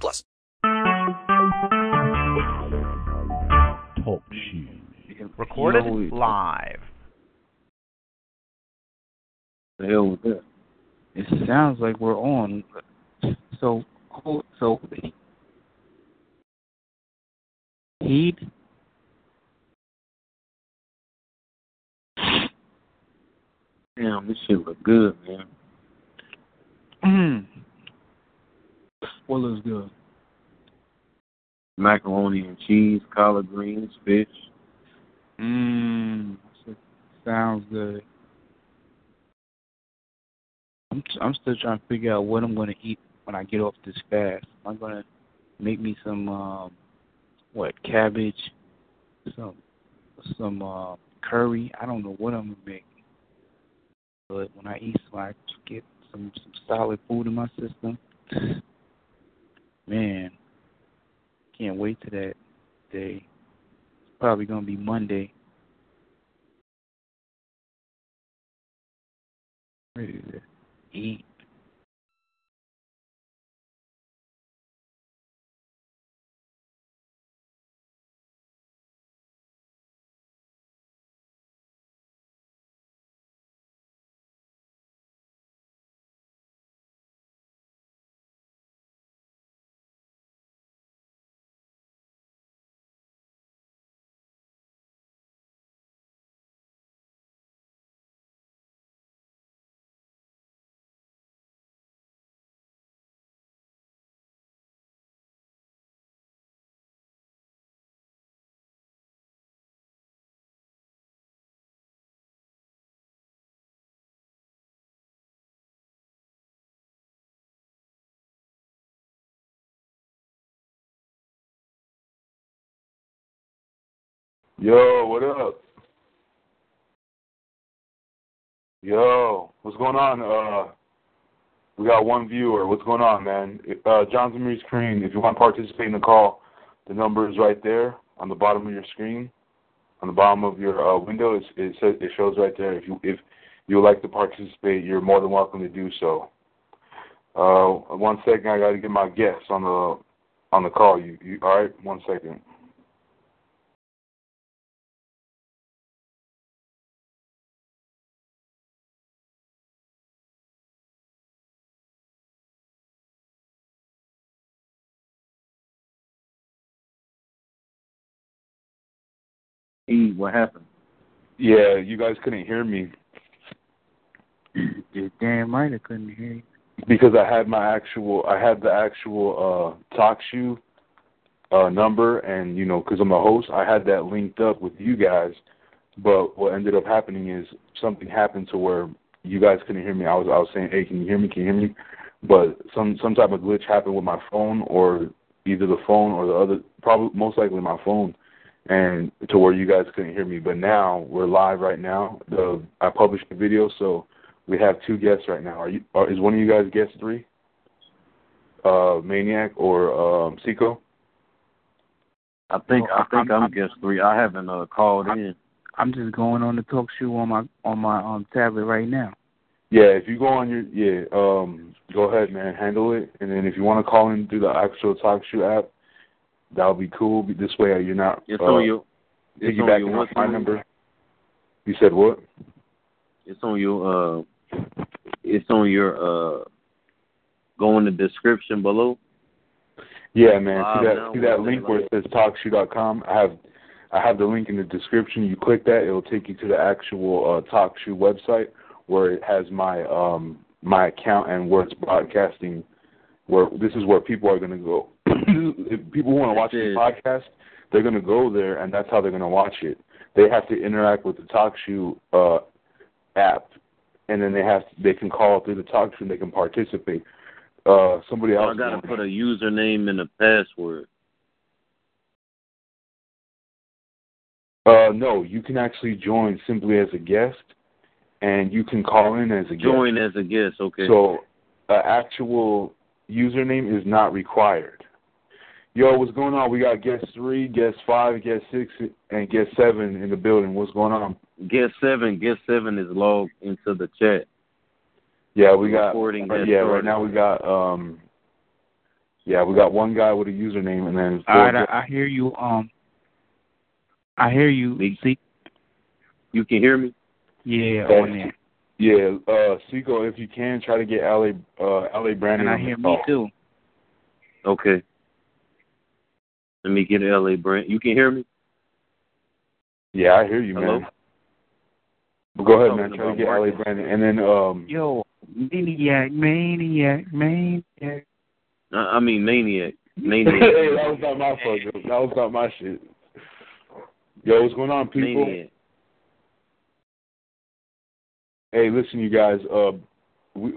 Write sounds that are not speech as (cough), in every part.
plus. Talk shoes. Recorded You know, live. The hell with that. It sounds like we're on. So, so heat. Damn, this shit look good, man. (clears throat) What looks good? Macaroni and cheese, collard greens, fish. Mm. Sounds good. I'm I'm still trying to figure out what I'm gonna eat when I get off this fast. I'm gonna make me some um what cabbage, some some uh, curry. I don't know what I'm gonna make, but when I eat, so I get some some solid food in my system. Man, can't wait to that day. It's probably gonna be Monday. Ready to eat. Yo, what up? Yo, what's going on? Uh, we got one viewer. What's going on, man? Uh, John Zimmer's screen. If you want to participate in the call, the number is right there on the bottom of your screen, on the bottom of your uh, window. It's, it says it shows right there. If you if you would like to participate, you're more than welcome to do so. Uh, one second, I got to get my guests on the on the call. You, you all right? One second. What happened? Yeah, you guys couldn't hear me. You're damn right I couldn't hear you. because I had my actual I had the actual uh talk shoe uh number and you know because I'm a host I had that linked up with you guys. But what ended up happening is something happened to where you guys couldn't hear me. I was I was saying hey can you hear me? Can you hear me? But some some type of glitch happened with my phone or either the phone or the other probably most likely my phone and to where you guys couldn't hear me but now we're live right now the I published the video so we have two guests right now. Are you? Are, is one of you guys guest three? Uh, Maniac or um, Seco? I think I think I'm, guest three. I haven't uh, called in. I'm just going on the talk show on my on my um tablet right now. Yeah, if you go on your yeah, um, go ahead, man, handle it, and then if you want to call in through the actual TalkShoe app, that'll be cool. This way, you're not It's uh, on your it's on your off my number. You said what? It's on your uh it's on your uh go in the description below. Yeah, man. Wow, see that see that link where it says talkshoe.com? I have I have the link in the description. You click that, it'll take you to the actual uh, TalkShoe website where it has my um my account and where it's broadcasting. Where this is where people are going to go. If people want to watch the podcast, they're going to go there, and that's how they're going to watch it. They have to interact with the TalkShoe uh, app, and then they have they can call through the TalkShoe and they can participate. uh somebody else. I else. gotta put a username and a password. Uh, no, you can actually join simply as a guest, and you can call in as a guest. Join as a guest, okay. So, an actual username is not required. Yo, what's going on? We got guest three, guest five, guest six, and guest seven in the building. What's going on? guest seven, guest seven is logged into the chat. Yeah, we got. Recording uh, yeah, right now we got. um Yeah, we got one guy with a username, and then. All right, I, I hear you. Um, I hear you. Me- See, You can hear me? yeah, Okay. on there, yeah, uh Seco, if you can, try to get La uh La Brandon. and I on the hear me call. too. Okay. Let me get LA Brand. You can hear me? Yeah, I hear you, Hello? man. But go ahead, man. Try to about get LA Marcus. Brandon, and then um. Yo, maniac, maniac, maniac. I, I mean Maniac. (laughs) Maniac. hey, Maniac. that was not my fault. Joe. That was not my shit. Yo, what's going on, people? Maniac. Hey, listen, you guys. Uh, we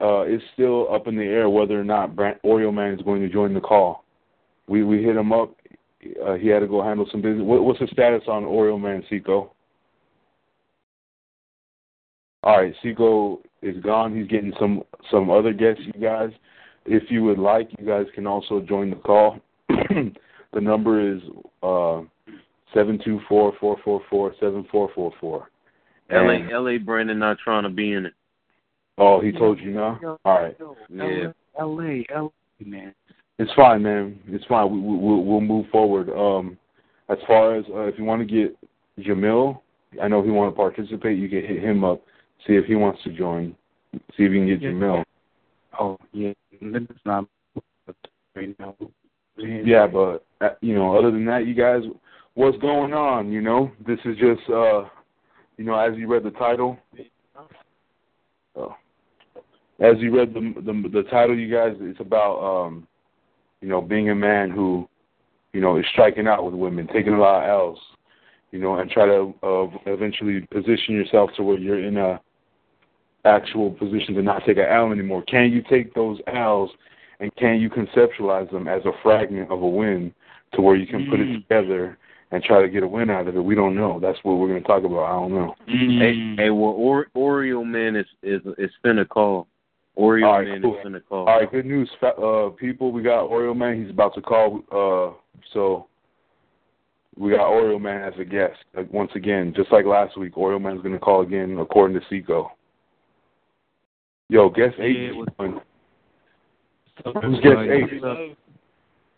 uh, it's still up in the air whether or not Brand, Oreo Man is going to join the call. We we hit him up. Uh, he had to go handle some business. What, what's the status on Oreo Man, Seco? All right, Seco is gone. He's getting some some other guests. You guys, if you would like, you guys can also join the call. (clears throat) the number is uh seven two four four four four seven four four four. LA LA Brandon not trying to be in it. Oh, he told you now. All right, Yeah. L.A., L.A., man. It's fine, man. It's fine. We, we we'll, we'll move forward. Um, as far as uh, if you want to get Jamil, I know he want to participate. You can hit him up, see if he wants to join. See if you can get Yeah. Jamil. Oh yeah, that's not right now. Yeah, but uh, you know, other than that, you guys, what's going on? You know, this is just, uh, you know, as you read the title. Oh. As you read the, the the title, you guys, it's about, um, you know, being a man who, you know, is striking out with women, taking a lot of L's, you know, and try to uh, eventually position yourself to where you're in a actual position to not take an L anymore. Can you take those L's and can you conceptualize them as a fragment of a win to where you can put it Mm. together and try to get a win out of it? We don't know. That's what we're going to talk about. I don't know. Hey, hey, well, or, Oreo man is is is finna call. Oreo All right, man cool. is finna call. All right, good news, uh, people. We got Oreo Man. He's about to call. Uh, so we got Oreo Man as a guest. Like, once again, just like last week, Oreo Man's going to call again, according to Seco. Yo, guest eight. Yeah, what's- on. Who's guest eight?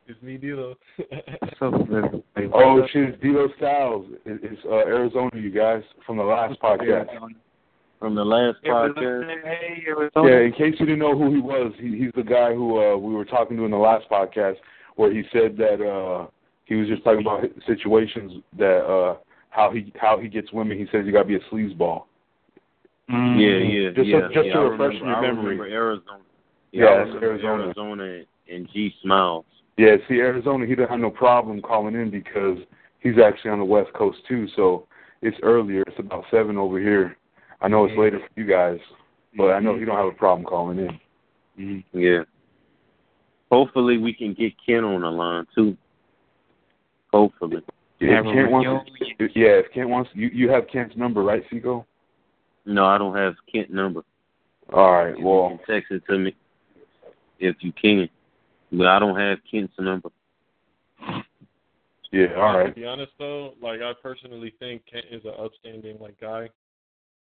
It's me, D'Lo. What's up, (laughs) everybody? Oh shit, it's D'Lo Styles. It's uh, Arizona, you guys, from the last podcast. From the last podcast. Hey, Yeah, in case you didn't know who he was, he, he's the guy who uh, we were talking to in the last podcast, where he said that uh, he was just talking about situations that uh, how he how he gets women. He says you got to be a sleazeball. Mm. Yeah, yeah, Just to- yeah. just yeah, to I refresh remember, your I memory. remember Arizona. Yeah, Yeah, I it's remember Arizona. Arizona and G Smiles. Yeah, see, Arizona, he didn't have no problem calling in because he's actually on the West Coast too. So it's earlier. It's about seven over here. I know it's later for you guys, but I know you don't have a problem calling in. Mm-hmm. Yeah. Hopefully we can get Ken on the line too. Hopefully. Yeah, Have if Kent wants, reunion. yeah, if Kent wants, you you have Kent's number, right, Seco? No, I don't have Kent number. All right. You Well, can text it to me if you can. But I don't have Kent's number. yeah. all right. To be honest though, like I personally think Kent is an upstanding like guy.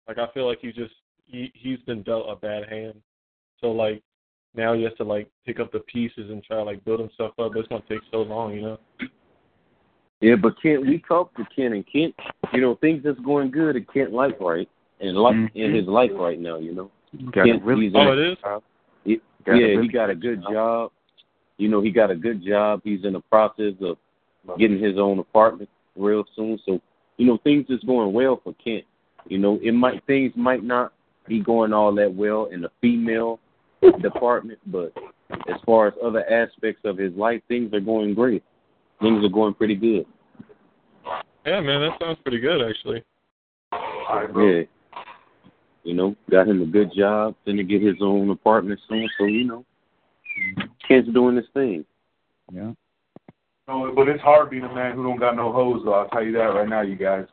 Like I feel like he just he he's been dealt a bad hand. So like now he has to like pick up the pieces and try to like build himself up. But it's gonna take so long, you know. Yeah, but Kent, we talked to Kent, and Kent, you know, things that's going good in Kent life right, and life mm-hmm. in his life right now, you know. Got Kent, a really he's Oh, in- it is. He- Got yeah, really he got a good job. You know, he got a good job. He's in the process of getting his own apartment real soon. So, you know, things is going well for Kent. You know, it might things might not be going all that well in the female (laughs) department, but as far as other aspects of his life, things are going great. Things are going pretty good. Yeah, man, that sounds pretty good actually. Yeah. You know, got him a good job, finna get his own apartment soon, so you know, Kent's doing his thing. Yeah. No, but it's hard being a man who don't got no hoes. Though I'll tell you that right now, you guys.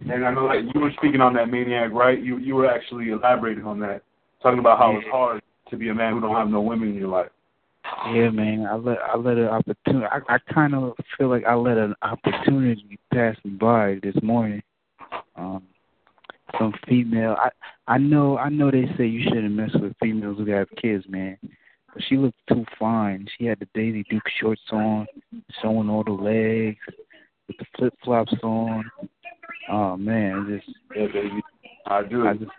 And I know that you were speaking on that maniac, right? You you were actually elaborating on that, talking about how it's hard to be a man who don't have no women in your life. Yeah, man. I let I let an opportunity. I, I kind of feel like I let an opportunity pass me by this morning. Um, some female. I I know I know they say you shouldn't mess with females who have kids, man. But she looked too fine. She had the Daisy Duke shorts on, showing all the legs, with the flip flops on. Oh man, it just Yeah, baby. I do. I just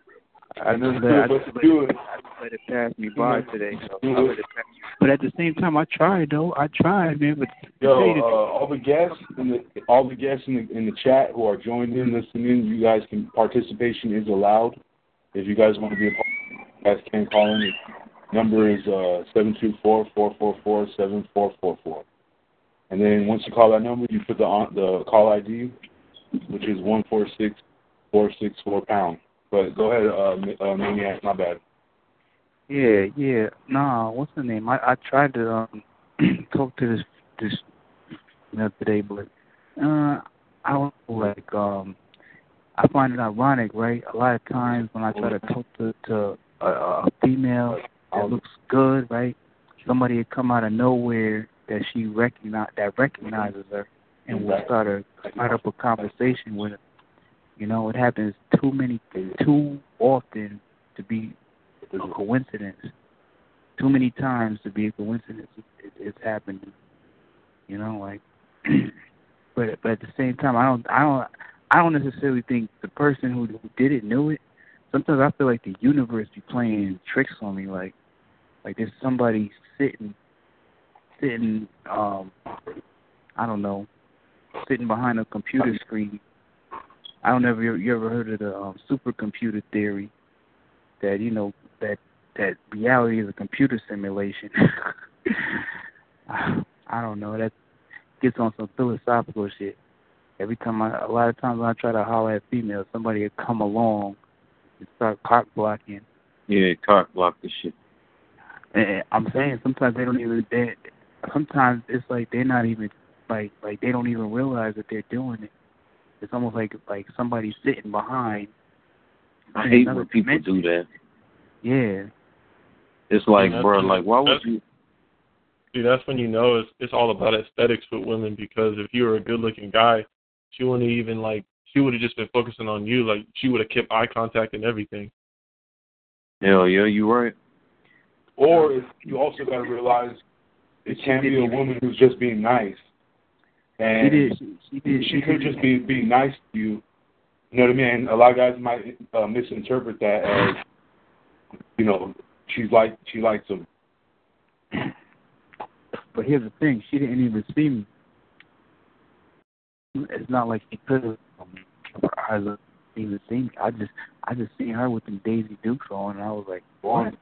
I just let, I just let, it. I just let it pass me by today. So I let it pass. But at the same time, I tried though. I tried, man. But Yo, tell you the uh, all the guests in the all the guests in the in the chat who are joined in listening, you guys can participation is allowed. If you guys want to be a part, you guys can call in. The number is uh seven two four four four four seven four four four. And then once you call that number, you put the on, the call ID, which is one four six four six four pound. But go ahead, uh, uh, maniac. My bad. Yeah, yeah. Nah, what's the name? I I tried to um (clears throat) talk to this this you know today, but uh I don't know, like um I find it ironic, right? A lot of times when I try to talk to to a, a female that looks good, right? Somebody would come out of nowhere that she recognize that recognizes her and will start a start up a conversation with. You know, it happens too many too often to be a coincidence. Too many times to be a coincidence. It, it, it's happened. You know, like, (clears throat) but but at the same time, I don't I don't I don't necessarily think the person who, who did it knew it. Sometimes I feel like the universe be playing tricks on me. Like like there's somebody sitting sitting um I don't know sitting behind a computer screen. I don't know if you, you ever heard of the um, supercomputer theory that you know that that reality is a computer simulation. (laughs) I don't know. That gets on some philosophical shit. Every time I, a lot of times when I try to holler at females, somebody will come along and start cock blocking. Yeah, cock block the shit. And I'm saying sometimes they don't even. They, sometimes it's like they're not even like like they don't even realize that they're doing it. It's almost like like somebody's sitting behind. I hate when people dimension. do that. Yeah, It's like, that's bro, when- like, why would you? See, that's when you know it's it's all about aesthetics with women because if you were a good looking guy, she wouldn't even like she would have just been focusing on you. Like she would have kept eye contact and everything. Hell yeah, you right. Or if you also got to realize it can be a woman who's just being nice. And she did. She, she did. she could just be be nice to you. You know what I mean? A lot of guys might uh, misinterpret that as, you know, she's like she likes him. But here's the thing: she didn't even see me. It's not like she could have. Um, her eyes up, even seen me. I just, I just seen her with them Daisy Dukes on, and I was like, what?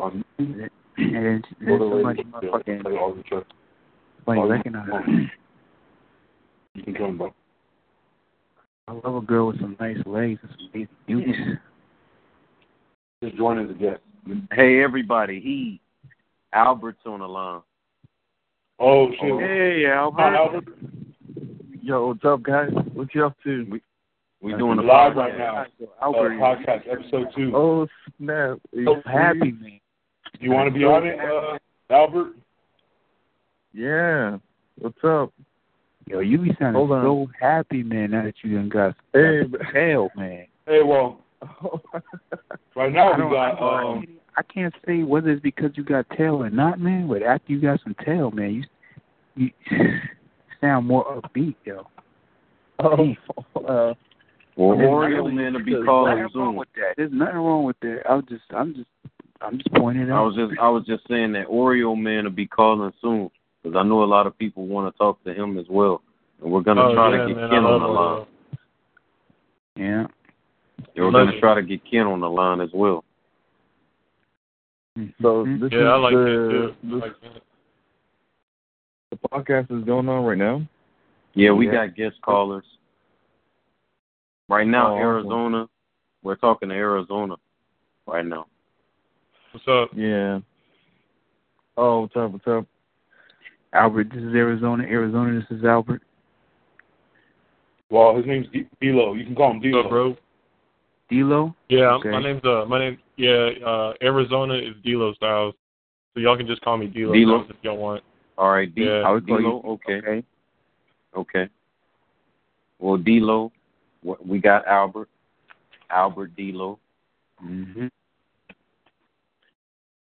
Um, And then, and then, somebody motherfucking Like all the truck. somebody recognized her. You can join, bro. I love a girl with some nice legs and some Daisy Dukes. Just join as a guest. Hey, everybody, he Albert's on the line. Oh shit! Hey, Albert. Hi, Albert. Yo, what's up, guys? What you up to? We we doing a live podcast. right now. Uh, Albert, podcast episode two. Oh, snap. so happy, man. you want to be on it, uh, Albert? Yeah. What's up? Yo, you be sounding Hold on. so happy, man. Now that you done got Hey, tail, man. Hey, well, (laughs) right now I we got. I, Um, I can't say whether it's because you got tail or not, man. But after you got some tail, man, you you (laughs) sound more upbeat, yo. oh, (laughs) uh, Well, There's Oreo man to be there's calling nothing wrong with that. There's nothing wrong with that. I'm just, I'm just, I'm just pointing it I was just I was just saying that Oreo man will be calling soon because I know a lot of people want to talk to him as well, and we're gonna oh try yeah, to get man, Ken on the line. Yeah. Yeah, we're gonna Legend. try to get Ken on the line as well. so Mhm. this Yeah, I is like the, that too. I this, like the podcast is going on right now. Yeah, we Yeah. got guest callers. Right now, Oh, awesome. Arizona. We're talking to Arizona right now. What's up? Yeah. Oh, what's up? What's up? Albert, this is Arizona. Arizona, this is Albert. Well, his name's D- D'Lo. You can call him What's D'Lo. up, bro? D'Lo. Yeah, Okay. my name's uh, my name. Yeah, uh, Arizona is D'Lo Styles, so y'all can just call me D'Lo D'Lo? Styles if y'all want. All right, D- Yeah. I would call D'Lo, you. okay. Okay. Okay. Well, D'Lo, we got Albert. Albert D'Lo. Mm-hmm.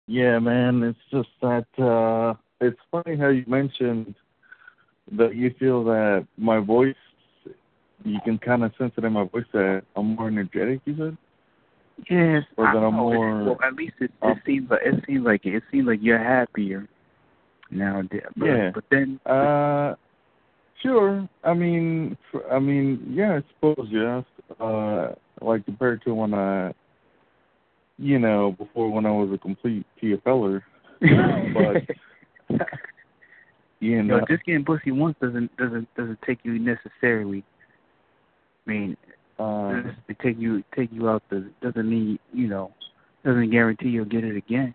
Yeah, man. It's just that uh it's funny how you mentioned that you feel that my voice you can kind of sense it in my voice that I'm more energetic. You said? Yes. Or that I'm know. More- Well, at least it, it seems like it seems like it seems like you're happier now. But, Yeah. But then. Uh, sure. I mean, I mean, yeah, I suppose yes. Uh, like compared to when I, you know, before when I was a complete TFLer, (laughs) but (laughs) you know, Yo, just getting pussy once doesn't doesn't doesn't take you necessarily. I mean, uh, doesn't take you take you out the doesn't mean you know doesn't guarantee you'll get it again.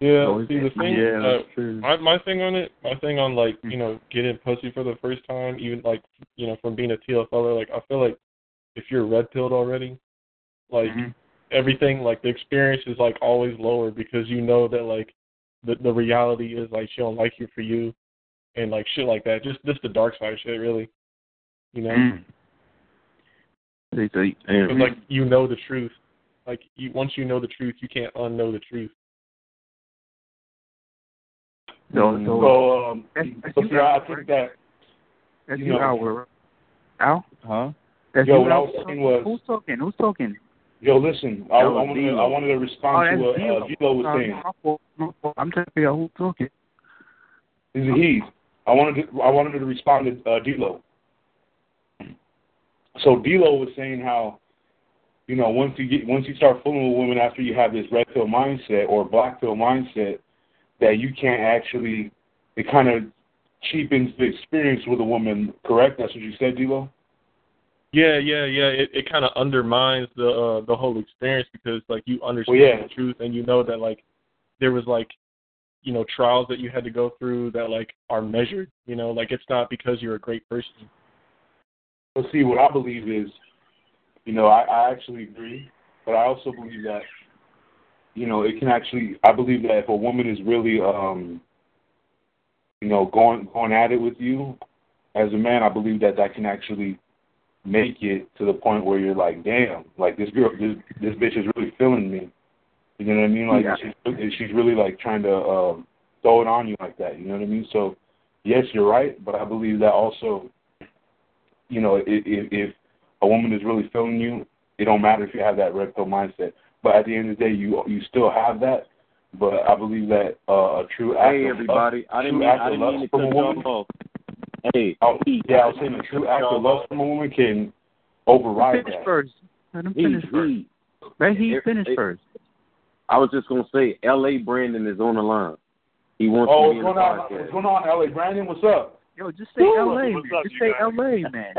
Yeah, is see the thing. yeah, uh, true. my my thing on it, my thing on like you know getting pussy for the first time, even like you know from being a TFLer, like I feel like if you're red pilled already, like Mhm. everything, like the experience is like always lower because you know that like the the reality is like she don't like you for you, and like shit like that. Just just the dark side shit, really. You know, Mm. So, so you- like you know the truth. Like you once you know the truth, you can't unknow the truth. No, no. So, um, That's- that's so you, yeah, I Albert, think right? that that's you you, know- Albert. Al, huh? that's Yo, you, what I was saying was- who's talking? Who's talking? Yo, listen, I, I wanted to, I wanted to Oh, respond that's to what D'Lo. uh, D'Lo was Sorry, saying. my fault, my fault. I'm trying to figure out who's talking. This is he. I wanted to, I wanted to respond to uh, D'Lo. So D'Lo was saying how, you know, once you get once you start fooling with women after you have this red pill mindset or black pill mindset, that you can't actually. It kind of cheapens the experience with a woman. Correct? That's what you said, D'Lo. Yeah, yeah, yeah. It it kind of undermines the uh, the whole experience because like you understand Well, yeah. the truth and you know that like there was like you know trials that you had to go through that like are measured. You know, like it's not because you're a great person. But see, what I believe is, you know, I, I actually agree, but I also believe that, you know, it can actually. I believe that if a woman is really, um, you know, going going at it with you, as a man, I believe that that can actually make it to the point where you're like, damn, like this girl, this this bitch is really feeling me. You know what I mean? Like Yeah. she's she's really like trying to um, throw it on you like that. You know what I mean? So, yes, you're right, but I believe that also you know, if, if, if a woman is really feeling you, it don't matter if you have that red pill mindset. But at the end of the day, you you still have that. But I believe that uh, a true act Hey, of everybody. I didn't mean, I didn't mean to cut y'all off. Hey, Oh, yeah, I was saying a true act of lust from a woman can override Finish that. first. Let him he, finish first. he, Let he finish it- first. I was just gonna say, L.A. Brandon is on the line. He wants Oh, to be what's in the going on? podcast. What's going on, LA? Brandon, what's up? Yo, just say Woo! L.A. What's man. up, Just say guys? L.A. man.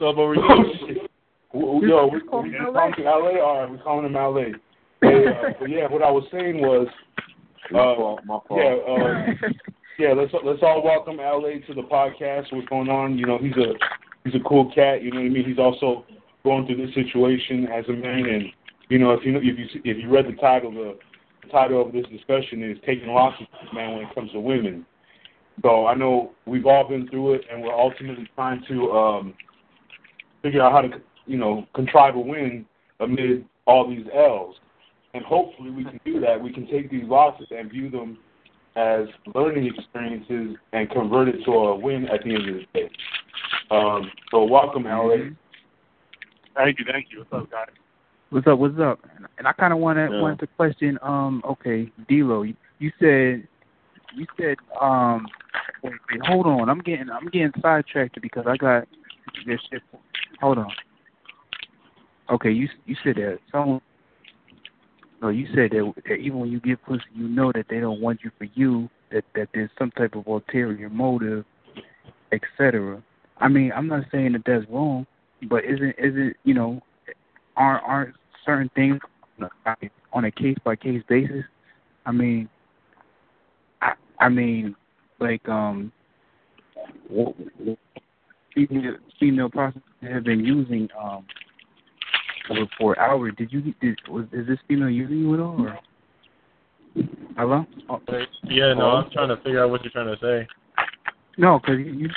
So, but we're W- Yo, we, Just call we, him we LA. call him LA. All right, we calling him LA. Hey, uh, (laughs) but yeah, what I was saying was, My uh, fault. My fault. yeah, uh, (laughs) yeah. Let's let's all welcome LA to the podcast. What's going on? You know, he's a he's a cool cat. You know what I mean? He's also going through this situation as a man, and you know, if you if you if you read the title, the, the title of this discussion is taking losses, man, when it comes to women. So I know we've all been through it, and we're ultimately trying to um, figure out how to, you know, contrive a win amid all these L's. And hopefully we can do that. We can take these losses and view them as learning experiences and convert it to a win at the end of the day. Um, so welcome, LA. thank you, thank you. What's up, guys? What's up? What's up? And I kind of wanted Yeah. wanted to question. Um, okay, D'Lo, you, you said you said um, wait, wait, hold on. I'm getting I'm getting sidetracked because I got this shit. Hold on. Okay, you you said that someone. No, you said that, that even when you get pussy, you know that they don't want you for you. That that there's some type of ulterior motive, etc. I mean, I'm not saying that that's wrong, but isn't isn't you know aren't aren't certain things on a case by case basis? I mean, I mean, like um, female female prostitutes have been using um for hours. Did you did was is this female using you at all or? Hello? Oh, Yeah, no, I'm trying to figure out what you're trying to say. no, because you,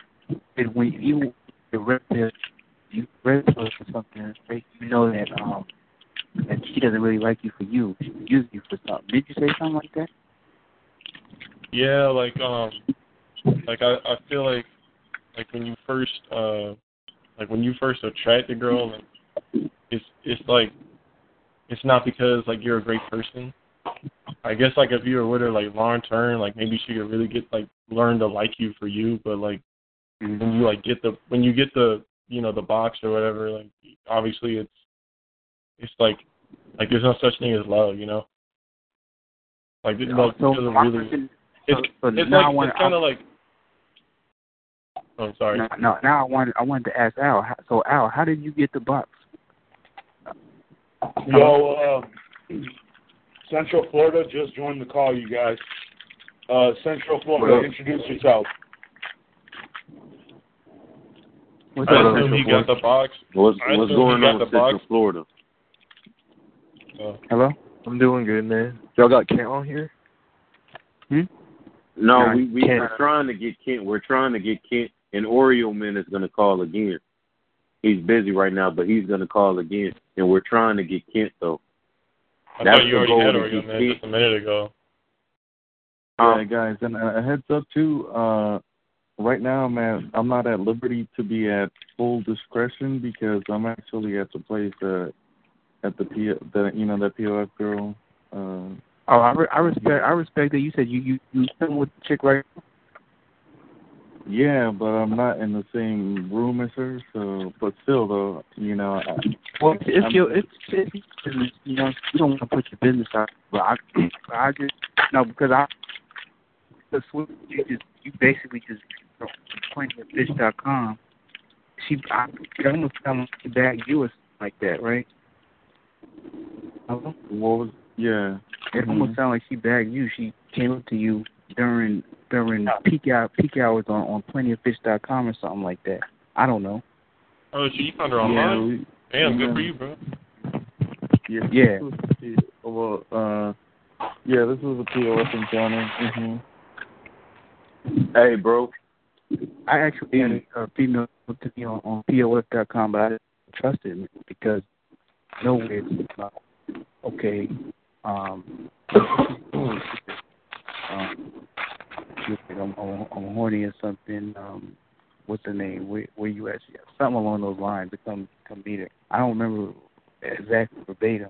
you when you you read this, you read this or something, you know that um that she doesn't really like you for you. She uses you for something. Did you say something like that? Yeah, like um, like I I feel like like when you first uh, like when you first attract a girl, like it's it's like it's not because like you're a great person. I guess like if you were with her like long term, like maybe she could really get like learn to like you for you. But like mm-hmm. when you like get the when you get the you know the box or whatever, like obviously it's it's like like there's no such thing as love, you know. Like love so doesn't really. It's, so it's like wanna- it's kind of like. Oh, sorry. No, no. Now I wanted I wanted to ask Al. So Al, how did you get the box? Yo, uh, Central Florida just joined the call, you guys. Uh, Central Florida, What introduce yourself. What's I up, assume Central he Florida? got the box. What's I what's assume going he got on with Central box. Florida? Uh, Hello? I'm doing good, man. Y'all got Kent on here? No, Nah, we we Kent. are trying to get Kent. We're trying to get Kent. And Oreo Man is going to call again. He's busy right now, but he's going to call again. And we're trying to get Kent though. I That's thought you the already goal had to Oreo get Kent. just a minute ago. Yeah, guys, and a a heads up too. Uh, right now, I'm at I'm not at liberty to be at full discretion because I'm actually at the place uh, at the P the you know that POF girl. Uh, Oh, I, re- I respect I respect that you said you you you still with the chick right yeah, but I'm not in the same room as her. So, but still though, you know, I, Well, if I'm- it's, it's business. You know, you don't want to put your business out. But I, I just no because I the switch you just you basically just plentyoffish.com. She I, it almost sounds like she bagged you or something like that, right? Hello? what was yeah. It almost mm-hmm. sounded like she bagged you. She came up to you during during peak hour peak hours on on plentyoffish.com or something like that. I don't know. Oh, so you found her Yeah, online? we, Damn, good yeah. for you, bro. yeah. Yeah. Yeah, Well, uh, yeah, this was a POF encounter. hmm Hey, bro. I actually had a, a female to me on, on POF.com, but I didn't trust it because nowhere it's about okay. Um, (coughs) um, look, I'm, I'm, I'm horny or something. Um, what's the name? Where, where you at? Yeah, Something along those lines. To come come meet her. I don't remember exactly verbatim,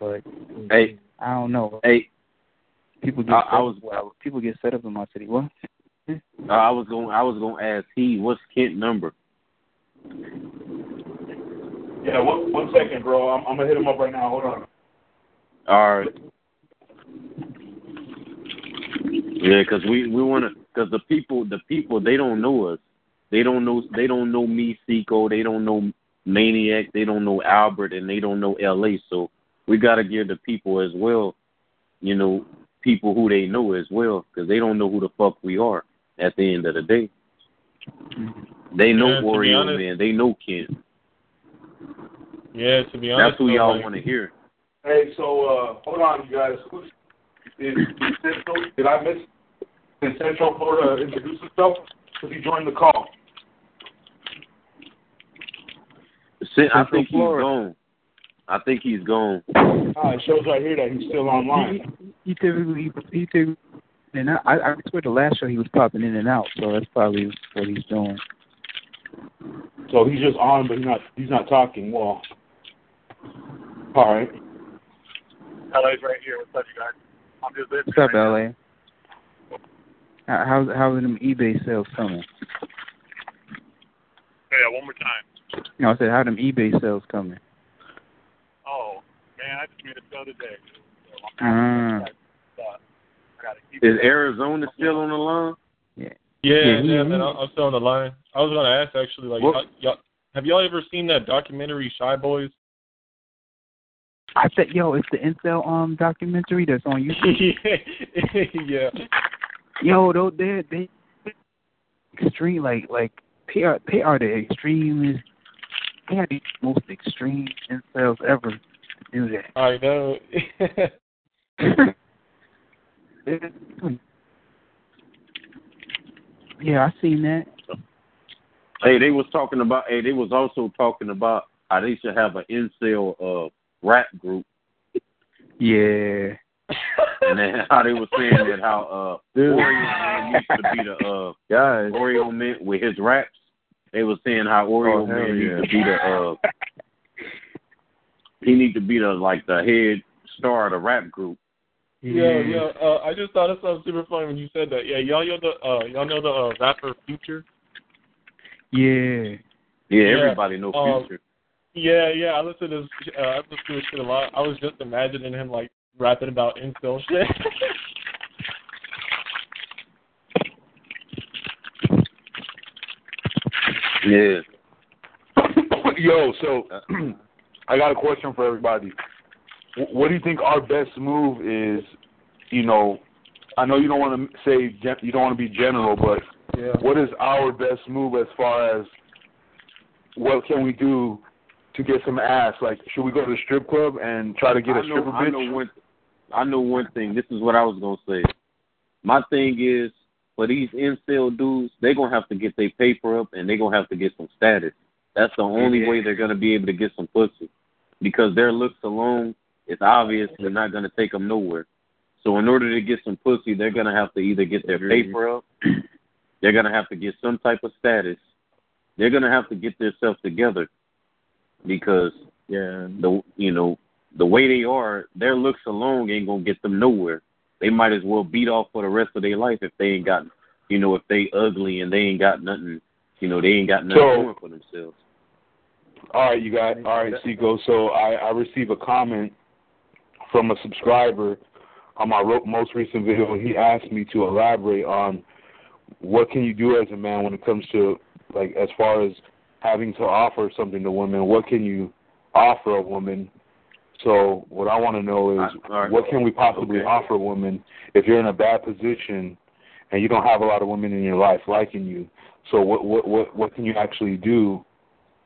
but Hey, I don't know. hey. People get I- set I was- well, people get set up in my city. What? Uh, I was going. I was going to ask he. What's Kent number? Yeah, one, one second, bro. I'm, I'm gonna hit him up right now. Hold on. All right. Yeah, because we we want to. Because the people, the people, they don't know us. They don't know. They don't know me, Seco. They don't know Maniac. They don't know Albert, and they don't know L.A. So we got to give the people as well. You know, people who they know as well, because they don't know who the fuck we are. At the end of the day, they know Yeah, to be Oreo honest- Man. They know Ken. Yeah, to be honest, That's who y'all like, want to hear. Hey, so uh, hold on, you guys. Who's, is, is Central, did I miss? Can Central Florida introduce himself? Because he joined the call. Sin- I Central think he's gone. I think he's gone. Ah, it shows right here that he's still online. He, he typically he, he typically and I, I swear the last show he was popping in and out, so that's probably what he's doing. So he's just on, but he's not. He's not talking. Well, all right. LA's right here. What's up, you guys? I'm just listening. What's up, right LA? How how's how's them eBay sales coming? now. Yeah, one more time. You know, I said how them eBay sales coming? Oh, man, I just made a sale today. Ah, I Is Arizona still on the line? yeah. Yeah, Yeah, yeah, man. I- I'm still on the line. I was gonna ask actually, like, y'all, y'all, have y'all ever seen that documentary Shy Boys? I said, yo, it's the Incel um documentary that's on (laughs) YouTube. yeah. Yo, though they they extreme like like they are they are the extremest. They are the most extreme incels ever to do that. I know. (laughs) yeah, I seen that. Hey, they was talking about. Hey, they was also talking about how they should have an incel uh rap group, Yeah. and then (laughs) how they were saying that how uh Dude. Oreo Man used to be the uh Guys, Oreo Man with his raps. They were saying how Oreo Oh, Man yeah. used to be the uh he need to be the like the head star of the rap group. yeah, yeah. Uh, I just thought of something super funny when you said that. Yeah, y'all know the uh, y'all know the uh, rapper Future. Yeah. Yeah, Yeah, everybody know um, Future. Yeah, yeah. I listen to this. Uh, I listen to his shit a lot. I was just imagining him like rapping about incel shit. (laughs) Yeah. (coughs) Yo, so (clears throat) I got a question for everybody. What do you think our best move is? You know, I know you don't want to say gen- you don't want to be general, but yeah. what is our best move as far as what can we do to get some ass? Like, should we go to the strip club and try to get a know, stripper I know one. I know one thing. This is what I was gonna say. My thing is for these incel dudes, they're gonna have to get their paper up and they're gonna have to get some status. That's the only Yeah. way they're gonna be able to get some pussy, because their looks alone, it's obvious they're not gonna take them nowhere. So in order to get some pussy, they're gonna have to either get their paper up, (clears throat) they're gonna have to get some type of status, they're gonna have to get themselves together, because yeah. the you know the way they are, their looks alone ain't gonna get them nowhere. They might as well beat off for the rest of their life if they ain't got, you know, if they ugly and they ain't got nothing, you know, they ain't got nothing So- going for themselves. All right, you got all right, Seco. So I I received a comment from a subscriber on my most recent video. He asked me to elaborate on what can you do as a man when it comes to like as far as having to offer something to women. What can you offer a woman? So what I want to know is right. what can we possibly Okay. offer a woman if you're in a bad position and you don't have a lot of women in your life liking you. So what what what what can you actually do?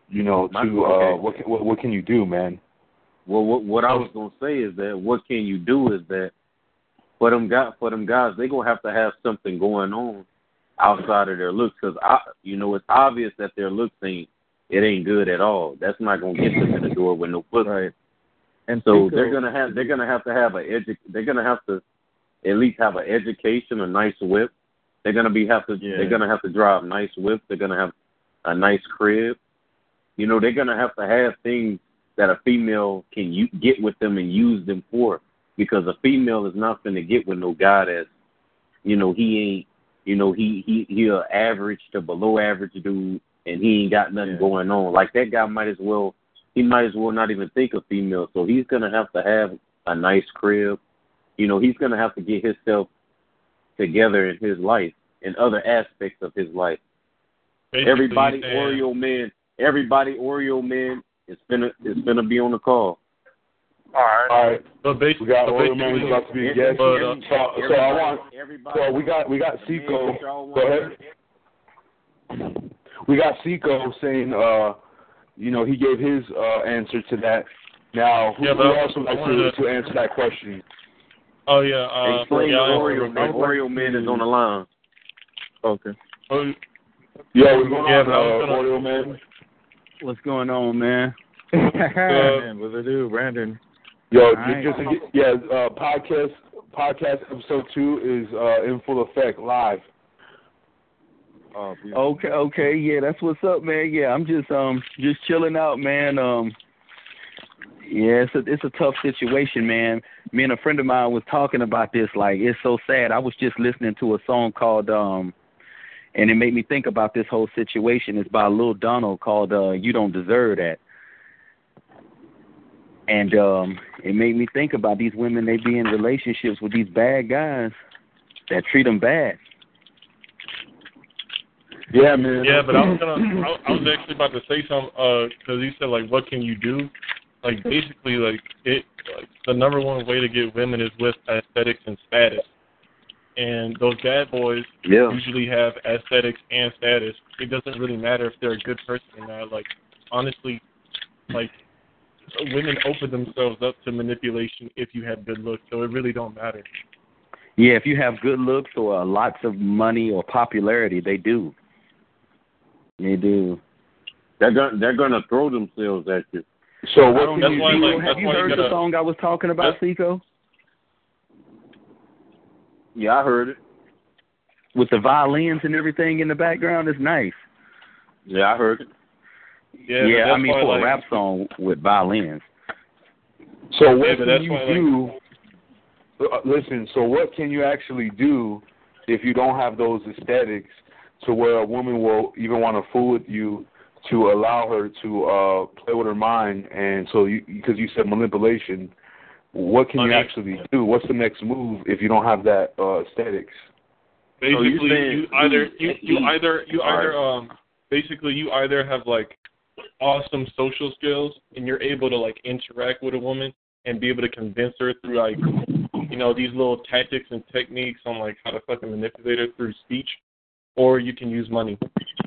You know, to uh, what, can, what what can you do, man? Well, what what I was gonna say is that what can you do is that for them guys, for them guys, they gonna have to have something going on outside of their looks, because I, you know, it's obvious that their looks ain't it ain't good at all. That's not gonna get them in the door with no pussy. Right. And So they're gonna have they're gonna have to have a edu- they're gonna have to at least have an education, a nice whip. They're gonna be have to Yeah. they're gonna have to drive nice whips. They're gonna have a nice crib. You know, they're gonna have to have things that a female can u- get with them and use them for. Because a female is not gonna get with no guy that's, you know, he ain't, you know, he he he a average to below average dude, and he ain't got nothing Yeah. going on. Like that guy might as well he might as well not even think of female. So he's gonna have to have a nice crib. You know, he's gonna have to get himself together in his life in other aspects of his life. Basically, everybody Oreo man, everybody Oreo man is gonna is gonna be on the call. All right. All right, But basically, we got but Oreo Man about to be a guest. But, uh, So, so I want everybody, so we got we got man Seco. Go ahead. We got Seco saying, uh, you know, he gave his uh, answer to that. Now, who, Yeah, but who else would like to, to- to answer that question? Oh yeah. Uh, Explain yeah, the Oreo man. Oreo man is on the line. Okay. Oh, Yo, what's going Yeah, on, but I was uh, gonna- Oreo Man? What's going on, man? (laughs) (laughs) Man, what's it do, Brandon? Yo, All ju- right. just to yeah, uh, podcast podcast episode two is uh, in full effect live. Please. Okay, okay, yeah, that's what's up, man. Yeah, I'm just um just chilling out, man. Um yeah, it's a it's a tough situation, man. Me and a friend of mine was talking about this, like it's so sad. I was just listening to a song called um and it made me think about this whole situation. It's by Lil Donald called uh You Don't Deserve That. And um it made me think about these women they be in relationships with these bad guys that treat them bad. Yeah, man. Yeah, but I was gonna. I, I was actually about to say something because you said like, what can you do? Like basically, like it. Like, the number one way to get women is with aesthetics and status. and those bad boys Yeah. usually have aesthetics and status. It doesn't really matter if they're a good person or not. Like honestly, like women open themselves up to manipulation if you have good looks, so it really don't matter. Yeah, if you have good looks or lots of money or popularity, they do. They do. They're gonna they're gonna throw themselves at you. So what don't can you why, do? like, have you why you heard the gotta- song I was talking about, Seiko? Yeah, I heard it. With the violins and everything in the background, it's nice. Yeah, I heard it. Yeah, but I mean for like, a rap song with violins. So what Yeah, can you why, like- do? uh, listen, so what can you actually do if you don't have those aesthetics to where a woman will even want to fool with you to allow her to uh play with her mind and so you because you said manipulation what can you Money. actually do what's the next move if you don't have that uh aesthetics So you basically saying you either you you either you either um basically you either have like awesome social skills and you're able to like interact with a woman and be able to convince her through like you know these little tactics and techniques on like how to fucking manipulate her through speech or you can use money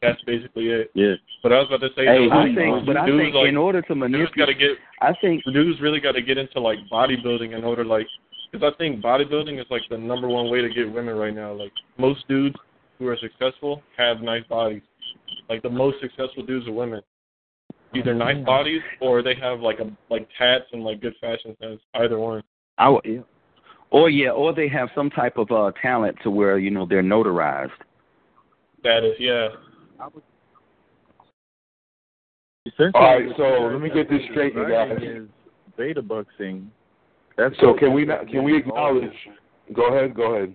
that's basically it Yeah. but i was about to say Hey, though, I like, think, but I dudes, think like, in order to manipulate, got to get I think dudes really got to get into like bodybuilding in order like because I think bodybuilding is like the number one way to get women right now. Like most dudes who are successful have nice bodies. Like the most successful dudes are women. Either nice bodies or they have like a like tats and like good fashion sense. Either one. I w- or yeah, or they have some type of uh talent to where you know they're notarized. That is yeah. Essentially, All right, so let me get this straight, you guys. Is beta boxing. That's so can we not can we acknowledge go ahead go ahead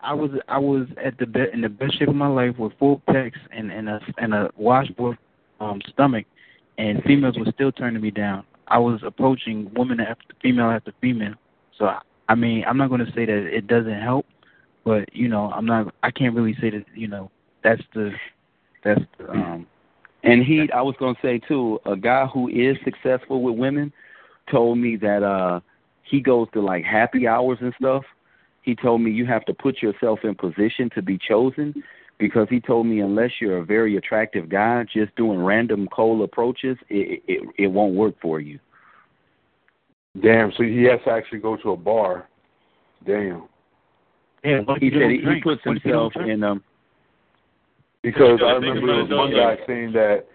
I was I was at the be- in the best shape of my life with full pecs and and a and a washboard um stomach, and females were still turning me down. I was approaching woman after female after female. So I, I mean, I'm not going to say that it doesn't help, but you know, I'm not. I can't really say that you know that's the that's the, um And he, I was gonna say too, a guy who is successful with women told me that uh he goes to like happy hours and stuff. He told me you have to put yourself in position to be chosen because he told me unless you're a very attractive guy, just doing random cold approaches, it it, it won't work for you. damn so he has to actually go to a bar damn yeah. What He said he, he puts What if you don't himself in um Because I I remember there was one though, guy saying that,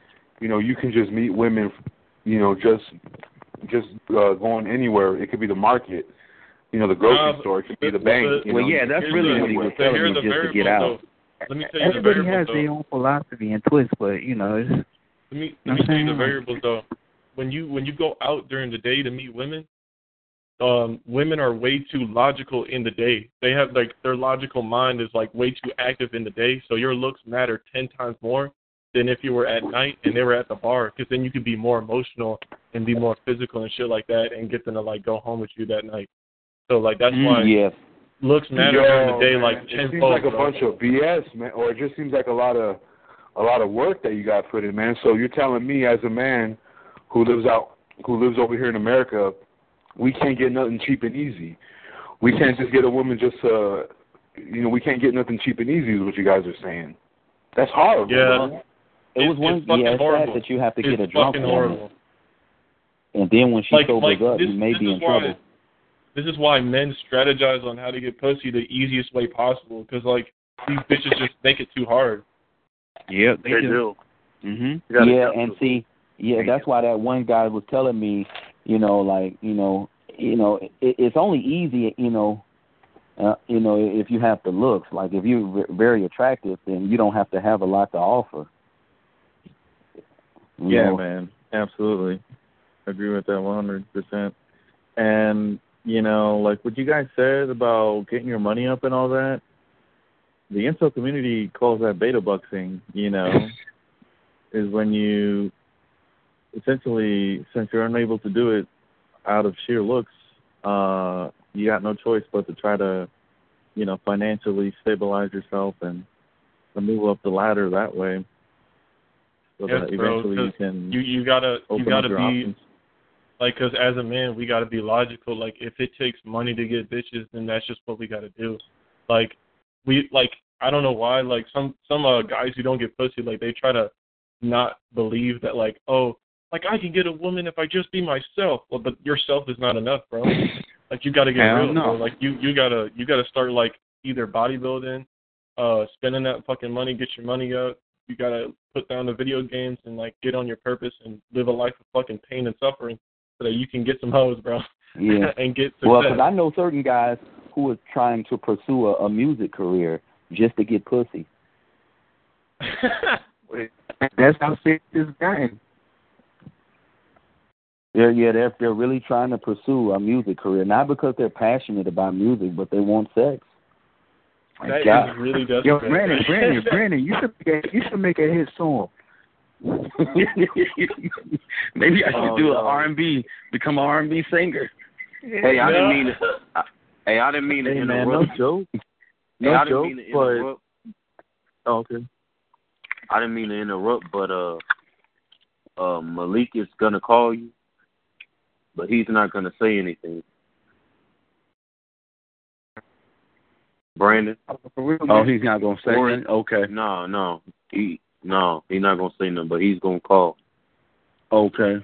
you know, you can just meet women, you know, just just uh, going anywhere. It could be the market, you know, the grocery Uh, store. It could be the bank. but- you well know. yeah, that's Here's really the- what he was but telling me just to get out. though. Let me tell you the Everybody has though. their own philosophy and twist, but you know, it's Let me let me tell you the variables though. When you when you go out during the day to meet women, um, women are way too logical in the day. They have like their logical mind is like way too active in the day, so your looks matter ten times more than if you were at night and they were at the bar, because then you could be more emotional and be more physical and shit like that, and get them to like go home with you that night. So like that's why Mm, yes. Looks matter Yo, during the day man, like it seems like a bro. bunch of BS, man, or it just seems like a lot of a lot of work that you got put in, man. So you're telling me, as a man who lives out, who lives over here in America, we can't get nothing cheap and easy. We can't just get a woman just uh you know, we can't get nothing cheap and easy is what you guys are saying. That's horrible. Yeah. bro. It was It's- one it's fucking yeah, it's horrible. sad that you have to It's get a drunk fucking woman. horrible. And then when she like, sobers like up, this, you may be in why, trouble. This is why men strategize on how to get pussy the easiest way possible. Because like these bitches just make it too hard. yeah, they, They do. do. Mhm. Yeah, and see, yeah, that's why that one guy was telling me, you know, like, you know, you know, it, it's only easy, you know, uh, you know, if you have the looks. Like, if you're very attractive, then you don't have to have a lot to offer. You Yeah, know? man, absolutely. Agree with that one hundred percent. And you know, like what you guys said about getting your money up and all that, the incel community calls that beta buxing. You know, (laughs) is when you essentially, since you're unable to do it out of sheer looks, uh, you got no choice but to try to, you know, financially stabilize yourself and, move up the ladder that way. So Yes, that bro, eventually you 'cause can You you gotta open you gotta be options. Like, because as a man, we gotta be logical. Like, if it takes money to get bitches, then that's just what we gotta do. Like, we like I don't know why like some some uh, guys who don't get pussy like they try to not believe that like oh like I can get a woman if I just be myself. Well, but yourself is not enough, bro. (laughs) Like you got to get Hell real, no. bro. Like you you gotta you gotta start like either bodybuilding, uh, spending that fucking money, get your money up. You gotta put down the video games and like get on your purpose and live a life of fucking pain and suffering so that you can get some hoes, bro. Yeah. (laughs) and get Well, success. because I know certain guys who are trying to pursue a, a music career just to get pussy. (laughs) That's how sick this guy. They're yeah, they're they're really trying to pursue a music career, not because they're passionate about music, but they want sex. That God. is really desperate. Yo, Brandon, Brandon, (laughs) Brandon, you should make a, you should make a hit song. (laughs) Maybe I should Oh, do no. an R and B, become an R and B singer. Hey, I didn't mean to. I, hey, I didn't mean to Hey man, no interrupt. joke. (laughs) Hey, No I didn't joke, mean to but oh, okay. I didn't mean to interrupt, but uh, uh, Malik is gonna call you, but he's not gonna say anything. Brandon? Oh, he's not gonna say anything? Okay, No, no, he no, he's not gonna say nothing, but he's gonna call. okay.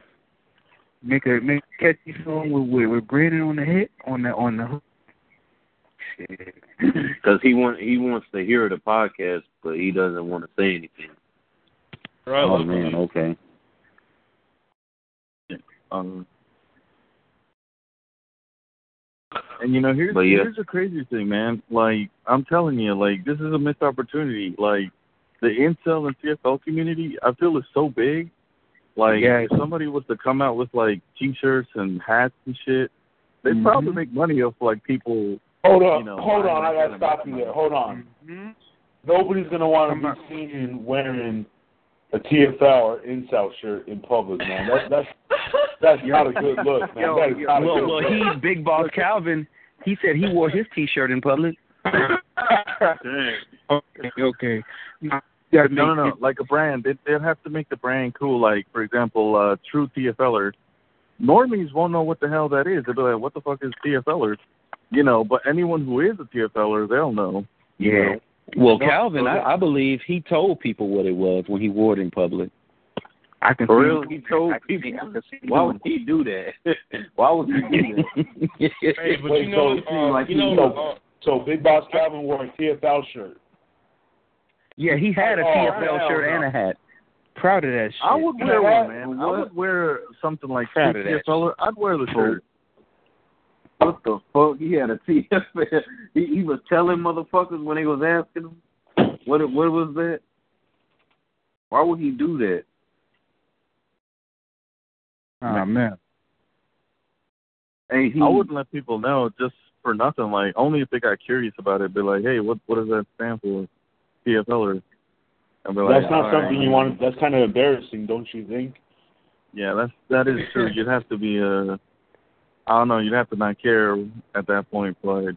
Make a make a catchy song with with, with Brandon on the hit on the on the hook. Shit. Because he want he wants to hear the podcast, but he doesn't want to say anything. Right, Oh look, man, okay. Um, and you know, here's But yeah. here's the crazy thing, man. Like I'm telling you, like this is a missed opportunity. Like the incel and TFL community, I feel is so big. Like Yeah. if somebody was to come out with like T-shirts and hats and shit, they'd Mhm. probably make money off like people. Hold on, You know, hold on. I gotta stop you there. Hold on. Nobody's gonna want to be seen wearing a TFL or incel shirt in public, man. That's that's that's not a good look, man. Yo, that is not a well, good well, look. he Big Boss Calvin. He said he wore his T-shirt in public. (laughs) Okay, okay. No, no, no. Like a brand, they they'd have to make the brand cool. Like, for example, uh, True TFLer. Normies won't know what the hell that is. They'll be like, "What the fuck is TFLer?" You know. But anyone who is a TFLer, they'll know. you Yeah. know. Well, No, Calvin, so- I, I believe he told people what it was when he wore it in public. I can For see. real, he told people. Why would he do that? (laughs) Why would he do that? (laughs) Hey, but Wait, you know, so, uh, like, you know, uh, so Big Boss Calvin wore a TFL shirt. Yeah, he had a Oh, TFL hell shirt no. and a hat. Proud of that shit. I would wear know one, what? man. I would wear something like Proud True of that TFLer. I'd wear the shirt. What the fuck? He had a TFL. He, he was telling motherfuckers when they was asking him. What it- what was that? Why would he do that? Oh man. Hey, he, I wouldn't let people know just for nothing. Like only if they got curious about it. Be like, hey, what what does that stand for? TFLer. And be like, That's not something right." you want. That's kind of embarrassing, don't you think? Yeah, that's that is true. You'd have to be uh I don't know, you'd have to not care at that point, but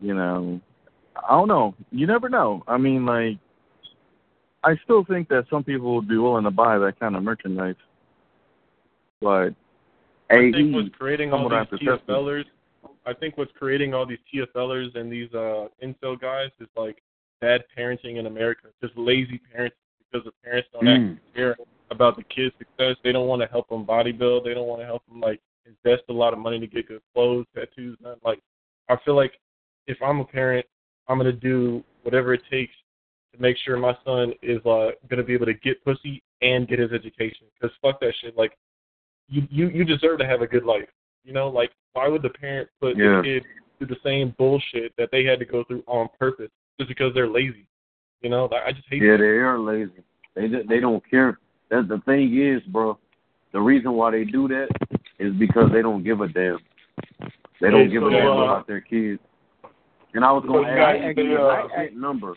you know I don't know. You never know. I mean like I still think that some people would be willing to buy that kind of merchandise. But I think what's creating all these have to test it. TFLers, I think what's creating all these TFLers and these uh incel guys is like bad parenting in America, just lazy parenting because the parents don't Mm. actually care about the kids' success. They don't want to help them bodybuild. They don't want to help them like invest a lot of money to get good clothes, tattoos. Done. Like I feel like if I'm a parent, I'm gonna do whatever it takes to make sure my son is uh gonna be able to get pussy and get his education. Because fuck that shit. Like you you you deserve to have a good life. You know, like why would the parent put Yeah. the kid through the same bullshit that they had to go through on purpose just because they're lazy? You know, I I just hate yeah, that. they are lazy. They ju- they don't care. That the thing is, bro. The reason why they do that is because they don't give a damn. They don't Hey, give so, a damn uh, about their kids. And I was so going to guys ask think, you uh, a specific number.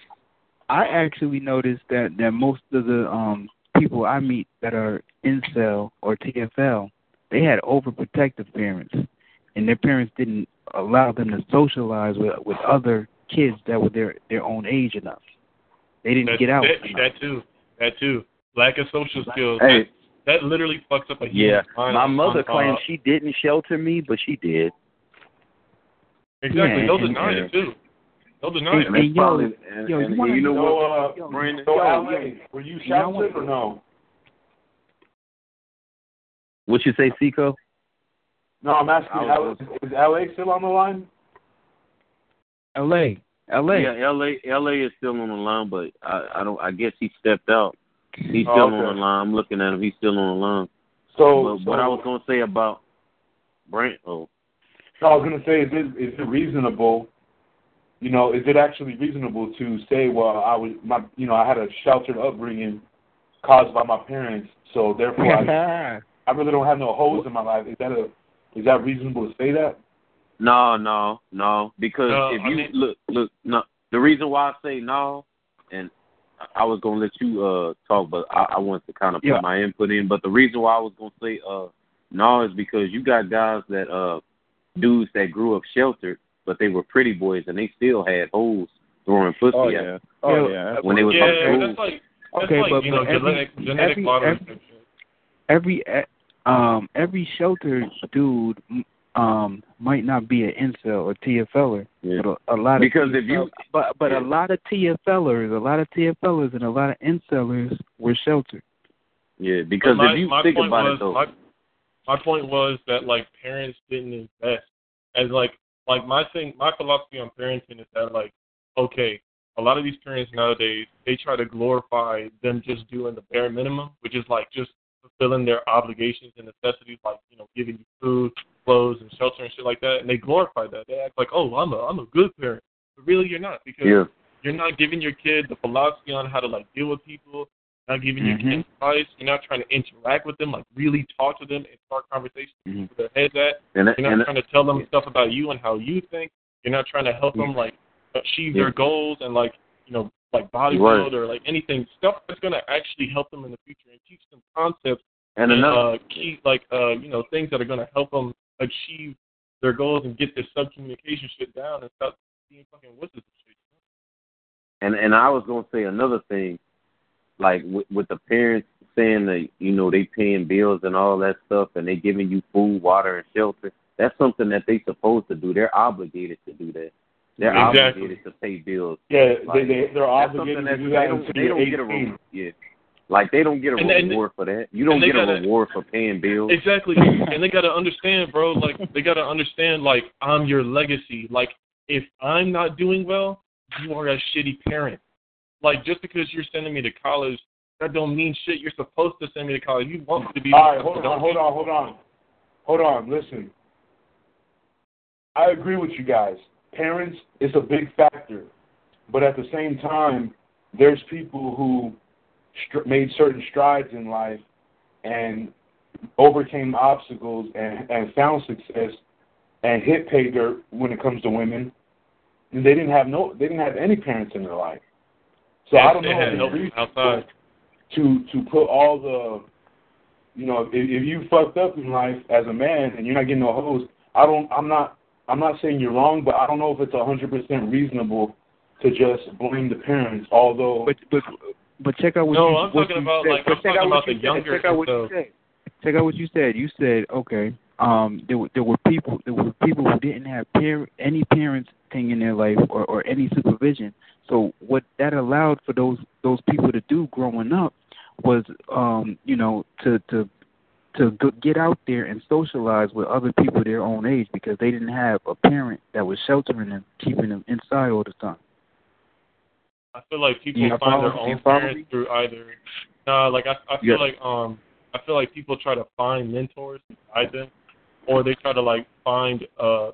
I actually noticed that that most of the um people I meet that are incel or TFL, they had overprotective parents, and their parents didn't allow them to socialize with with other kids that were their their own age enough. They didn't That, get out. That, that too. That too. Lack of social skills. Hey. That, that literally fucks up a Yeah, mind my on- mother on, uh, claims she didn't shelter me, but she did. Exactly. Yeah, Those and- are nice too. They'll deny it. And, and, yo, and, yo, and, you, wanna you know know, what, uh, Brandon? so yo, LA, yo, were you you know sheltered what? or no? What you say, Seco? No, I'm asking. I was- is LA still on the line? L.A. L.A. Yeah, L.A. L.A. is still on the line, but I, I don't. I guess he stepped out. He's Oh, still okay. on the line. I'm looking at him. He's still on the line. So, but so what I was gonna say about Brand, oh, no, I was gonna say, is it is it reasonable? You know, is it actually reasonable to say, well, I was my, you know, I had a sheltered upbringing caused by my parents, so therefore I, (laughs) I really don't have no holes in my life. Is that a is that reasonable to say that? No, no, no, because No, if I you mean- look, look, no. The reason why I say no, and I- I was gonna let you uh talk, but I, I wanted to kind of put Yeah. my input in. But the reason why I was gonna say uh no is because you got guys that uh dudes that grew up sheltered, but they were pretty boys and they still had holes throwing pussy Oh at yeah. them Oh Yeah. yeah. when they was Yeah, in school. that's like that's Okay, like but- you know every- genetic genetic every- lottery every- every eh, um every sheltered dude um might not be an incel or TFLer, Yeah. but a, a lot of Because if you- but but Yeah. a lot of TFLers, a lot of TFLers, and a lot of incellers were sheltered. Yeah, because my, if you think about was, it though, my, my point was that like parents didn't invest as like like my thing my philosophy on parenting is that like okay a lot of these parents nowadays they try to glorify them just doing the bare minimum which is like just fulfilling their obligations and necessities like you know giving you food clothes and shelter and shit like that and they glorify that they act like oh I'm a I'm a good parent but really you're not because yeah, you're not giving your kid the philosophy on how to like deal with people, not giving your Mhm. kids advice. You're not trying to interact with them, like really talk to them and start conversations Mhm. with their heads at. and You're not and trying to tell them stuff about you and how you think. You're not trying to help them like achieve Yeah. their goals and like you know like bodybuild Right. or like anything stuff that's gonna actually help them in the future and teach them concepts and another uh, key like uh you know things that are gonna help them achieve their goals and get this sub communication shit down and stop being fucking wusses and shit. And and I was gonna say another thing, like with, with the parents saying that you know they paying bills and all that stuff, and they giving you food, water, and shelter. That's something that they supposed to do. They're obligated to do that. They're Exactly. obligated to pay bills. Yeah, Like, they, they they're obligated to that do they don't they don't get a 18. re- yeah. Like they don't get a And- and- reward for that. You don't get a gotta- reward for paying bills. Exactly, (laughs) and they gotta understand, bro. Like they gotta understand, like I'm your legacy. Like if I'm not doing well, you are a shitty parent. Like just because you're sending me to college, that don't mean shit. You're supposed to send me to college. You want me to be. All right, hold on, don't hold on, hold on, hold on. Listen, I agree with you guys. Parents is a big factor, but at the same time, there's people who str- made certain strides in life and overcame obstacles and, and found success and hit pay dirt when it comes to women. And they didn't have no, they didn't have any parents in their life. So I don't know. They know had if outside. to to put all the you know if, if you fucked up in life as a man and you're not getting no hoes i don't i'm not i'm not saying you're wrong but i don't know if it's a hundred percent reasonable to just blame the parents although But but but check out what No, you I'm what talking you about, said. like, But I'm check talking out what about the you said. younger Check out what you stuff. said. Check out what you said. You said okay. Um, there were there were people there were people who didn't have par- any parents thing in their life or, or any supervision. So what that allowed for those those people to do growing up was um you know to to to go, get out there and socialize with other people their own age because they didn't have a parent that was sheltering them, keeping them inside all the time. I feel like people You find their own parents through either. Nah, like I, I feel Yeah. like um, I feel like people try to find mentors to them, or they try to like find uh,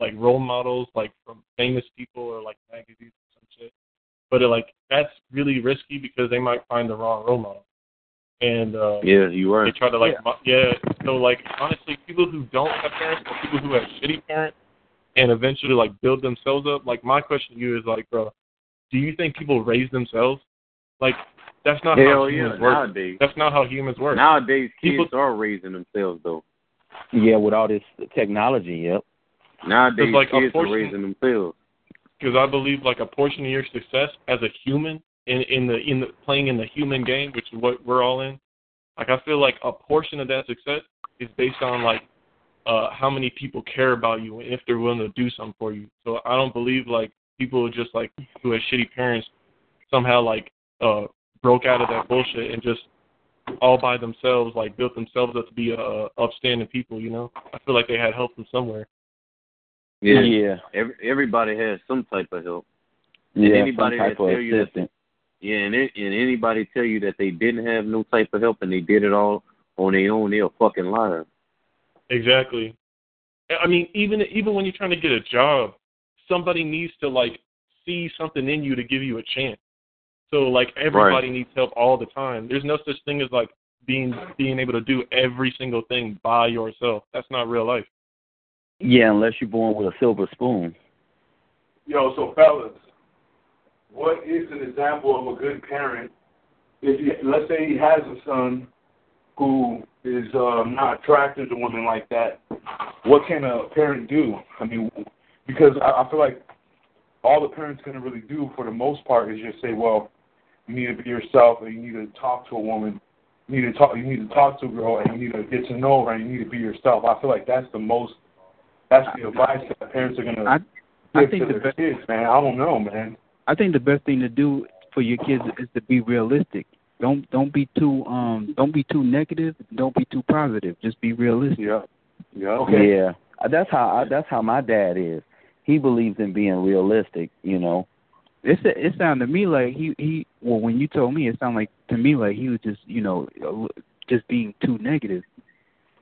like role models like from famous people or like magazines or some shit. But it, like that's really risky because they might find the wrong role model, and uh, Yeah, you were. they try to like mo- yeah. So like honestly, people who don't have parents or people who have shitty parents and eventually like build themselves up. Like my question to you is like, bro, do you think people raise themselves? Like that's not how Hell yeah, humans work. nowadays. That's not how humans work. Nowadays kids People- are raising themselves though. Yeah, with all this technology, yep. Nowadays It's like a kids are raising themselves. because I believe like a portion of your success as a human in in the in the playing in the human game, which is what we're all in. Like I feel like a portion of that success is based on like uh how many people care about you and if they're willing to do something for you. So I don't believe like people just like who had shitty parents somehow like uh broke out of that bullshit and just all by themselves like built themselves up to be uh upstanding people. You know, I feel like they had help from somewhere. Yeah. Yeah. Every, everybody has some type of help. Yeah, and some anybody type that of tell you that assistant. Yeah, and it, and anybody tell you that they didn't have no type of help and they did it all on their own, they're a fucking liar. Exactly. I mean, even even when you're trying to get a job, somebody needs to like see something in you to give you a chance. So like everybody needs help all the time. There's no such thing as like being being able to do every single thing by yourself. That's not real life. Yeah, unless you're born with a silver spoon. Yo, so fellas, what is an example of a good parent? If you, let's say he has a son who is um, not attracted to women like that, what can a parent do? I mean, because I, I feel like all the parents can really do for the most part is just say, well, you need to be yourself, and you need to talk to a woman. You need to talk. You need to talk to a girl, and you need to get to know her, and you need to be yourself. I feel like that's the most. That's the advice that parents are gonna I, I give think to the their best. kids, man. I don't know, man. I think the best thing to do for your kids is to be realistic. Don't don't be too um don't be too negative. Don't be too positive. Just be realistic. Yeah. Yeah. Okay. Yeah, that's how I, that's how my dad is. He believes in being realistic. You know. It's sa- it sounded to me like he he well when you told me it sounded like to me like he was just you know uh, just being too negative.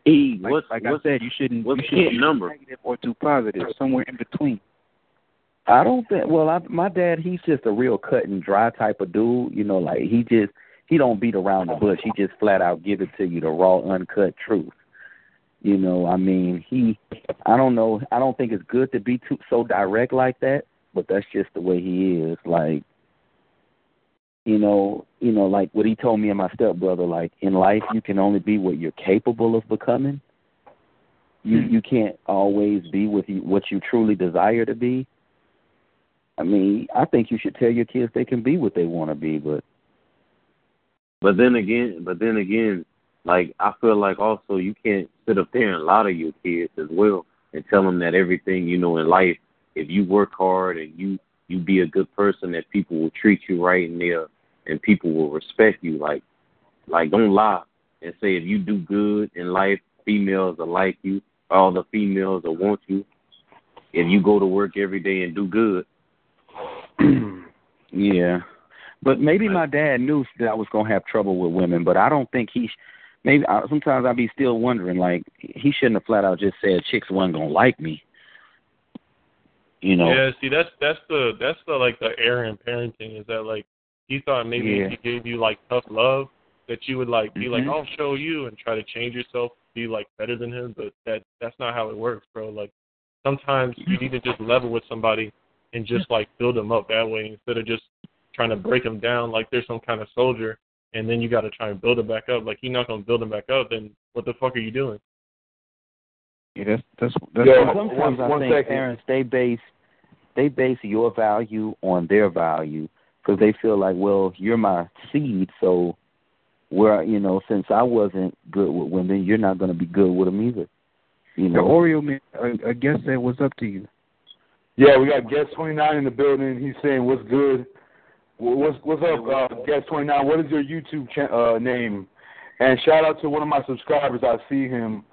E, Like, what's like what's, I said, you shouldn't what's you shouldn't kid be number? negative or too positive. Somewhere in between. I don't think. Well, I, my dad, he's just a real cut and dry type of dude. You know, like he just he don't beat around the bush. He just flat out give it to you the raw, uncut truth. You know, I mean, he. I don't know. I don't think it's good to be too so direct like that, but that's just the way he is. Like, you know, you know, like what he told me and my stepbrother. Like in life, you can only be what you're capable of becoming. You you can't always be with you what you truly desire to be. I mean, I think you should tell your kids they can be what they want to be, but But then again, but then again, like I feel like also you can't sit up there and lie to your kids as well and tell them that everything you know in life, if you work hard and you you be a good person, that people will treat you right and they'll and people will respect you. Like like don't lie and say if you do good in life, females will like you. All the females will want you. If you go to work every day and do good, (clears throat) yeah. But maybe my dad knew that I was gonna have trouble with women, but I don't think he. Sh- maybe I, sometimes I'd be still wondering, like he shouldn't have flat out just said chicks wasn't gonna like me. You know. Yeah, see that's that's the that's the like the error in parenting is that like he thought maybe Yeah. if he gave you like tough love that you would like be like Mhm. I'll show you and try to change yourself be like better than him, but that that's not how it works, bro. Like sometimes you need to just level with somebody and just like build them up that way instead of just trying to break them down like they're some kind of soldier and then you got to try and build them back up. Like you're not gonna build them back up, then what the fuck are you doing? Yeah, that's that's that's. Yo, But sometimes one- I one think second. parents they base they base your value on their value because they feel like, well, you're my seed, so where you know, since I wasn't good with women, you're not going to be good with them either. You know, The. Oreo man, I, I guess that was up to you. Yeah, we got guest 29 in the building. He's saying, "What's good? What's what's up, uh, guest 29? What is your YouTube cha- uh, name?" And shout out to one of my subscribers. I see him,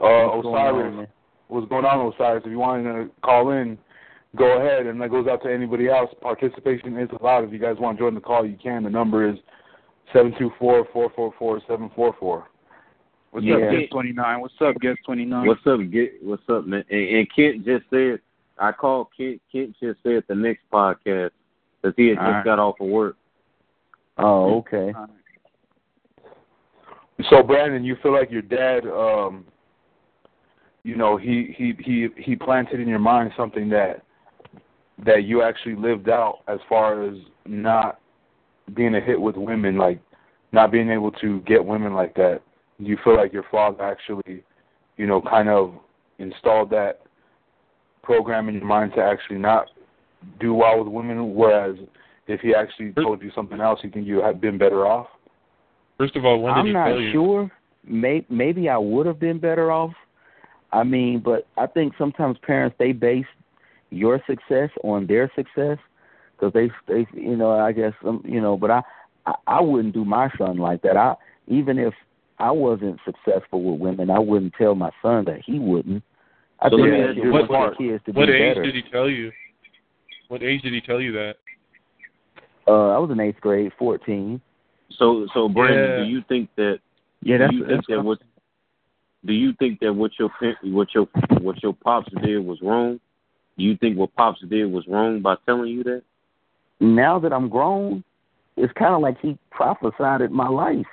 uh, What's going Osiris. on, man? What's going on, Osiris? If you want to call in, go ahead. And that goes out to anybody else. Participation is allowed. If you guys want to join the call, you can. The number is seven two four four four four seven four four. What's Yeah. up, guest twenty nine? What's up, guest twenty nine? What's up, get what's up, man? And, and Kent just said I called Kent. Kent just said the next podcast because he had just All right. got off of work. Oh, okay. So Brandon, you feel like your dad, um, you know, he he he he planted in your mind something that that you actually lived out as far as not being a hit with women, like not being able to get women like that. Do you feel like your father actually, you know, kind of installed that program in your mind to actually not do well with women, whereas if he actually told you something else, you think you had been better off? First of all, when did I'm he not tell you? sure. May, maybe I would have been better off. I mean, but I think sometimes parents they base your success on their success because they they you know I guess um, you know but I, I I wouldn't do my son like that. I even if I wasn't successful with women, I wouldn't tell my son that he wouldn't. I So think let me that ask should you want this their kids to What be age better. did he tell you? What age did he tell you that? Uh, I was in eighth grade, fourteen. So so Brandon, Yeah. do you think that Yeah, do that's you think that's that what do you think that what your what your what your pops did was wrong? Do you think what pops did was wrong by telling you that? Now that I'm grown, it's kind of like he prophesied in my life.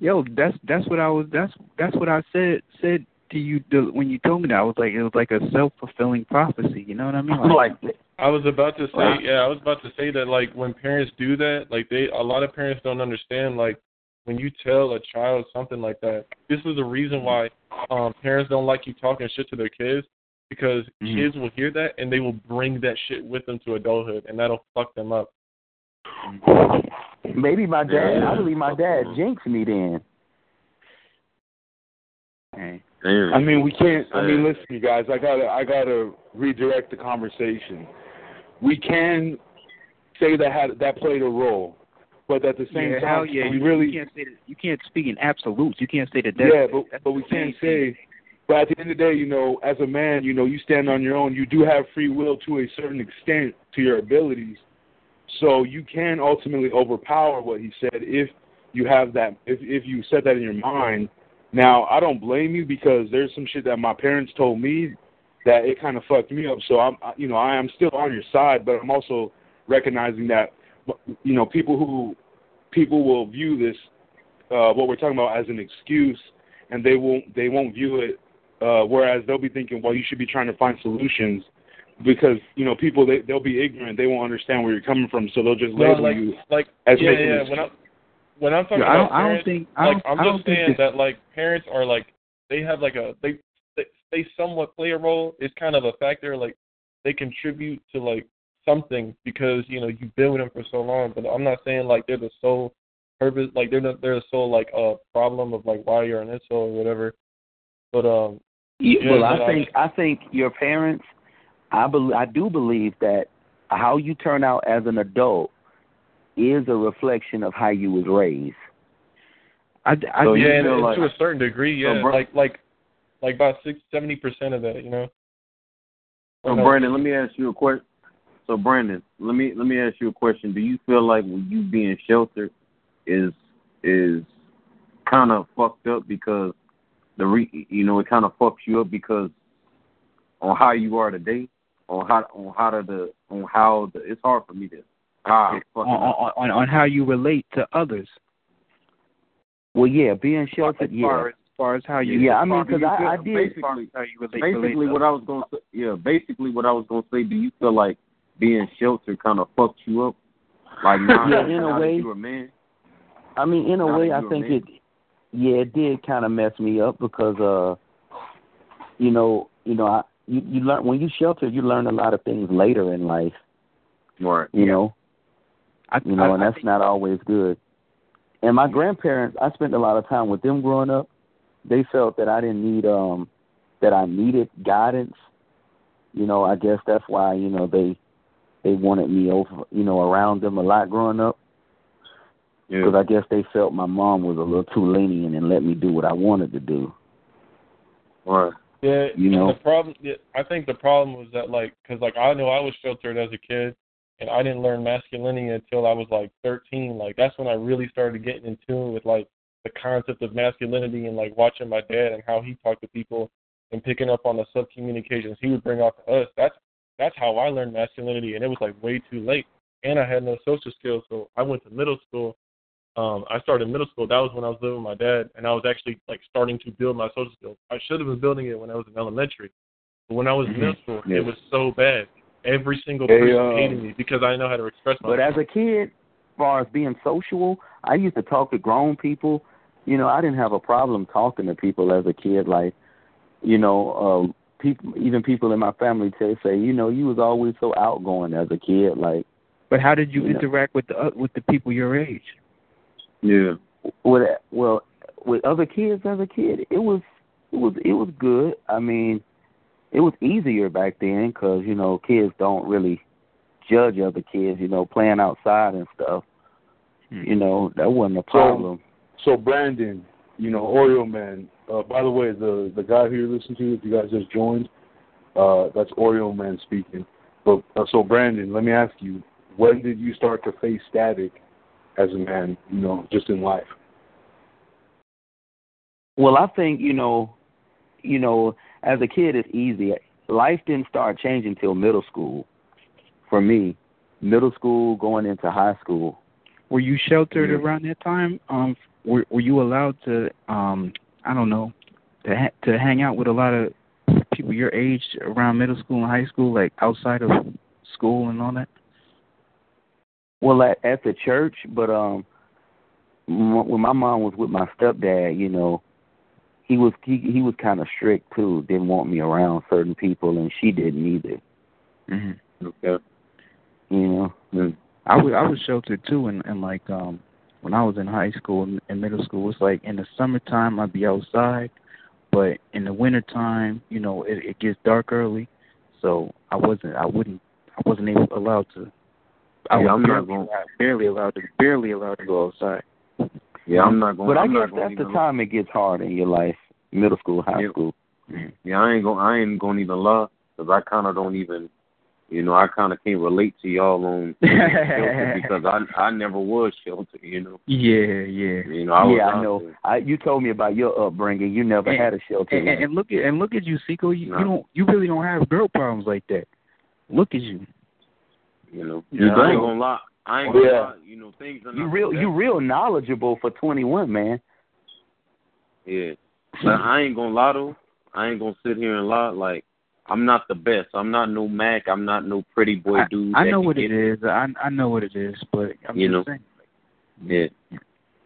yo. That's that's what I was. That's that's what I said said to you the, when you told me that. I was like, it was like a self fulfilling prophecy. You know what I mean? (laughs) like I was about to say, Wow. yeah, I was about to say that like when parents do that, like they a lot of parents don't understand like when you tell a child something like that. This is the reason why um parents don't like you talking shit to their kids because Mhm. kids will hear that and they will bring that shit with them to adulthood and that'll fuck them up. maybe my dad. Yeah. I believe my dad jinxed me then. Hey. Damn. I mean, we can't. I mean, Yeah. listen, you guys. I gotta. I gotta redirect the conversation. We can say that had that played a role, but at the same yeah, time, yeah. we you, really. you can't say that, you can't speak in absolutes. You can't say that. That's, yeah, but that's but we can't thing. say. But at the end of the day, you know, as a man, you know, you stand on your own. You do have free will to a certain extent to your abilities, so you can ultimately overpower what he said if you have that. If if you set that in your mind. Now, I don't blame you because there's some shit that my parents told me that it kind of fucked me up. So I'm, you know, I am still on your side, but I'm also recognizing that, you know, people who people will view this, uh, what we're talking about, as an excuse, and they won't they won't view it. Uh, whereas they'll be thinking, well, you should be trying to find solutions because you know people they they'll be ignorant, they won't understand where you're coming from, so they'll just No, label like you like as yeah, making yeah. an When I when I'm talking Yeah, I about don't- I don't think- I like don't- I'm I don't just think saying this- that like parents are like they have like a they they, they somewhat play a role. It's kind of a factor. Like they contribute to like something because you know you've been with them for so long. But I'm not saying like they're the sole purpose. Like they're the, they're the sole like uh problem of like why you're an incel or whatever. But um Yeah, Yeah, well, I I- think I think your parents. I bel I do believe that how you turn out as an adult is a reflection of how you was raised. I, I So yeah, and, and like- to a certain degree, So, yeah, bro- like like like about six seventy percent of that, you know. So Or Brandon, let me ask you a question. So Brandon, let me let me ask you a question. Do you feel like when you being sheltered is is kind of fucked up because the re, you know it kind of fucks you up because on how you are today, on how on how to the on how the it's hard for me to ah on, on, on on how you relate to others. Well, yeah, being sheltered, As yeah. far as, as far as how you. Yeah, I mean, because I- I did- basically how you relate. basically relate to what I was gonna say yeah basically what I was gonna say. Do you feel like being sheltered kind of fucked you up? Like now, (laughs) Yeah, that- in a now that way. you're a man. I mean, in a Now way, I think man. it. Yeah, it did kind of mess me up because, uh, you know, you know, I you you learn when you shelter, you learn a lot of things later in life. Right. You know, I, you know, I, and that's think, not always good. And my grandparents, I spent a lot of time with them growing up. They felt that I didn't need um that I needed guidance. You know, I guess that's why you know they they wanted me over you know around them a lot growing up Yeah. because I guess they felt my mom was a little too lenient and let me do what I wanted to do. Right. Yeah, You know? the problem. Yeah, I think the problem was that like, cause like I know I was sheltered as a kid, and I didn't learn masculinity until I was like 13. Like that's when I really started getting in tune with like the concept of masculinity and like watching my dad and how he talked to people and picking up on the sub communications he would bring out to us. That's that's how I learned masculinity, and it was like way too late. And I had no social skills, so I went to middle school. Um, I started middle school. That was when I was living with my dad, and I was actually like starting to build my social skills. I should have been building it when I was in elementary, but when I was in middle school, Yeah. it was so bad. Every single Hey, person um, hated me because I didn't know how to express myself. But as a kid, as far as being social, I used to talk to grown people. You know, I didn't have a problem talking to people as a kid. Like, you know, um, people, even people in my family say, say, you know, you was always so outgoing as a kid. Like, but how did you you know. interact with the uh, with the people your age? Yeah. with well, with other kids as a kid, it was, it was, it was good. I mean, it was easier back then because you know kids don't really judge other kids. You know, playing outside and stuff. You know, that wasn't a problem. So Brandon, you know, Oreo Man. Uh, by the way, the the guy who you're listening to, if you guys just joined, uh, that's Oreo Man speaking. But uh, so Brandon, let me ask you, when did you start to face static as a man? You know, just in life. Well, I think you know, you know, as a kid, it's easy. Life didn't start changing till middle school. For me, middle school going into high school. Were you sheltered Yeah. around that time? Um, were were you allowed to um, I don't know, to ha- to hang out with a lot of people your age around middle school and high school, like outside of school and all that? Well, at, at the church, but um, when my mom was with my stepdad, you know, he was he he was kind of strict too. Didn't want me around certain people, and she didn't either. Mm-hmm. Okay. You know. Mm. I was I was sheltered too, and and like um when I was in high school and, and middle school, it's like in the summertime I'd be outside, but in the wintertime, you know, it, it gets dark early, so I wasn't I wouldn't I wasn't able allowed to. I Yeah, was I'm not barely, gonna- barely allowed to barely allowed to go outside. Yeah, I'm not going. But I I'm not guess gonna that's the even- time it gets hard in your life, middle school, high Yeah. school. Yeah, I ain't going. I ain't going to even lie because I kind of don't even. You know, I kind of can't relate to y'all on (laughs) shelter because I I never was sheltered. You know. Yeah, yeah. You know, I was yeah, I know. there. I you told me about your upbringing. You never And- had a shelter. And, and, and look at and look at you, Seco. You, No. you don't you really don't have girl problems like that. Look at you. You know. You Yeah, I ain't gonna lie. I ain't gonna yeah. You know, things are you real you real knowledgeable for twenty one, man. Yeah. But I ain't gonna lie though. I ain't gonna sit here and lie. Like I'm not the best. I'm not no Mac. I'm not no pretty boy I, dude. I that know what get it is. I I know what it is, but I'm You just know. saying. Yeah.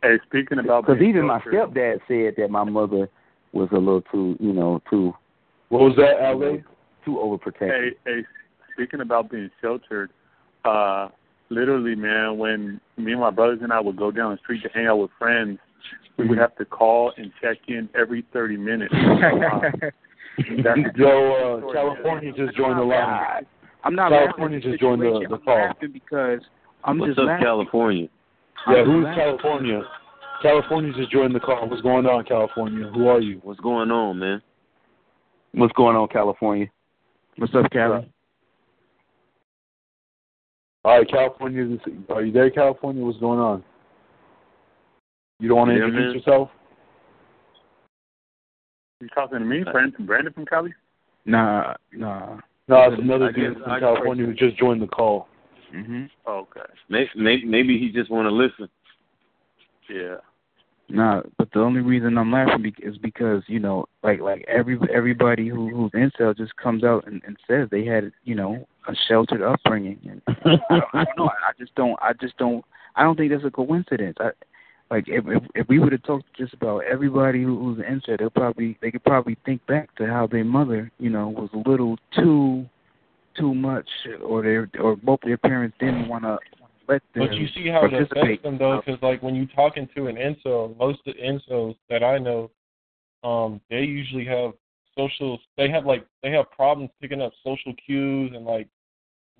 Hey, speaking about Because even my stepdad said that my mother was a little too, you know, too What was that, LA? too overprotective. Hey, hey, speaking about being sheltered, uh, literally, man, when me and my brothers and I would go down the street to hang out with friends, we would have to call and check in every 30 minutes. (laughs) That's Yo, uh, California just joined the line. I'm not California just joined the, the call. because I'm What's just up, laughing. California? Yeah, I'm who's laughing. California? California just joined the call. What's going on, California? Who are you? What's going on, man? What's going on, California? What's up, Cali? All right, California. this- Are you there, California? What's going on? You don't want to Yeah, introduce man. yourself? You talking to me, Brandon, Brandon from Cali? Nah, nah. No, it's another I dude from I- California who just joined the call. Mhm. Okay. Maybe, maybe, maybe he just want to listen. Yeah. Nah, but the only reason I'm laughing be- is because you know, like like every everybody who who's incel just comes out and, and says they had you know a sheltered upbringing, and I don't, I don't know. (laughs) I just don't. I just don't. I don't think that's a coincidence. I like if if, if we were to talk just about everybody who, who's an incel, they'll probably they could probably think back to how their mother, you know, was a little too too much, or their or both their parents didn't want to let them But you see how it affects them though, because like when you talking to an incel, most of the incels that I know, um, they usually have social. They have like they have problems picking up social cues and like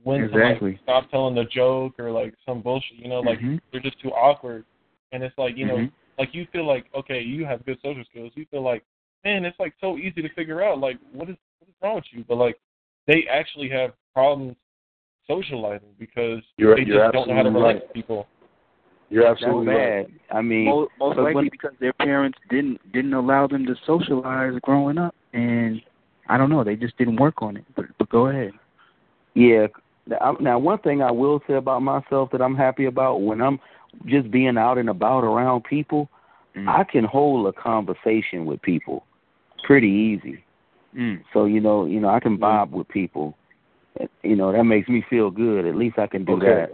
when Exactly. to like stop telling the joke or like some bullshit. You know, like Mhm. they're just too awkward. And it's like you know, Mhm. like you feel like okay, you have good social skills. You feel like man, it's like so easy to figure out. Like what is what is wrong with you? But like they actually have problems socializing because You're- they you're just don't know how to absolutely relate right. to people. You're That's absolutely right. bad. I mean, most, most likely when- because their parents didn't didn't allow them to socialize growing up, and I don't know, they just didn't work on it. But but go ahead. Yeah. Now, now, one thing I will say about myself that I'm happy about when I'm just being out and about around people, Mm. I can hold a conversation with people pretty easy. Mm. So you know, you know, I can vibe with people. You know, that makes me feel good. At least I can do Okay. that.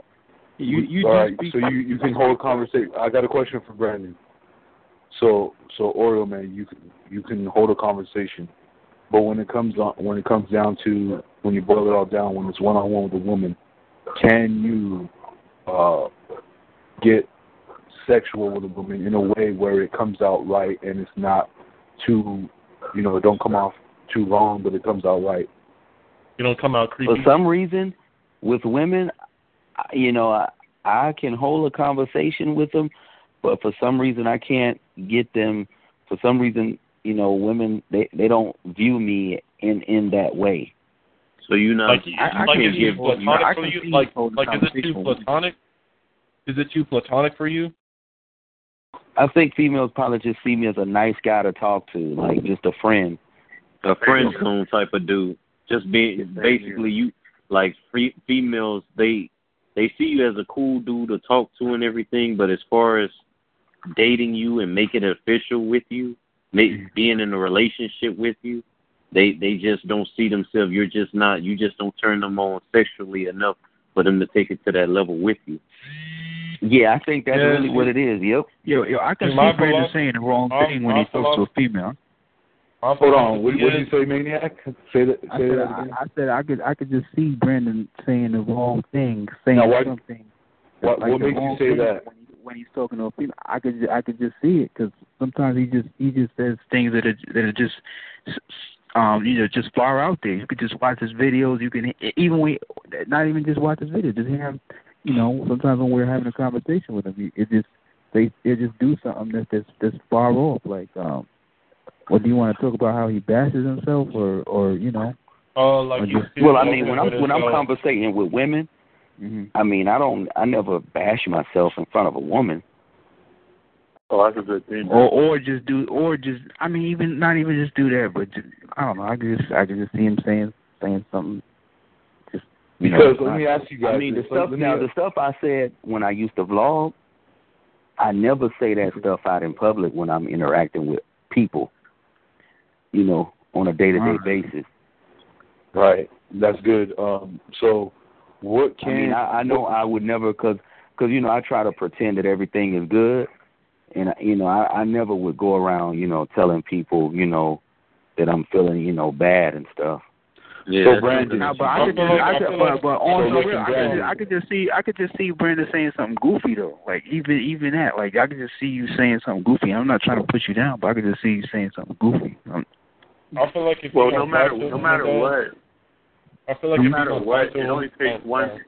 You you All do so you you can hold a conversation. I got a question for Brandon. So so Oreo man, you can you can hold a conversation, but when it comes on when it comes down to when you boil it all down, when it's one on one with a woman, can you uh, get sexual with a woman in a way where it comes out right and it's not too, you know, it don't come off too long, but it comes out right. You don't come out creepy. For some reason, with women, I- you know, I, I can hold a conversation with them, but for some reason I can't get them. For some reason, you know, women they they don't view me in in that way. So you know, like, I- I like can is it give- platonic I for can you? Like, like is it too platonic? Is it too platonic for you? I think females probably just see me as a nice guy to talk to, like just a friend. a friend zone type of dude. Just being basically you like free, females they they see you as a cool dude to talk to and everything, but as far as dating you and making it official with you, make, mm-hmm. being in a relationship with you, they they just don't see themselves. You're just not. You just don't turn them on sexually enough for them to take it to that level with you. Yeah, I think that's Yeah, really what it is. Yep. Yo, yo, I can My see Brandon philosophy- saying the wrong my- thing when my he talks to a female. My Hold on, what what did you say, maniac? Say that. I said, that I, again. I said I could I could just see Brandon saying the wrong thing, saying Now, why- something. What, like what makes you say that? When, he, when he's talking to a female, I could I could just see it because sometimes he just he just says things that are that are just s- s- um you know just far out there. You could just watch his videos. You can even when not even just watch his videos, just hear him. You know, sometimes when we're having a conversation with him, it just they they just do something that's that's, that's far off. Like um, what do you want to talk about? How he bashes himself, or or you know? Oh, like you just- Well, I mean, when I'm when I'm yourself. conversating with women, hmm I mean, I don't, I never bash myself in front of a woman. Oh, that's a good thing. or or just do or just I mean even not even just do that, but just, I don't know. I could just I could just see him saying saying something. Just you Because know, let me ask you guys. I mean, the stuff me now, ask- the stuff I said when I used to vlog, I never say that stuff out in public when I'm interacting with people. You know, on a day to day basis. Right. That's good. Um. So, what I can mean, I, I know I would never, cause, cause you know, I try to pretend that everything is good, and you know, I, I never would go around, you know, telling people, you know, that I'm feeling, you know, bad and stuff. Yeah, So, Brandon, No, but I I could feel just, I I could, feel but, but on So the real, I could, just, I could just see, I could just see Brandon saying something goofy though. Like even, even that, like I could just see you saying something goofy. I'm not trying to put you down, but I could just see you saying something goofy. Um, I feel like if Well, no matter no matter woman, what, I feel like no matter what, it only takes one.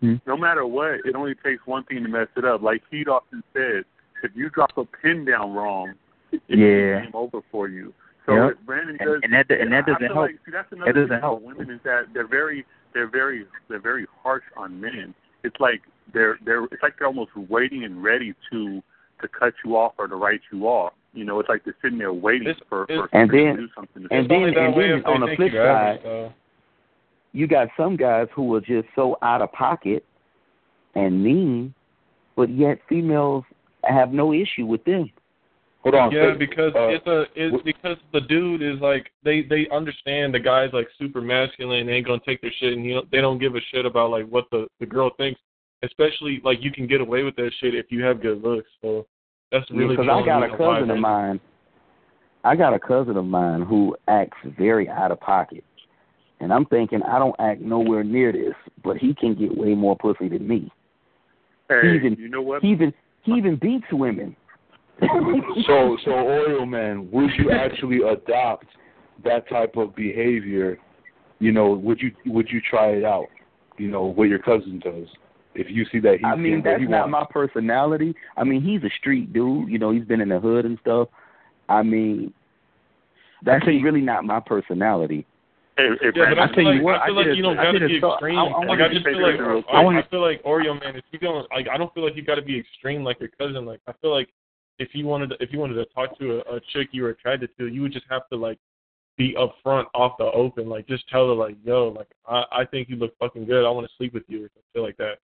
Hmm. No matter what, it only takes one thing to mess it up. Like Pete often says, if you drop a pin down wrong, it's Yeah. game over for you. So Yep. if Brandon does, and that- and that doesn't help. Like, see, that's another That doesn't thing help. about women is that they're very, they're very, they're very harsh on men. It's like they're, they're, it's like they're almost waiting and ready to, to cut you off or to write you off. You know, it's like they're sitting there waiting It's- for, for And then- to do something. To and it's them. only then- and way then if on the flip you're side- though. You got some guys who are just so out of pocket and mean, but yet females have no issue with them. hold on. Yeah, say- because uh, it's a it's wh- because the dude is like they they understand the guy's like super masculine and ain't gonna take their shit and you know, they don't give a shit about like what the the girl thinks. Especially like you can get away with that shit if you have good looks. So that's really Because the I got a cousin of mine. I got a cousin of mine who acts very out of pocket, and I'm thinking I don't act nowhere near this, but he can get way more pussy than me. Hey, he even you know what? he even he even beats women. (laughs) so, so Oreo man, would you actually adopt that type of behavior? You know, would you would you try it out? You know, what your cousin does. If you see that he's I mean, that's he not wants. my personality. I mean, he's a street dude. You know, he's been in the hood and stuff. I mean, that's I really not my personality. Hey, hey, Yeah, but I I feel tell like you what, I feel like did you a- don't gotta be extreme. I- I like I just feel like I, quick. I feel like Oreo man, if you don't like, I don't feel like you got to be extreme like your cousin. Like I feel like if you wanted to, if you wanted to talk to a, a chick you were attracted to, you would just have to like be upfront off the open. Like just tell her like, yo, like I I think you look fucking good. I want to sleep with you or something like that.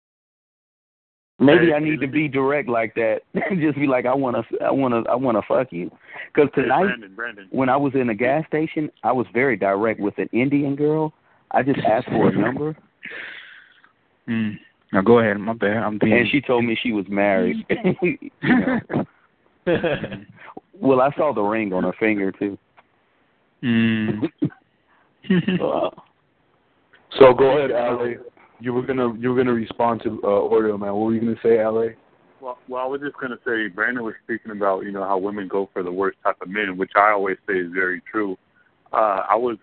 Maybe I need to be direct like that. (laughs) Just be like, I wanna, I wanna, I wanna fuck you. Because hey, tonight, Brandon, Brandon. when I was in the gas station, I was very direct with an Indian girl. I just asked for a (laughs) number, mm. Now go ahead. My bad. I'm being. and she told me she was married. (laughs) Well, I saw the ring on her finger too. Mm. So go ahead, Ale. You were gonna you were gonna respond to uh, Oreo man. What were you gonna say, Ale? Well, well, I was just going to say, Brandon was speaking about, you know, how women go for the worst type of men, which I always say is very true. uh, I was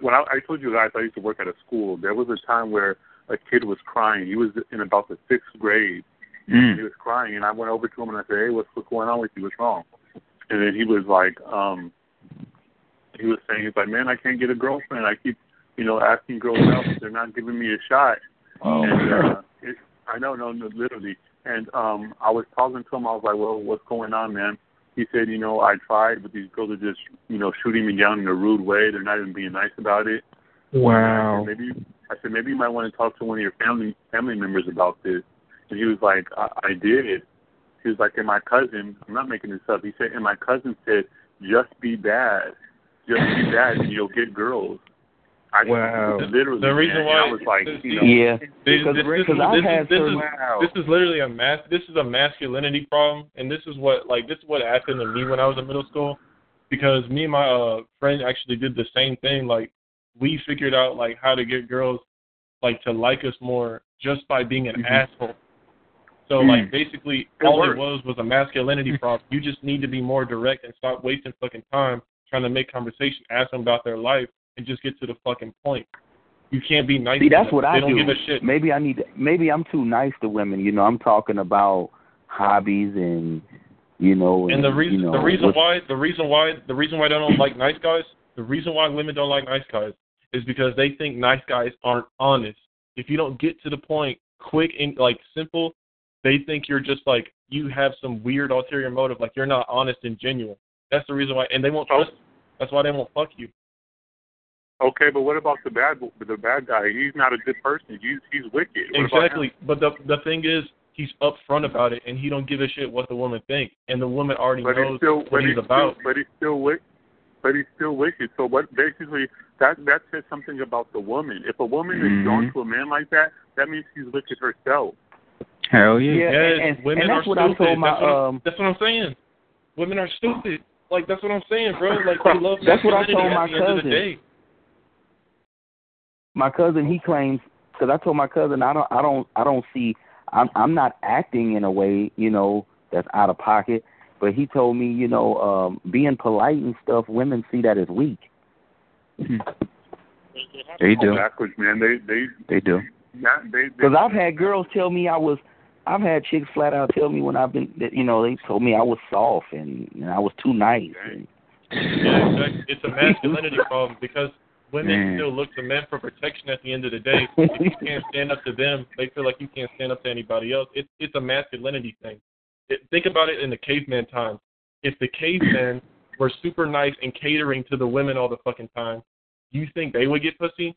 when I, I told you guys I used to work at a school. There was a time where a kid was crying. He was in about the sixth grade. Mm. He was crying, and I went over to him and I said, "Hey, what's what's going on with you? What's wrong?" And then he was like, um, he was saying, he's like, "Man, I can't get a girlfriend. I keep, you know, asking girls out, but they're not giving me a shot." Oh, and uh, it, I know, no, no, literally. And um, I was talking to him. I was like, "Well, what's going on, man?" He said, "You know, I tried, but these girls are just, you know, shooting me down in a rude way. They're not even being nice about it." Wow. I said, maybe I said maybe you might want to talk to one of your family family members about this. And he was like, I, I did. He was like, and my cousin, I'm not making this up. He said, and my cousin said, just be bad, just be bad, and you'll get girls. I Wow. literally. The reason man, why I was like, you know, Yeah, because this, this, because is- I've this, had is, this, certain. is, this is literally a mas- This is a masculinity problem, and this is what like this is what happened to me when I was in middle school, because me and my uh, friend actually did the same thing. Like we figured out like how to get girls like to like us more just by being an Mhm. asshole. So Mm. like basically It all worked. it was was a masculinity (laughs) problem. You just need to be more direct and stop wasting fucking time trying to make conversation, ask them about their life, and just get to the fucking point. You can't be nice. See, to that's what they I don't do. give a shit. Maybe I need. To, maybe I'm too nice to women. You know, I'm talking about hobbies and you know. And, And the reason you know, the reason why the reason why the reason why they don't like nice guys the reason why women don't like nice guys is because they think nice guys aren't honest. If you don't get to the point quick and like simple, they think you're just like you have some weird ulterior motive, like you're not honest and genuine. That's the reason why, and they won't trust. That's why they won't fuck you. Okay, but what about the bad the bad guy? He's not a good person. He's he's wicked. What? Exactly. But the the thing is, he's upfront about it, and he don't give a shit what the woman thinks, and the woman already But he's knows still, what but he's he's about. still, but he's still wicked. But he's still wicked. So what? Basically, that that says something about the woman. If a woman Mhm. is drawn to a man like that, that means she's wicked herself. Hell yeah. Yeah, Yes, and, and, women and that's are what I stupid. told my that's, what, um. that's what I'm saying. Women are stupid. Like that's what I'm saying, bro. Like they love That's what I masculinity told at my the end of the cousin. Day. my cousin he claims because I told my cousin I don't I don't I don't see I'm I'm not acting in a way you know that's out of pocket, but he told me you know um being polite and stuff women see that as weak. They do. Backwards, man. They they They do. not, they. they Because I've had girls tell me I was I've had chicks flat out tell me when I've been that, you know they told me I was soft and, and I was too nice. And, Yeah, exactly. It's a masculinity problem because women Man. still look to men for protection at the end of the day. If you (laughs) can't stand up to them, they feel like you can't stand up to anybody else. It's it's a masculinity thing. It, think about it in the caveman times. If the cavemen (clears throat) were super nice and catering to the women all the fucking time, you think they would get pussy?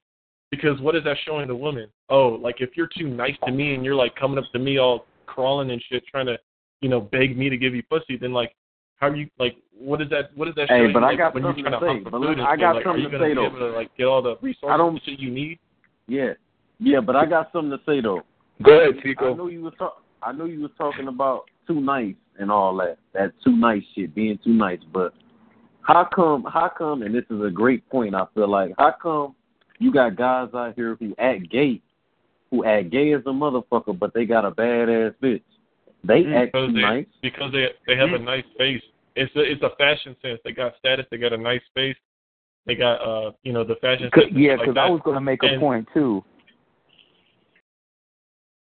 Because what is that showing the woman? Oh, like if you're too nice to me and you're like coming up to me all crawling and shit, trying to, you know, beg me to give you pussy, then like, how are you like? What is that? What is that? Hey, but you, I like, got when something you're to say. But look, I got like, something to say, though. to like get all the resources I don't- and you need? Yeah, yeah, but I got something to say though. Go ahead, I know you was talk- I know you was talking about too nice and all that. That too nice shit, being too nice. But how come? How come? And this is a great point. I feel like how come you got guys out here who act gay, who act gay as a motherfucker, but they got a badass bitch. They act because they nice. because they they have a nice face. It's a it's a fashion sense. They got status. They got a nice face. They got uh you know the fashion Cause, sense. yeah, shit like because. I was going to make a point too.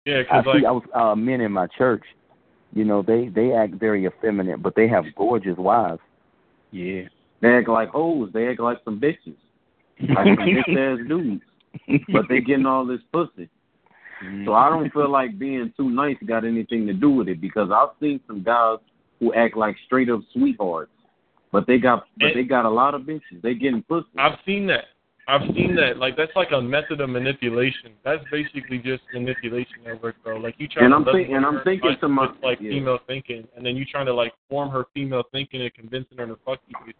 Yeah, cause I because see. I was uh, men in my church. You know, they they act very effeminate, but they have gorgeous wives. Yeah. They act like hoes. They act like some bitches, like some (laughs) bitch ass dudes. But they getting all this pussy. So I don't feel like being too nice got anything to do with it because I've seen some guys who act like straight up sweethearts, but they got but they got a lot of bitches. They getting pussy. I've seen that. I've seen that. Like that's like a method of manipulation. That's basically just manipulation at work, bro. Like you try And to I'm think- and I'm thinking like, to my- like yeah. female thinking, and then you trying to like form her female thinking and convincing her to fuck you.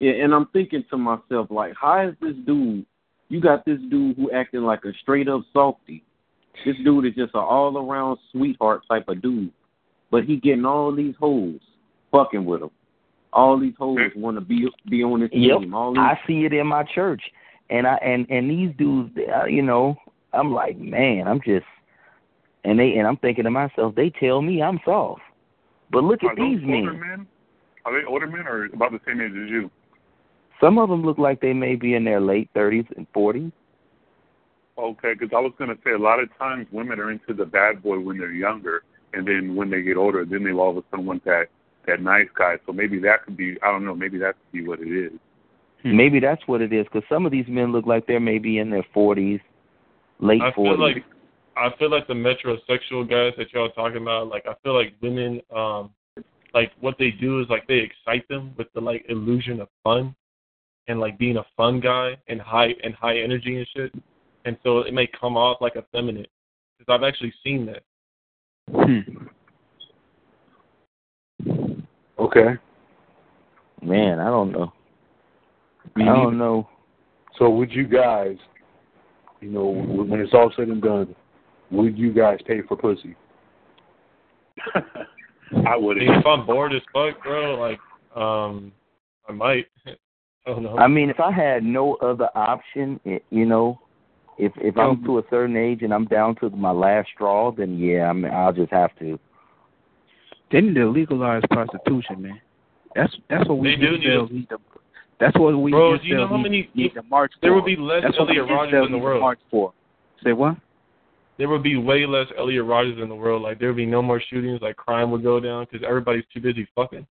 Yeah, and I'm thinking to myself like, how is this dude? You got this dude who acting like a straight up softy. This dude is just an all around sweetheart type of dude, but he getting all these hoes fucking with him. All these hoes want to be be on his Yep, team. All these I see it in my church, and I and and these dudes, uh, you know, I'm like, man, I'm just, and they and I'm thinking to myself, they tell me I'm soft, but look Are at those these older men. men? Are they older men or about the same age as you? Some of them look like they may be in their late thirties and forties. Okay, because I was going to say a lot of times women are into the bad boy when they're younger, and then when they get older, then they all of a sudden want that that nice guy. So maybe that could be I don't know. Maybe that could be what it is. Maybe that's what it is. Because some of these men look like they're maybe in their forties, late I feel like I feel like the metrosexual guys that y'all talking about, like I feel like women, um, like what they do is like they excite them with the like illusion of fun, and like being a fun guy and high and high energy and shit, and so it may come off like effeminate. Because I've actually seen that. Hmm. Okay. Man, I don't know. Me I don't know. So would you guys, you know, when it's all said and done, would you guys pay for pussy? (laughs) I would. I mean, if I'm bored as fuck, bro, like, um, I might. (laughs) Oh, I don't. I mean, if I had no other option, eh, you know, if if I'm um, to a certain age and I'm down to my last straw, then yeah, I mean, I'll just have to. They need to legalize prostitution, man. That's that's what we They do need incels need to. That's what we Bro, do you know how need, many- need to march there for. would be less that's what we Elliot Rodgers in the world. March for. Say what? there would be way less Elliot Rodgers in the world. Like there would be no more shootings. Like crime would go down because everybody's too busy fucking.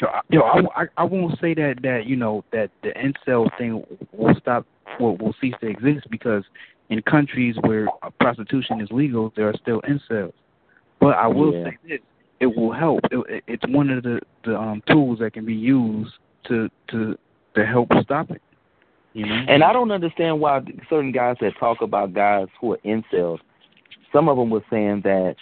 Yo, I- yo, I, I, I won't say that that you know that the incel thing will stop will will cease to exist because in countries where prostitution is legal, there are still incels. But I will Yeah. say this: it will help. It, it- it's one of the the um, tools that can be used to to to help stop it. You know. And I don't understand why certain guys that talk about guys who are incels, some of them were saying that,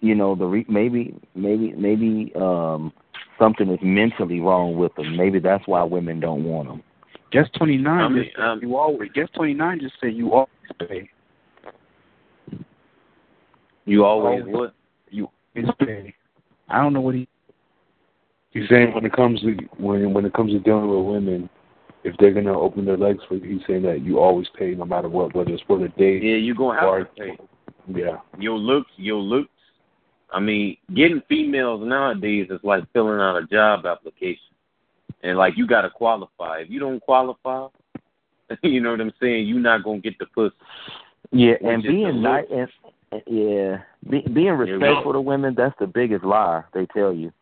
you know, the re- maybe maybe maybe um something is mentally wrong with them. Maybe that's why women don't want them. Guest twenty nine I mean, just um, you always guest twenty nine just said you always pay. You always Always. what? You always pay. I don't know what he He's saying when it comes to when when it comes to dealing with women, if they're gonna open their legs for you, he's saying that you always pay no matter what, whether it's for the date Yeah, you're gonna have or to pay. yeah. Your looks, your looks. I mean, getting females nowadays is like filling out a job application, and like you got to qualify. If you don't qualify, (laughs) you know what I'm saying. You're not gonna get the pussy. Yeah, Which and being nice and and- yeah, be, being respectful to women, that's the biggest lie they tell you.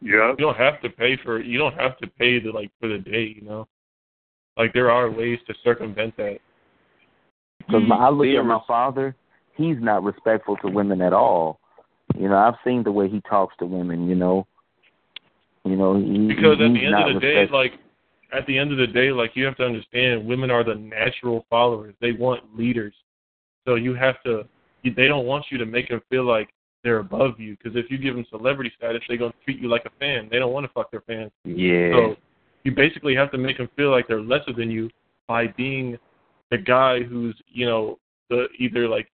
Yeah. You don't have to pay for. You don't have to pay the like for the date. You know, like there are ways to circumvent that. Because I look at my father, he's not respectful to women at all. You know, I've seen the way he talks to women. You know, you know, he, Because at the end of the day, like at the end of the day, like you have to understand, women are the natural followers. They want leaders, so you have to. They don't want you to make them feel like they're above you. Because if you give them celebrity status, they're gonna treat you like a fan. They don't want to fuck their fans. yeah, So you basically have to make them feel like they're lesser than you by being the guy who's you know the either like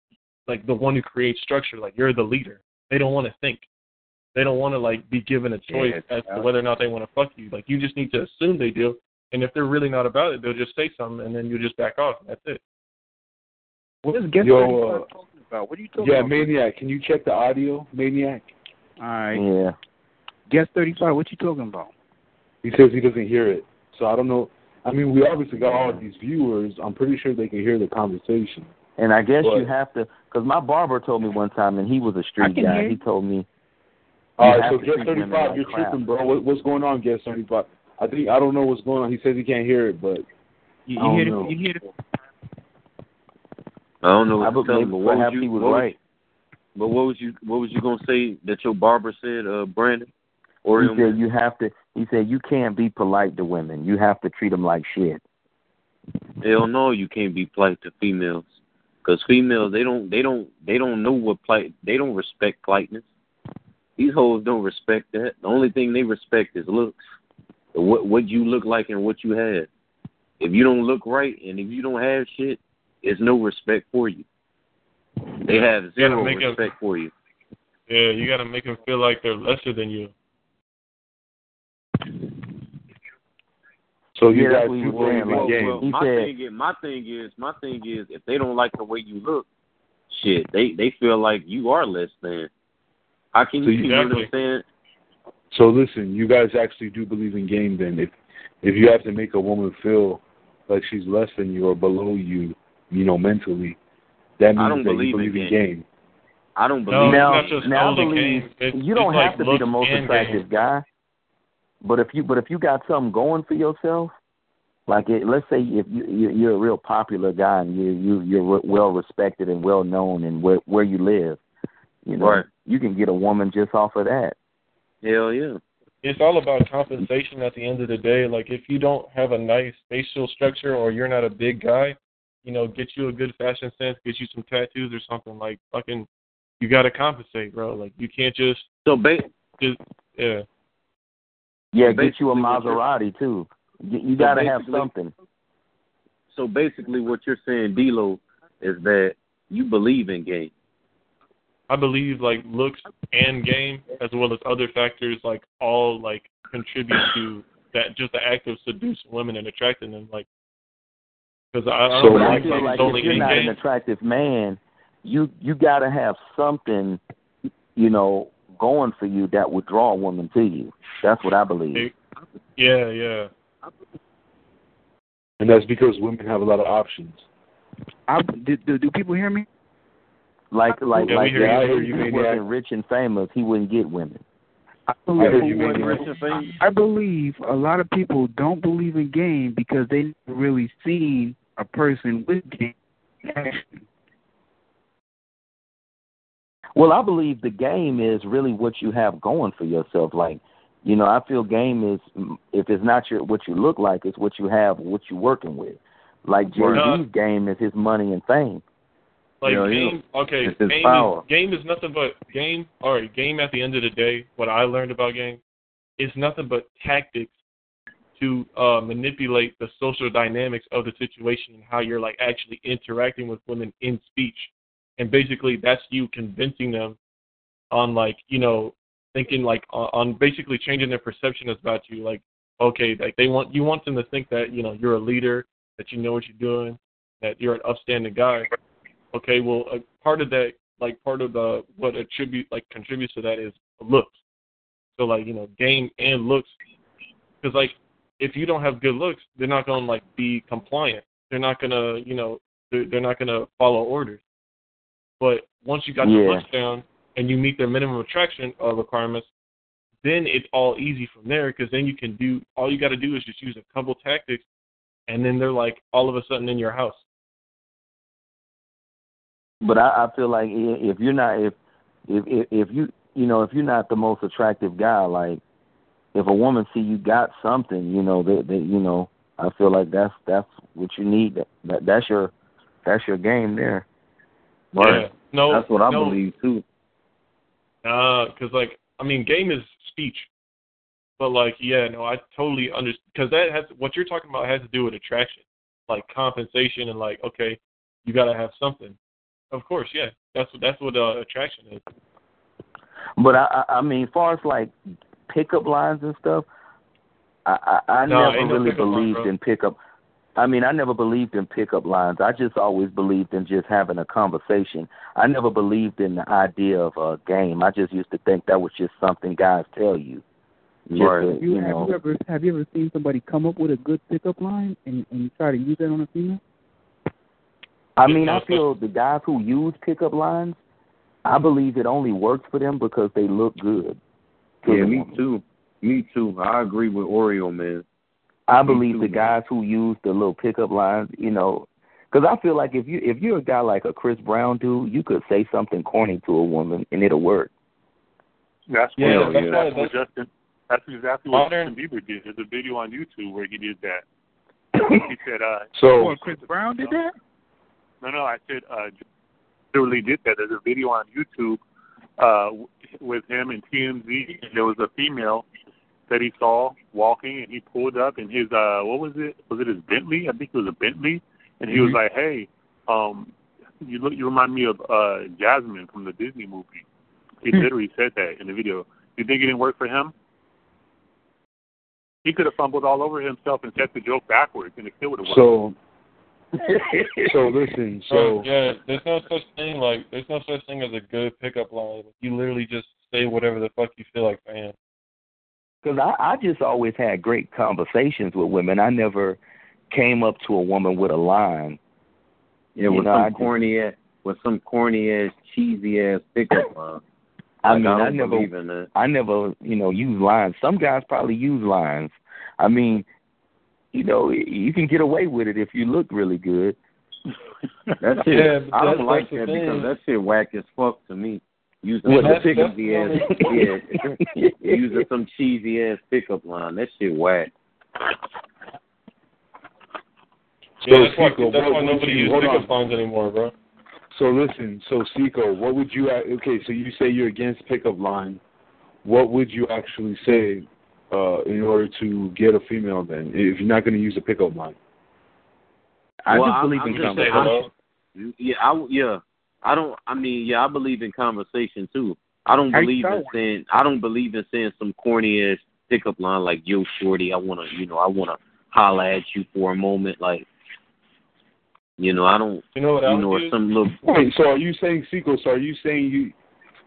like the one who creates structure. Like you're the leader. They don't want to think. They don't want to like be given a choice Yeah, as to whether or not they want to fuck you. Like you just need to assume they do. And if they're really not about it, they'll just say something, and then you just back off. And that's it. What is guest Yo, uh, talking about? What are you talking Yeah, about? Maniac, can you check the audio, Maniac? All right. yeah. Guest thirty five, what you talking about? He says he doesn't hear it. So I don't know I mean we obviously got all of these viewers. I'm pretty sure they can hear the conversation. And I guess you have to, because my barber told me one time, and he was a street guy. He told me, All You right, have so to Guest 35, like you're crap. tripping, bro. What, what's going on, Guest 35? I think I don't know what's going on. He says he can't hear it, but You, you hear don't you hear the I don't know I what to tell believe but what was you? he was what was- right. But what was you? What was you gonna say that your barber said, uh, Brandon? Or He said you have to. He said you can't be polite to women. You have to treat them like shit. Hell no, you can't be polite to females. Cause females, they don't, they don't, they don't know what polite. They don't respect politeness. These hoes don't respect that. The only thing they respect is looks. What what you look like and what you have. If you don't look right and if you don't have shit, there's no respect for you. They have gotta zero respect for you. Yeah, you got to make them feel like they're lesser than you. So you Yeah, that's guys what he do was believe in like, Well, games. well, He my said- thing is, my thing is, my thing is, if they don't like the way you look, shit, they they feel like you are less than. How can So you, you- you know what I'm Exactly. saying? So listen, you guys actually do believe in game then. If if you have to make a woman feel like she's less than you or below you, you know, mentally, that means I don't that believe you in believe in game. game. I don't No, believe. now, not just now I only believe game. It's- you don't it's have like to be the most attractive game. guy, but if you but if you got something going for yourself, like it, let's say if you you- you're a real popular guy and you you you're well respected and well known and where where you live, you know, Right. you can get a woman just off of that. Hell yeah. it's all about compensation at the end of the day. Like if you don't have a nice facial structure or you're not a big guy, you know, get you a good fashion sense, get you some tattoos or something. Like fucking, you got to compensate, bro. Like you can't just So ba- just yeah. Yeah, So get you a basically what you're- Maserati too. You, you So got to have something. So basically, what you're saying, D'Lo, is that you believe in game. I believe like looks and game as well as other factors like all like contribute to that just the act of seducing women and attracting them. Like because I, I So don't But I like, feel like, like solely if you're in not an attractive man, you you got to have something, you know, going for you that would draw a woman to you. That's what I believe. Yeah, yeah. And that's because women have a lot of options. I, do, do, do people hear me? Like like Yeah, like hear if. I he hear you, wasn't maniac. rich and famous, he wouldn't get women. I I believe, heard you, Who rich and famous? I believe a lot of people don't believe in game because they never really seen a person with game action. Well, I believe the game is really what you have going for yourself. Like, you know, I feel game is if it's not your what you look like, it's what you have, what you're working with. Like Jay Z's game is his money and fame. Like Yeah, yeah. game, okay, game is game is nothing but game. All right, game. At the end of the day, what I learned about game is nothing but tactics to uh, manipulate the social dynamics of the situation and how you're like actually interacting with women in speech. And basically, that's you convincing them on like you know thinking like on, on basically changing their perception about you. Like okay, like they want you want them to think that you know you're a leader, that you know what you're doing, that you're an upstanding guy. Okay well a part of that like part of the what attribute like contributes to that is looks. So like you know game and looks. Because like if you don't have good looks they're not to like be compliant. They're not to you know they're, they're not to follow orders but once you got Yeah. your looks down and you meet their minimum attraction uh, requirements then it's all easy from there because then you can do all you got to do is just use a couple tactics and then they're like all of a sudden in your house But I, I feel like if you're not if if if if you you know if you're not the most attractive guy, like if a woman see you got something, you know that that you know I feel like that's that's what you need. That, that that's your that's your game there. Yeah no That's what I no, believe too. Uh, cause like I mean, game is speech, but like yeah, no, I totally understand because that has what you're talking about has to do with attraction, like compensation and like okay, you gotta have something. Of course, yeah, that's what that's what uh, attraction is. But I I I mean, as far as like pickup lines and stuff, I I, I No, never no really line, believed bro. in pickup. I mean, I never believed in pickup lines. I just always believed in just having a conversation. I never believed in the idea of a game. I just used to think that was just something guys tell you. Just Right. to, Have you, you have you ever have you ever seen somebody come up with a good pickup line and and try to use that on a female? I mean, I feel the guys who use pickup lines, I believe it only works for them because they look good. Yeah, me woman. too. Me too. I agree with Oreo, man. I believe the guys who use the little pickup lines, you know, because I feel like if you if you're a guy like a Chris Brown dude, you could say something corny to a woman and it'll work. That's Yeah, what, that's that's why- what that's- Justin. That's exactly what Modern- Justin Bieber did. There's a video on YouTube where he did that. (laughs) he said, uh, So Well, Chris Brown did that. No, no, I said uh literally did that. There's a video on YouTube uh with him and TMZ and there was a female that he saw walking and he pulled up in his uh what was it? Was it his Bentley? I think it was a Bentley and he was Mhm. like, Hey, um you look you remind me of uh Jasmine from the Disney movie. He Hmm. literally said that in the video. You think it didn't work for him? He could have fumbled all over himself and set the joke backwards and it still would have worked. so (laughs) so listen, so yeah, there's no such thing like there's no such thing as a good pickup line. You literally just say whatever the fuck you feel like saying. Because I, I just always had great conversations with women. I never came up to a woman with a line. Yeah, You with know, some I just- corny ass, with some corny ass, cheesy ass pickup line. I Like, mean, I I, don't never, believe in that. I never, you know, use lines. Some guys probably use lines. I mean, you know, you can get away with it if you look really good. That shit, Yeah, I don't like that's that thing. because that shit whack as fuck to me. Using What, some the pickup? cheesy ass, yeah, (laughs) (laughs) using some cheesy ass pickup line. That shit whack. Yeah, that's why, Seco, that's what why would nobody you- uses hold pickup on. lines anymore, bro. So listen, so Seco, what would you? a- Okay, so you say you're against pickup line. What would you actually say uh, in order to get a female? Then, if you're not going to use a pickup line, I well, just believe I'm in just conversation. saying, I- Yeah, I yeah. I don't. I mean, yeah, I believe in conversation too. I don't believe in saying. I don't believe in saying some corny ass pickup line like "Yo, shorty, I wanna, you know, I wanna holla at you for a moment." Like, you know, I don't. You know what I You would know, or use? some little. (laughs) wait. So are you saying Seco? So are you saying you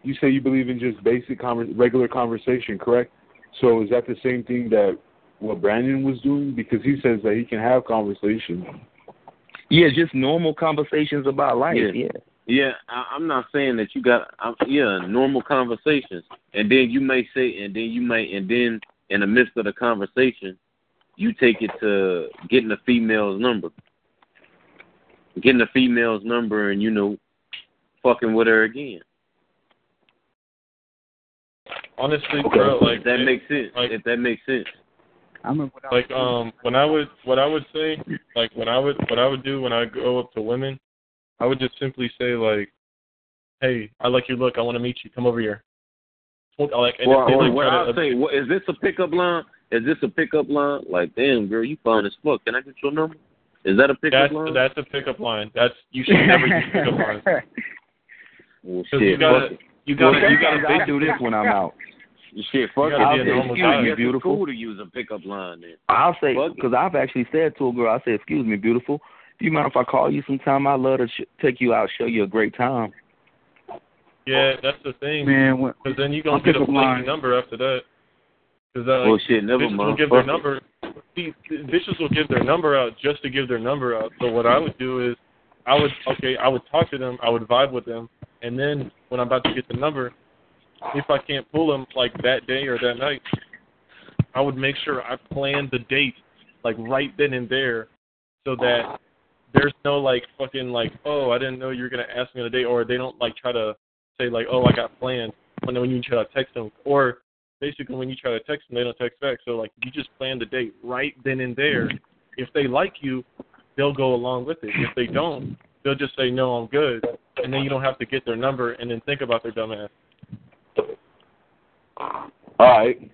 you say you believe in just basic conver- regular conversation, correct? So is that the same thing that what Brandon was doing? Because he says that he can have conversations. Yeah, just normal conversations about life. Yeah. Yeah. Yeah, I, I'm not saying that you got. I'm, yeah, normal conversations, and then you may say, and then you may, and then in the midst of the conversation, you take it to getting the female's number, getting the female's number, and you know, fucking with her again. Honestly, bro, like if that it- makes sense. like- if that makes sense. I remember when I like um when I would what I would say like when I would what I would do when I go up to women, I would just simply say like, "Hey, I like your look. I want to meet you. Come over here." Well, Like, and Well, they, like, what I'll to- say, what, is this a pickup line? Is this a pickup line? Like, damn, girl, you fine as fuck. Can I get your number? Is that a pickup that's line? that's a pickup line. That's you should never use pickup (laughs) lines. well, 'Cause shit, you gotta you gotta Well, you gotta sometimes I do this when I'm out. Shit, fuck You it. gotta I'll be say, excuse me, beautiful. beautiful. It's cool to use a pickup line then. I'll say because I've actually said to a girl, I say, "Excuse me, beautiful. Do you mind if I call you sometime? I'd love to sh- take you out, show you a great time." Yeah, that's the thing. man, Because then you I'll gonna get a pick up flaky line. number after that. Because uh, Well, shit, never bitches will mind. give their number. See, bitches will give their number out just to give their number out. So what I would do is, I would okay, I would talk to them, I would vibe with them, and then when I'm about to get the number, if I can't pull them like that day or that night, I would make sure I plan the date like right then and there, so that there's no like fucking like oh I didn't know you were gonna ask me on a date or they don't like try to say like oh I got plans when when you try to text them or basically when you try to text them they don't text back so like you just plan the date right then and there if they like you they'll go along with it if they don't they'll just say no I'm good and then you don't have to get their number and then think about their dumb ass All right.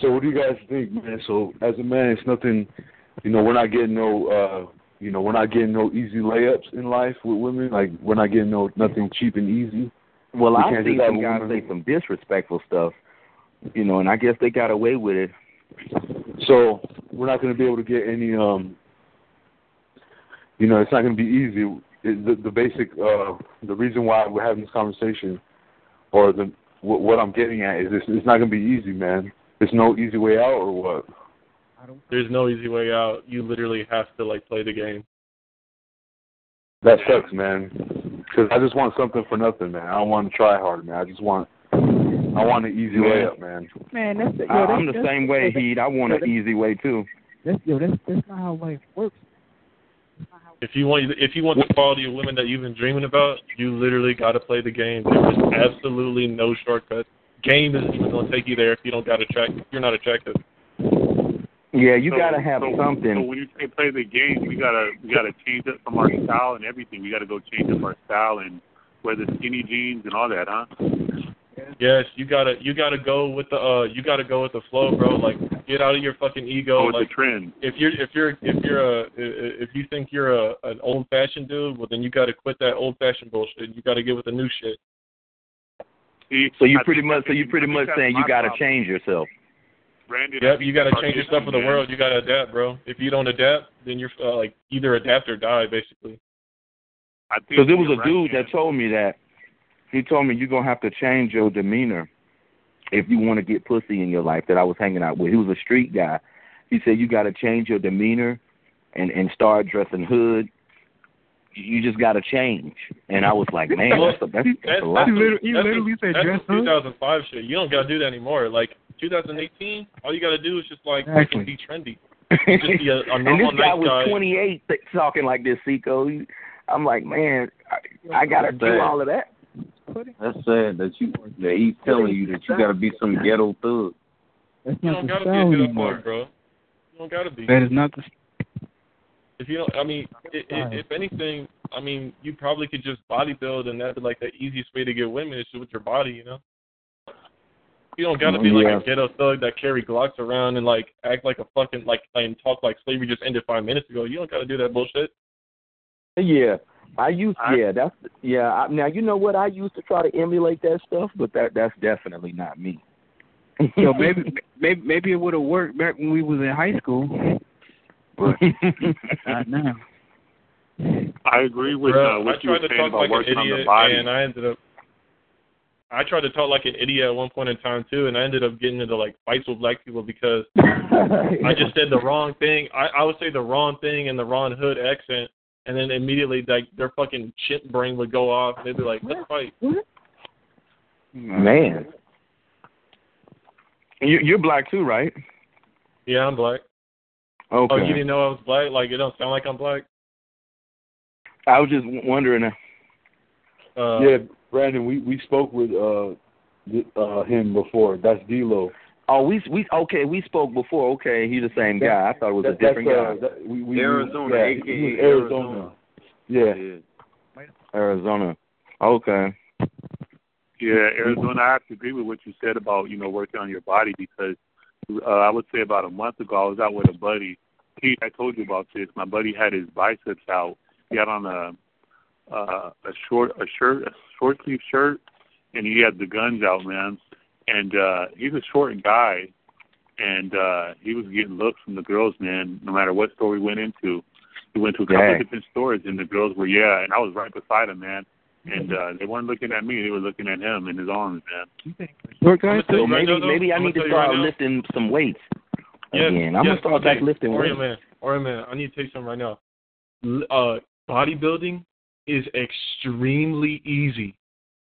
So what do you guys think, man? So as a man, it's nothing. You know, we're not getting no. uh You know, we're not getting no easy layups in life with women. Like we're not getting no nothing cheap and easy. Well, We I've seen some guys say some disrespectful stuff, you know, and I guess they got away with it. So we're not going to be able to get any. um You know, it's not going to be easy. It, the, the basic, uh the reason why we're having this conversation, or the what, what I'm getting at is it's, it's not going to be easy, man. There's no easy way out, or what? There's no easy way out you literally have to like play the game That sucks, man. Because I just want something for nothing, man. I don't want to try hard, man. I just want, I want an easy Man. way up, man. man, that's the, yo, I, that's, I'm the that's, same way, Heat. I want an easy way too. That's, yo, that's that's not how life works. if you want if you want the quality of women that you've been dreaming about, you literally got to play the game. There's absolutely no shortcut. Game isn't even going to take you there if you don't got attract. If you're not attractive. Yeah, you So- gotta have so, something. So when you say play the game, we gotta we gotta change it from our style and everything. We gotta go change up our style and wear the skinny jeans and all that, huh? Yes, you gotta you gotta go with the uh you gotta go with the flow, bro. Like get out of your fucking ego. Go with like the trend. if you're if you're if you're a if you think you're a an old fashioned dude, well then you gotta quit that old fashioned bullshit. You gotta get with the new shit. See, So you I pretty much, so you pretty much saying you gotta problem. change yourself. Brandon, Yep, you gotta change our yourself for the issue, world. You gotta adapt, bro. If you don't adapt, then you're uh, like either adapt or die, basically. I think Because there was a right, dude man. that told me that. He told me you're gonna have to change your demeanor if you want to get pussy in your life that I was hanging out with. He was a street guy. He said you got to change your demeanor and and start dressing hood. You just got to change. And I was like, (laughs) man, that's a, that's, that's a lot. that's, that's, that's some 2005 shit. You don't gotta do that anymore. Like 2018, all you gotta do is just like Exactly. be trendy. (laughs) Just be a, a and normal this guy nice was guy. 28 th- talking like this, Seco. He- I'm like, man, I, I got to do all of that. That's sad that you that he's telling you that you got to be some ghetto thug. That's You not don't the gotta be a style good anymore. bro. You don't gotta be. That is not the. If you don't, I mean, i i if anything, I mean, you probably could just bodybuild, and that'd be like the easiest way to get women is just with your body, you know. You don't gotta be like a ghetto thug that carry Glocks around and like act like a fucking like and talk like slavery just ended five minutes ago. You don't gotta do that bullshit. Yeah, I used. yeah, that's yeah. I, now you know what I used to try to emulate that stuff, but that that's definitely not me. So (laughs) maybe maybe maybe it would have worked back when we was in high school, but not now. I agree with Bro, uh, what I you were saying about like an working on the idiot, body. and I ended up. I tried to talk like an idiot at one point in time too, and I ended up getting into like fights with black people because (laughs) I just said the wrong thing. I, I would say the wrong thing in the wrong hood accent, and then immediately like their fucking chip brain would go off. and They'd be like, "Let's fight." Man, you, you're black too, right? Yeah, I'm black. Okay. Oh, you didn't know I was black? Like it don't sound like I'm black. I was just wondering. Uh, yeah, Brandon, we we spoke with uh th- uh him before. That's D'Lo. Oh, we we okay. We spoke before. Okay, he's the same guy. I thought it was a different that's, guy. uh, that- we, we, Arizona, yeah, aka he was Arizona. Yeah. Arizona. Okay. Yeah, Arizona. I have to agree with what you said about you know working on your body because uh, I would say about a month ago I was out with a buddy. Pete, I told you about this. My buddy had his biceps out. He had on a uh, a short a shirt a short sleeve shirt, and he had the guns out, man. And uh, he's a short guy, and uh, he was getting looks from the girls, man. No matter what store we went into, we went to a couple Dang. of different stores, and the girls were yeah, and I was right beside him, man. And uh, they weren't looking at me; they were looking at him in his arms, man. Short guys So you right maybe now, though, maybe I I'm need to gonna tell you right start now. lifting some weights Yes, again. I'm yes, gonna start okay. back lifting Oreo weights. man, Oreo man, I need to tell you something right now. Uh, bodybuilding is extremely easy.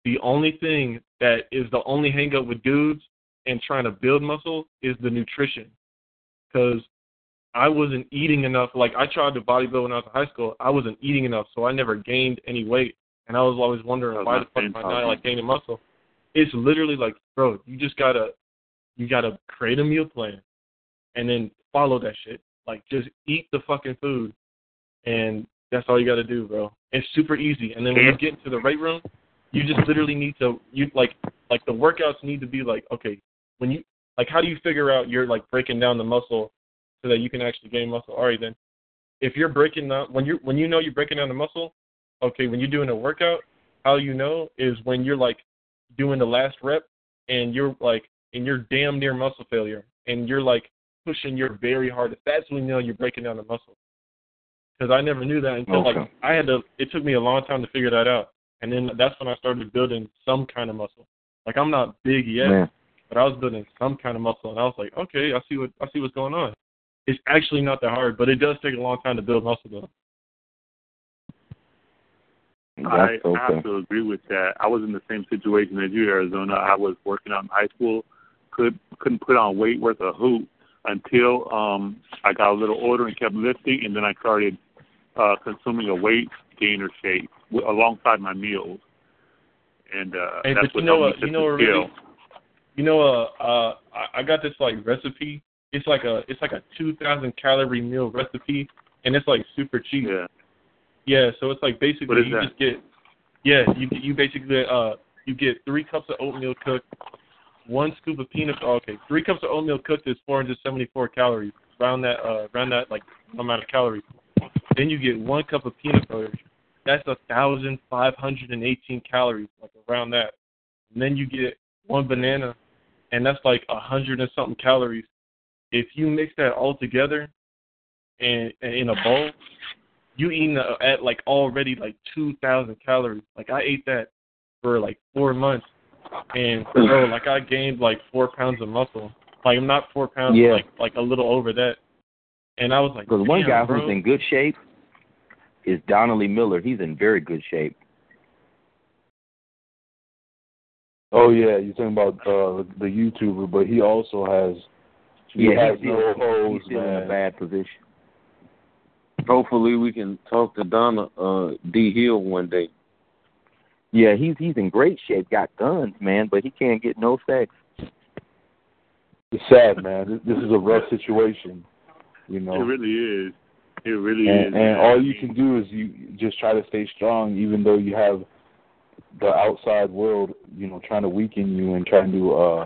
The only thing that is the only hang up with dudes and trying to build muscle is the nutrition. Because I wasn't eating enough. Like I tried to bodybuild when I was in high school. I wasn't eating enough, so I never gained any weight. And I was always wondering was why the fuck am I not like gaining muscle? It's literally like, bro, you just gotta, you gotta create a meal plan, and then follow that shit. Like just eat the fucking food, and that's all you gotta do, bro. It's super easy. And then when you get into the weight room, you just literally need to you like like the workouts need to be like okay when you like how do you figure out you're like breaking down the muscle so that you can actually gain muscle? All right then, if you're breaking down when you when you know you're breaking down the muscle, okay when you're doing a workout, how you know is when you're like doing the last rep and you're like and you're damn near muscle failure and you're like pushing your very hardest. That's when you know you're breaking down the muscle. Because I never knew that until Okay. like I had to. It took me a long time to figure that out, and then that's when I started building some kind of muscle. Like I'm not big yet, Man. but I was building some kind of muscle, and I was like, okay, I see what I see what's going on. It's actually not that hard, but it does take a long time to build muscle though. I, That's I have to agree with that. I was in the same situation as you, Arizona. I was working out in high school, could couldn't put on weight worth a hoot until um I got a little older and kept lifting, and then I started uh consuming a weight gainer shake w- alongside my meals, and uh Hey, that's but what you know helped what? me You know what? scale. Really, you know, uh, uh, I- I got this like recipe. It's like a it's like a two thousand calorie meal recipe, and it's like super cheap. Yeah. Yeah, so it's like basically you that? just get yeah, you you basically uh you get three cups of oatmeal cooked, one scoop of peanut oh, okay, three cups of oatmeal cooked is four hundred seventy four calories. Around that uh around that like amount of calories. Then you get one cup of peanut butter. That's a thousand five hundred and eighteen calories, like around that. And then you get one banana and that's like a hundred and something calories. If you mix that all together and, and in a bowl, you eating at like already like two thousand calories. Like I ate that for like four months, and bro, like I gained like four pounds of muscle. Like I'm not four pounds, Yeah. like like a little over that. And I was like, Because one guy bro. who's in good shape is Donnelly Miller. He's in very good shape. Oh yeah, you're talking about uh, the YouTuber, but he also has he Yeah, has he's no still, he's still in a bad position. Hopefully, we can talk to Donna uh, D Hill one day. Yeah, he's he's in great shape. Got guns, man, but he can't get no sex. It's sad, man. This, this is a rough situation, you know, It really is. It really and, is. and all you can do is you just try to stay strong, even though you have the outside world, you know, trying to weaken you and trying to uh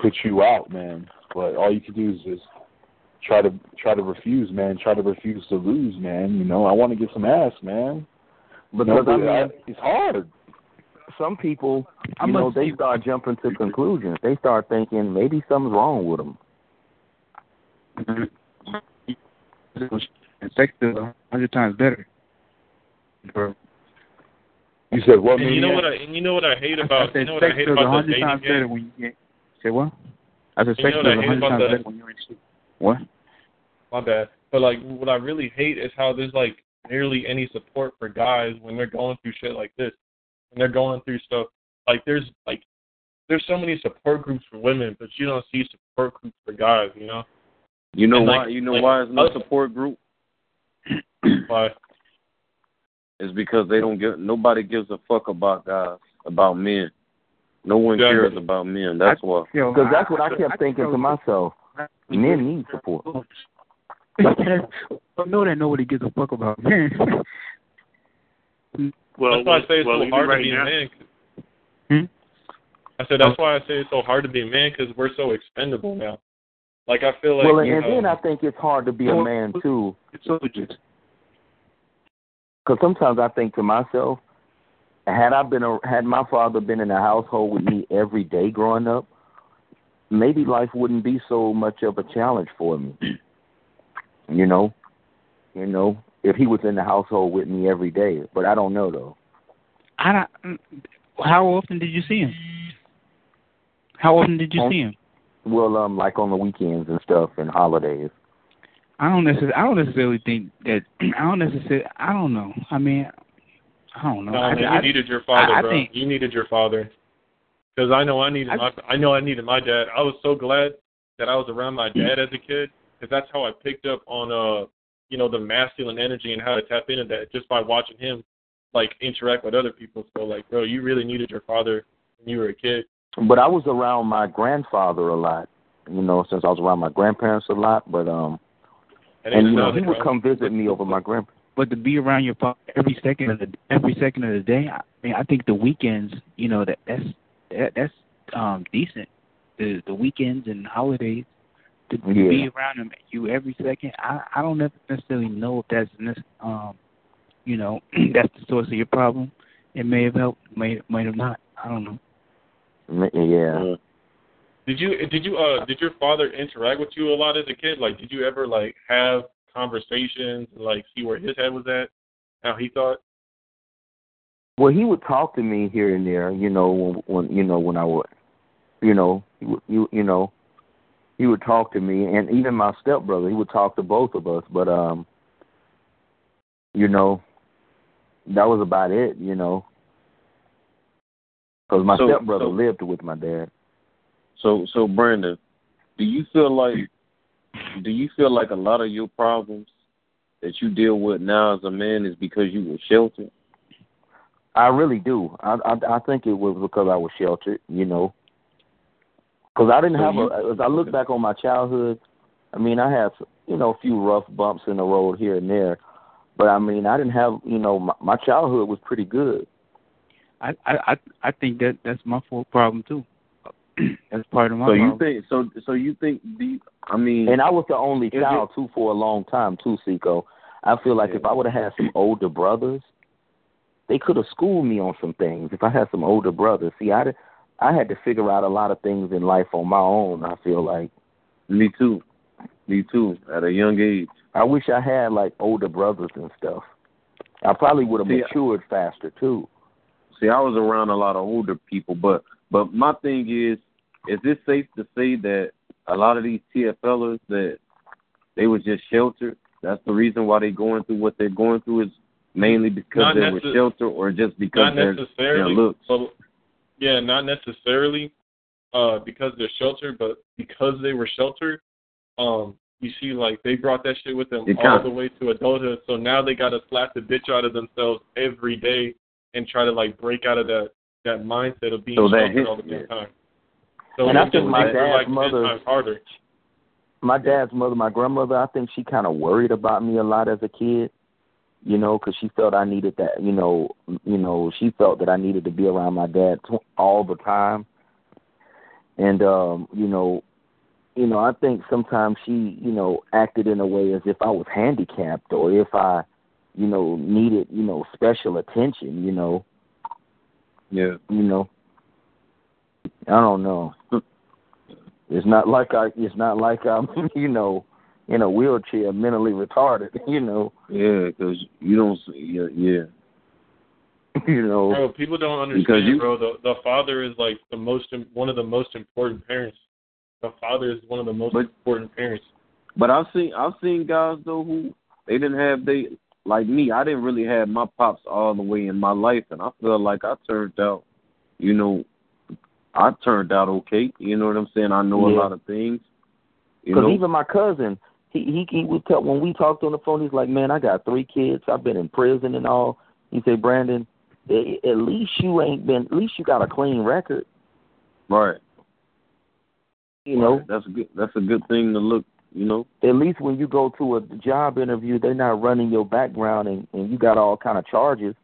put you out, man. But all you can do is just try to try to refuse, man. Try to refuse to lose, man. You know, I want to get some ass, man. Because no, I but uh, mean, I- it's hard. some people, I you know, must they start jumping to conclusions. They start thinking maybe something's wrong with them. And sex is a hundred times better. Bro. You said what? And you know Maniac? what I and you know what I hate I about said you know what I sex hate is a about the hundred dating times better when you get. Say what? I said You sex know is what I a hate hundred about times better when you're in shape. What? My bad. But like what I really hate is how there's like barely any support for guys when they're going through shit like this. and they're going through stuff like there's like there's so many support groups for women, but you don't see support groups for guys, you know? You know And, why? like- you know like, why it's no us- support group? (clears throat) Why? It's because they don't give. Nobody gives a fuck about guys, about men. No one Yeah, cares but- about men. That's why. Yo, Because that's what I kept thinking to myself. Men need support. But no, that nobody gives a fuck about men. well, that's why I say it's well, so hard right to be now, a man. Hmm? I said that's why I say it's so hard to be a man because we're so expendable now. Like I feel like well, and, you and know, then I think it's hard to be a man too, so just because sometimes I think to myself, had I been a, had my father been in a household with me every day growing up, maybe life wouldn't be so much of a challenge for me. (clears throat) You know, you know, if he was in the household with me every day, but I don't know though. I don't. How often did you see him? How often did you On- see him? Well, um, like on the weekends and stuff and holidays. I don't necessarily. I don't necessarily think that. (clears throat) I don't necessarily. I don't know. I mean, I don't know. no, I, man, I, you needed your father, I, I bro. think you needed your father. Because I know I needed I- my I know I needed my dad. I was so glad that I was around my dad as a kid because that's how I picked up on uh you know the masculine energy and how to tap into that just by watching him like interact with other people. So like, bro, you really needed your father when you were a kid. But I was around my grandfather a lot, you know, since I was around my grandparents a lot. But um, That and you know, he would come visit me over my grand. but to be around your father every second of the every second of the day, I mean, I think the weekends, you know, that that's that, that's um decent. The the weekends and holidays to, to Yeah. be around him you every second. I I don't necessarily know if that's nec- um you know (clears throat) that's the source of your problem. It may have helped, may might have not. I don't know. Yeah. Did you did you uh did your father interact with you a lot as a kid? Like, did you ever like have conversations, and, like see where his head was at, how he thought? Well, he would talk to me here and there, you know, when, when you know when I would, you know, he would, you you know, he would talk to me, and even my stepbrother, he would talk to both of us. But um, you know, that was about it, you know, because my So- stepbrother so- lived with my dad. So, so Brandon, do you feel like, do you feel like a lot of your problems that you deal with now as a man is because you were sheltered? I really do. I I, I think it was because I was sheltered, you know. Because I didn't So have you- a. As I look back on my childhood, I mean, I had you know a few rough bumps in the road here and there, but I mean, I didn't have you know my, my childhood was pretty good. I I I I think that that's my full problem too. (clears throat) that's part of my So you problem. think, so, so you think, do you, I mean, And I was the only Is child too for a long time too, Seco. I feel like if I would have had some older brothers, they could have schooled me on some things. If I had some older brothers, see, I I had to figure out a lot of things in life on my own. I feel like me too, me too, at a young age. I wish I had like older brothers and stuff. I probably would have matured faster too. See, I was around a lot of older people, but But my thing is, is it safe to say that a lot of these TFLers that they were just sheltered? That's the reason why they're going through what they're going through is mainly because Not they were necess- sheltered, or just because not they're necessarily. their looks. But, yeah, not necessarily uh, because they're sheltered, but because they were sheltered, um, you see, like they brought that shit with them It all kinda- the way to adulthood. So now they got to slap the bitch out of themselves every day and try to like break out of that that mindset of being So that sheltered hit- all the yeah. time. So And it I think just my dad's like mother- times harder. my dad's mother, my grandmother, I think she kind of worried about me a lot as a kid, you know, because she felt I needed that, you know, you know, she felt that I needed to be around my dad tw- all the time, and um, you know, you know, I think sometimes she, you know, acted in a way as if I was handicapped or if I, you know, needed, you know, special attention, you know, Yeah. you know. I don't know. It's not like I. It's not like I'm, (laughs) you know, in a wheelchair, mentally retarded. (laughs) You know. Yeah, because you don't. see- Yeah, yeah. (laughs) You know. Bro, people don't Because understand, you- bro. The the father is like the most one of the most important parents. The father is one of the most But- important parents. But I've seen I've seen guys though who they didn't have they like me. I didn't really have my pops all the way in my life, and I feel like I turned out, you know, I turned out okay. You know what I'm saying? I know a lot of things. You Because know, even my cousin, he he he would tell when we talked on the phone, he's like, "Man, I got three kids. I've been in prison and all." He said, "Brandon, at least you ain't been. At least you got a clean record. right? You know. Right. That's a good. That's a good thing to look. You know. At least when you go to a job interview, they're not running your background and and you got all kind of charges.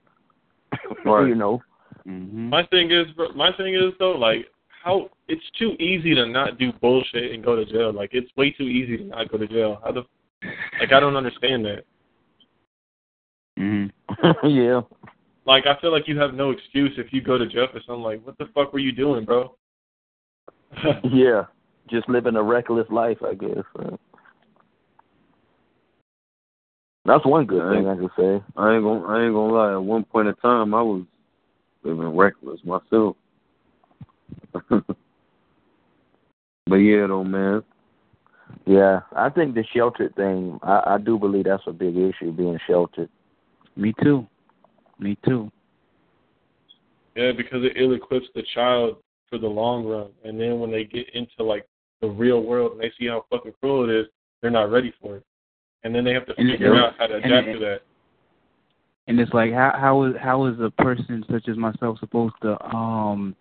(laughs) Right. you know. Mm-hmm. My thing is, my thing is though, like how it's too easy to not do bullshit and go to jail. Like it's way too easy to not go to jail. How the like I don't understand that. Mm-hmm. (laughs) yeah. Like I feel like you have no excuse if you go to jail for something. Like what the fuck were you doing, bro? (laughs) Yeah. Just living a reckless life, I guess. That's one good thing I can say. I ain't gonna. I ain't gonna lie. At one point in time, I was living reckless myself. (laughs) but yeah, though, man. Yeah, I think the sheltered thing. I, I do believe that's a big issue, being sheltered. Me too. Me too. Yeah, because it ill equips the child for the long run, and then when they get into like the real world and they see how fucking cruel it is, they're not ready for it, and then they have to And figure out how to adapt it- to that. And it's like how how is how is a person such as myself supposed to um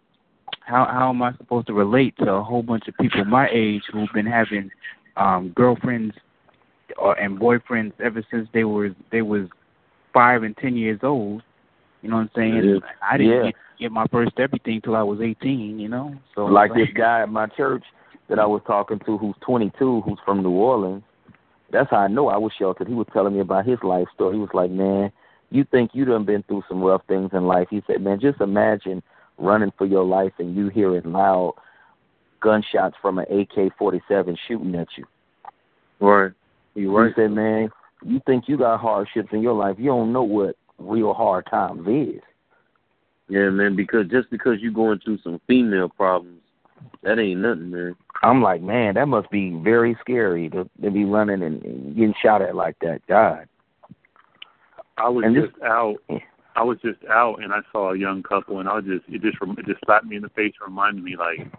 how how am I supposed to relate to a whole bunch of people my age who've been having um girlfriends or and boyfriends ever since they were they was five and ten years old. You know what I'm saying? Yeah. I didn't Yeah. get, get my first everything till I was eighteen, you know? So like it's this guy at my church that I was talking to, who's 22, who's from New Orleans. That's how I know I was sheltered. He was telling me about his life story. He was like, "Man, you think you done been through some rough things in life?" He said, "Man, just imagine running for your life and you hearing loud gunshots from an AK-47 shooting at you." Right. You right. He said, "Man, you think you got hardships in your life? You don't know what real hard times is." Yeah, man. Because just because you going through some female problems, that ain't nothing, man. I'm like, man, that must be very scary to, to be running and, and getting shot at like that. God. I was And this- just out. I was just out, and I saw a young couple, and I was just it just it just slapped me in the face and reminded me like,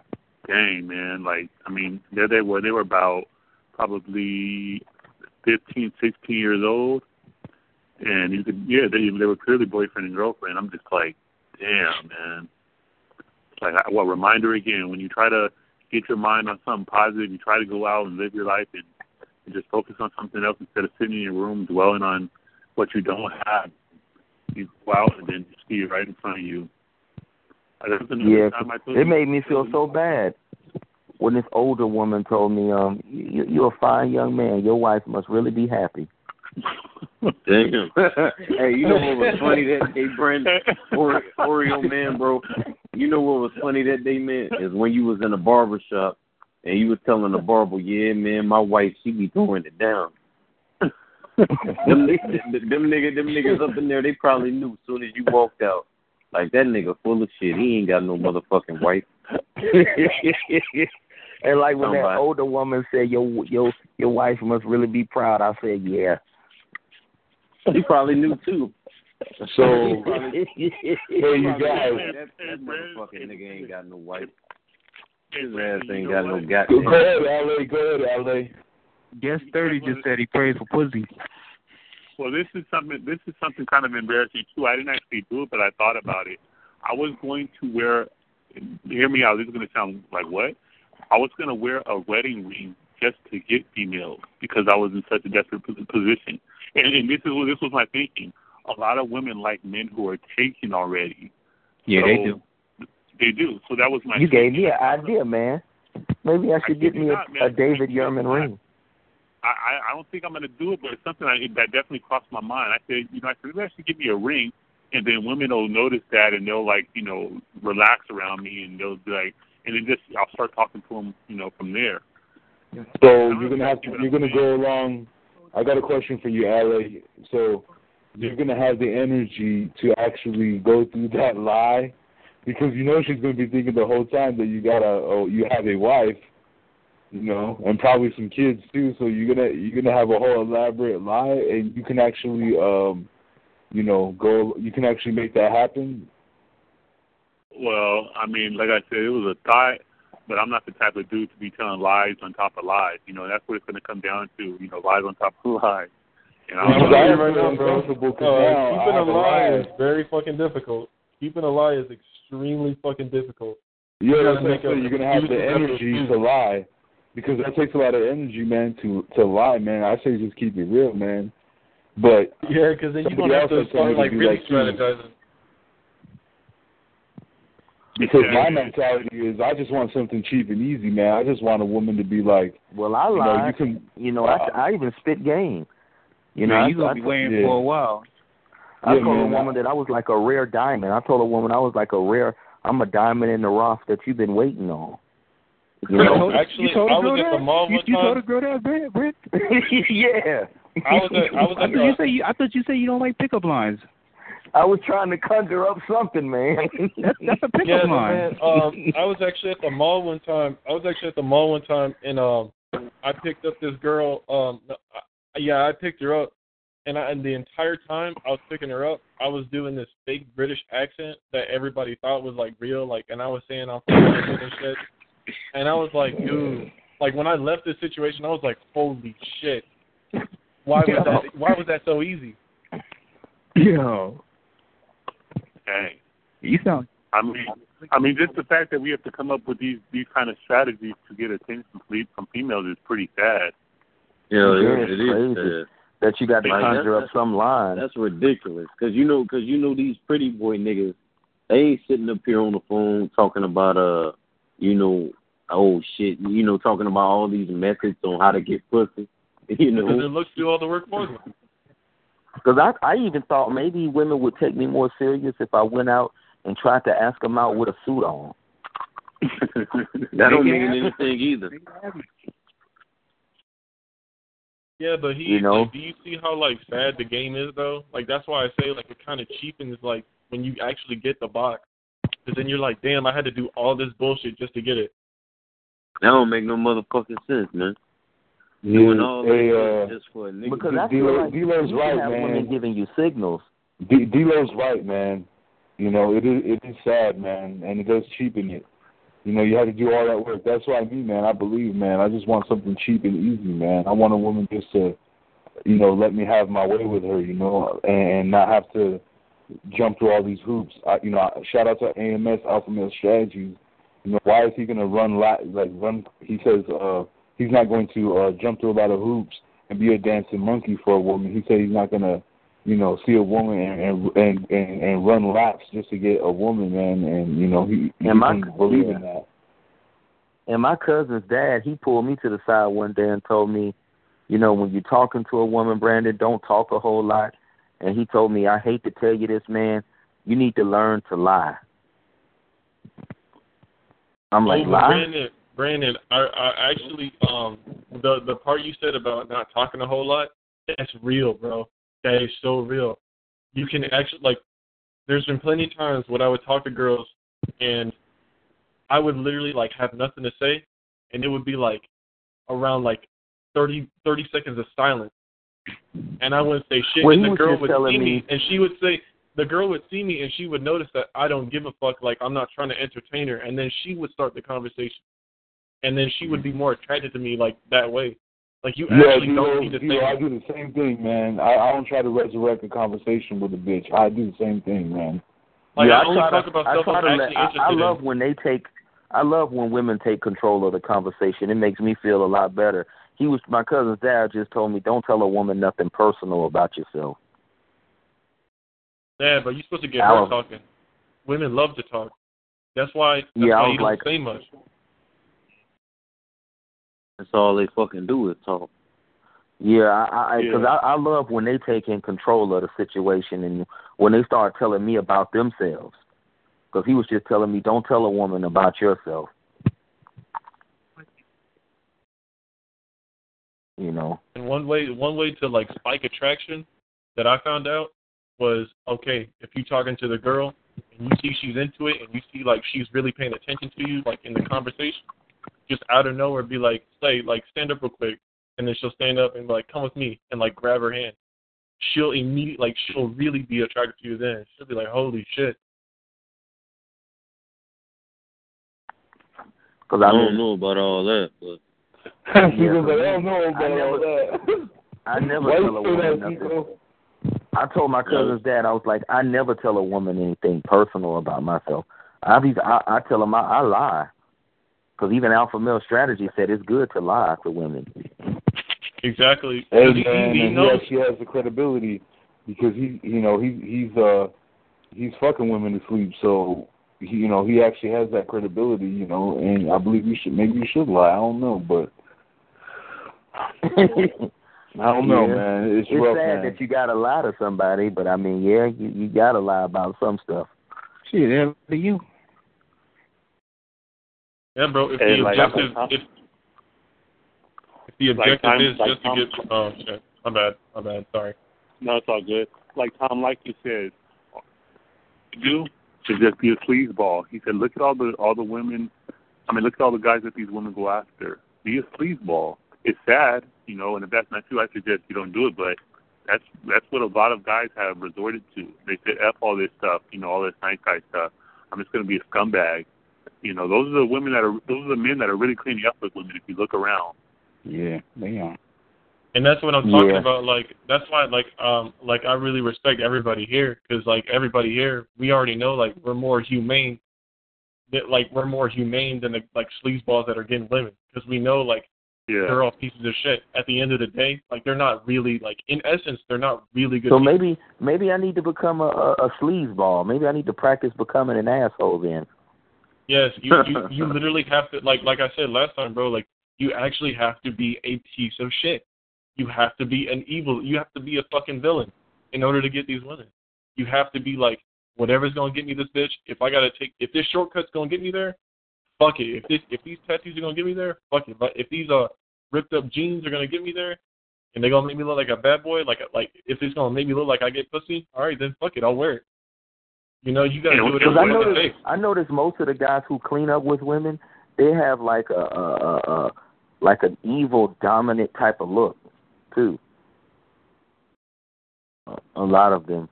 dang man, like I mean there they were they were about probably fifteen, sixteen years old, and you could yeah they they were clearly boyfriend and girlfriend. I'm just like, damn man, it's like what reminder again when you try to get your mind on something positive, you try to go out and live your life and, and just focus on something else instead of sitting in your room dwelling on what you don't have. You go out and then you see it right in front of you. I Yeah, time I it you- made me feel so bad when this older woman told me, um, you, you're a fine young man. Your wife must really be happy. (laughs) Damn. (laughs) hey, you know what was funny that day, Brandon? (laughs) Ore- Oreo man, bro. You know what was funny that day, man? Is when you was in a barber shop and you was telling the barber, yeah, man, my wife, she be throwing it down. (laughs) them, niggas, them niggas, them niggas up in there, they probably knew as soon as you walked out. Like that nigga full of shit. He ain't got no motherfucking wife. (laughs) and like when that older woman said, "Your your your wife must really be proud," I said, "Yeah." He probably knew too. So, (laughs) hey, you Probably- guys. That, that motherfucking nigga ain't got no wife. Hey, His ass ain't got no goddamn. go ahead, LA. Go ahead, LA. Guest thirty just said he prays for pussy. Well, this is something. This is something kind of embarrassing too. I didn't actually do it, but I thought about it. I was going to wear. Hear me out. This is going to sound like what? I was going to wear a wedding ring just to get females because I was in such a desperate position. And, and this is what this was my thinking. A lot of women like men who are taken already. Yeah, so they do. They do. So that was my. You gave me an idea, man. Maybe I should I get me you a, a David I kid Yurman not. ring. I, I, don't think I'm going to do it, but it's something I, that definitely crossed my mind. I said, you know, I said, maybe I should give me a ring, and then women will notice that, and they'll like, you know, relax around me, and they'll be like, and then just I'll start talking to them, you know, from there. So you're gonna have to. You're gonna go along. I got a question for you, LA. So you're gonna have the energy to actually go through that lie, because you know she's gonna be thinking the whole time that you got a. Oh, you have a wife. You know, and probably some kids too. So you're gonna you're gonna have a whole elaborate lie, and you can actually, um, you know, go. You can actually make that happen. Well, I mean, like I said, it was a thought, but I'm not the type of dude to be telling lies on top of lies. You know, that's what it's going to come down to. You know, lies on top of (laughs) lies. And I I'm don't know. you right now, bro. Uh, keeping a have a lie lie. is very fucking difficult. Keeping a lie is extremely fucking difficult. Yeah, You that's gotta what I'm make a saying. You're gonna have the excuse after energy to lie, because that takes a lot of energy, man. To to lie, man. I say just keep it real, man. But Yeah, because then you're Somebody gonna have to has told me start like do really that, too. strategizing. because my mentality is, I just want something cheap and easy, man. I just want a woman to be like, Well, I you know, you can. You know, I, I even spit game. You know, Man, I, you gonna I, be waiting yeah. for a while. I Yeah, told man, a woman that I was like a rare diamond. I told a woman I was like a rare. I'm a diamond in the rough that you've been waiting on. You know? told, Actually, you I was at the mall you, you told a girl that, Brent? Brent? (laughs) yeah. I was at I was I at thought you say you, I thought you say you don't like pickup lines. I was trying to conjure up something, man. That's that's a pickup (laughs) yeah, line. man. Um, I was actually at the mall one time. I was actually at the mall one time, and um, I picked up this girl. Um, I, yeah, I picked her up, and I, and the entire time I was picking her up, I was doing this fake British accent that everybody thought was like real, like, and I was saying I'm from London and shit, and I was like, dude, like when I left this situation, I was like, holy shit, why was that? Why was that so easy? Yo, Dang. you sound. I mean, I mean, just the fact that we have to come up with these these kind of strategies to get attention from females is pretty sad. Yeah, Yeah, it, it's it is. crazy. sad. that you got to conjure up some line. That's ridiculous. Cause you know, cause you know these pretty boy niggas, they ain't sitting up here on the phone talking about uh, you know, oh shit, you know, talking about all these methods on how to get pussy. (laughs) You know. Know, it looks do all the work for them. Because I, I even thought maybe women would take me more serious if I went out and tried to ask them out with a suit on. (laughs) that don't mean anything either. Yeah, but he, You know? like, do you see how like sad the game is though? Like that's why I say like it kind of cheapens like when you actually get the box, because then you're like, damn, I had to do all this bullshit just to get it. That don't make no motherfucking sense, man. Yeah, Doing all hey, that uh, just for a nigga. Because D- I feel D'Lo- like D'Lo's you right, can have man. women giving you signals. D- D'Lo's right, man. You know, it is it is sad, man, and it does cheapen it. You know, you have to do all that work. That's why me, man. I believe, man. I just want something cheap and easy, man. I want a woman just to, you know, let me have my way with her, you know, and, and not have to jump through all these hoops. I, you know, I- shout out to AMS Alpha Male Strategies. You know, why is he gonna run la- like run? He says uh he's not going to uh jump through a lot of hoops and be a dancing monkey for a woman. He said he's not gonna you know, see a woman and and and, and, and run laps just to get a woman, man, and you know he, he And my- believe yeah. in that. And my cousin's dad, he pulled me to the side one day and told me, you know, when you're talking to a woman, Brandon, don't talk a whole lot. And he told me, I hate to tell you this, man, you need to learn to lie. I'm like, lie? Brandon, Brandon, I, I actually um the the part you said about not talking a whole lot, that's real, bro. That is so real. You can actually like, there's been plenty of times when I would talk to girls and I would literally like have nothing to say, and it would be like around like 30, 30 seconds of silence, and I wouldn't say shit, Well, and the girl would see me, me- and she would say, the girl would see me, and she would notice that I don't give a fuck, like I'm not trying to entertain her, and then she would start the conversation, and then she would be more attracted to me like that way, like you Yeah, actually you don't know, need to you say. know, I do the same thing, man. I, I don't try to resurrect a conversation with a bitch. I do the same thing, man. Like, yeah, I only try talk to, about I stuff try I'm to actually let, I, I interested in. love when they take. I love when women take control of the conversation. It makes me feel a lot better. He was my cousin's dad just told me, don't tell a woman nothing personal about yourself. Yeah, but you're supposed to get I her was- talking. Women love to talk. That's why. That's Yeah, I why was you don't like- say much. That's all they fucking do is talk. Yeah, I because Yeah. I, I love when they take in control of the situation and when they start telling me about themselves. Because he was just telling me, don't tell a woman about yourself. You know. And one way, one way to like spike attraction that I found out was okay if you're talking to the girl and you see she's into it and you see like she's really paying attention to you like in the conversation, just out of nowhere be like say like stand up real quick and then she'll stand up and be like come with me and like grab her hand. She'll immediately like she'll really be attracted to you then. She'll be like holy shit. Cause I I don't know about all that, but She Yeah, was like, I don't know about I all never- that. (laughs) I never Why tell a woman that, nothing. Nico? I told my cousin's dad, I was like, I never tell a woman anything personal about myself. I be, I, I tell them I, I lie, because even Alpha Male Strategy said it's good to lie to women. Exactly. Hey He- he- man, he and he knows- actually has the credibility because he, you know, he he's uh he's fucking women to sleep, so he, you know, he actually has that credibility, you know, and I believe you should maybe you should lie. I don't know, but (laughs) I don't know, Yeah. man. It's, It's rough, sad man. that you gotta lie to somebody, but I mean, yeah, you, you gotta lie about some stuff. Shit, hell to you. Yeah, bro. If Hey, the like, objective, I'm- if, if the Like objective time- is like just to Tom- get, oh shit, my bad, my bad, sorry. No, it's all good. Like Tom, like you said, do to just be a sleazeball. He said, look at all the all the women. I mean, look at all the guys that these women go after. Be a sleazeball. It's sad, you know, and if that's not you, I suggest you don't do it. But that's that's what a lot of guys have resorted to. They said, "F all this stuff," you know, all this nice guy stuff. I'm just going to be a scumbag. You know, those are the women that are those are the men that are really cleaning up with women. If you look around. Yeah, they are. And that's what I'm talking Yeah. about. Like that's why, like, um, like I really respect everybody here because, like, everybody here, we already know, like, we're more humane. That like we're more humane than the like sleazeballs that are getting women because we know, like, Yeah. they're all pieces of shit. At the end of the day, like, they're not really like, in essence, they're not really good. So people. maybe, maybe I need to become a, a, a sleazeball. Maybe I need to practice becoming an asshole then. Yes, you, you (laughs) you literally have to like like I said last time, bro. Like you actually have to be a piece of shit. You have to be an evil. You have to be a fucking villain in order to get these women. You have to be like whatever's gonna get me this bitch. If I gotta take if this shortcut's gonna get me there, fuck it. If this if these tattoos are gonna get me there, fuck it. But if these uh ripped up jeans are gonna get me there, and they're gonna make me look like a bad boy, like like if it's gonna make me look like I get pussy, all right then fuck it, I'll wear it. You know, you gotta do whatever Because I it noticed. I noticed most of the guys who clean up with women, they have like a, a, a, a like an evil, dominant type of look, too. A- A lot of them,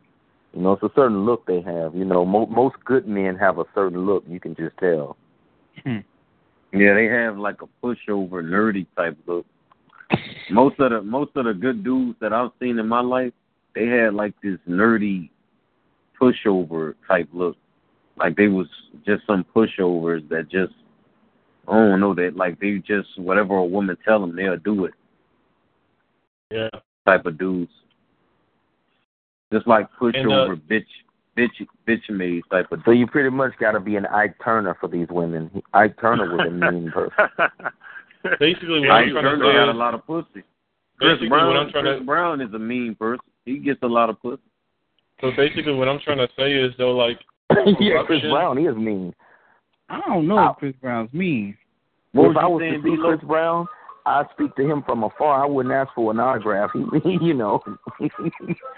you know, it's a certain look they have. You know, mo- most good men have a certain look. You can just tell. Hmm. yeah, they have like a pushover, nerdy type look. Most of the most of the good dudes that I've seen in my life, they had like this nerdy pushover type look. Like they was just some pushovers that just I don't know that like they just whatever a woman tell them they'll do it Yeah. type of dudes. Just like And, uh, bitch bitch bitch made type of So you pretty much got to be an Ike Turner for these women. Ike Turner was a mean person. (laughs) Basically, what Ike I'm trying to Turner say got a lot of pussy. Chris Brown, what I'm trying Chris to Brown is a mean person. He gets a lot of pussy. so basically what I'm trying to say is though like (laughs) yeah, Chris Brown, he is mean. I don't know if Chris Brown's mean. What if was I you was saying, to see Chris Brown, I'd speak to him from afar. I wouldn't ask for an autograph. (laughs) He, you know. (laughs)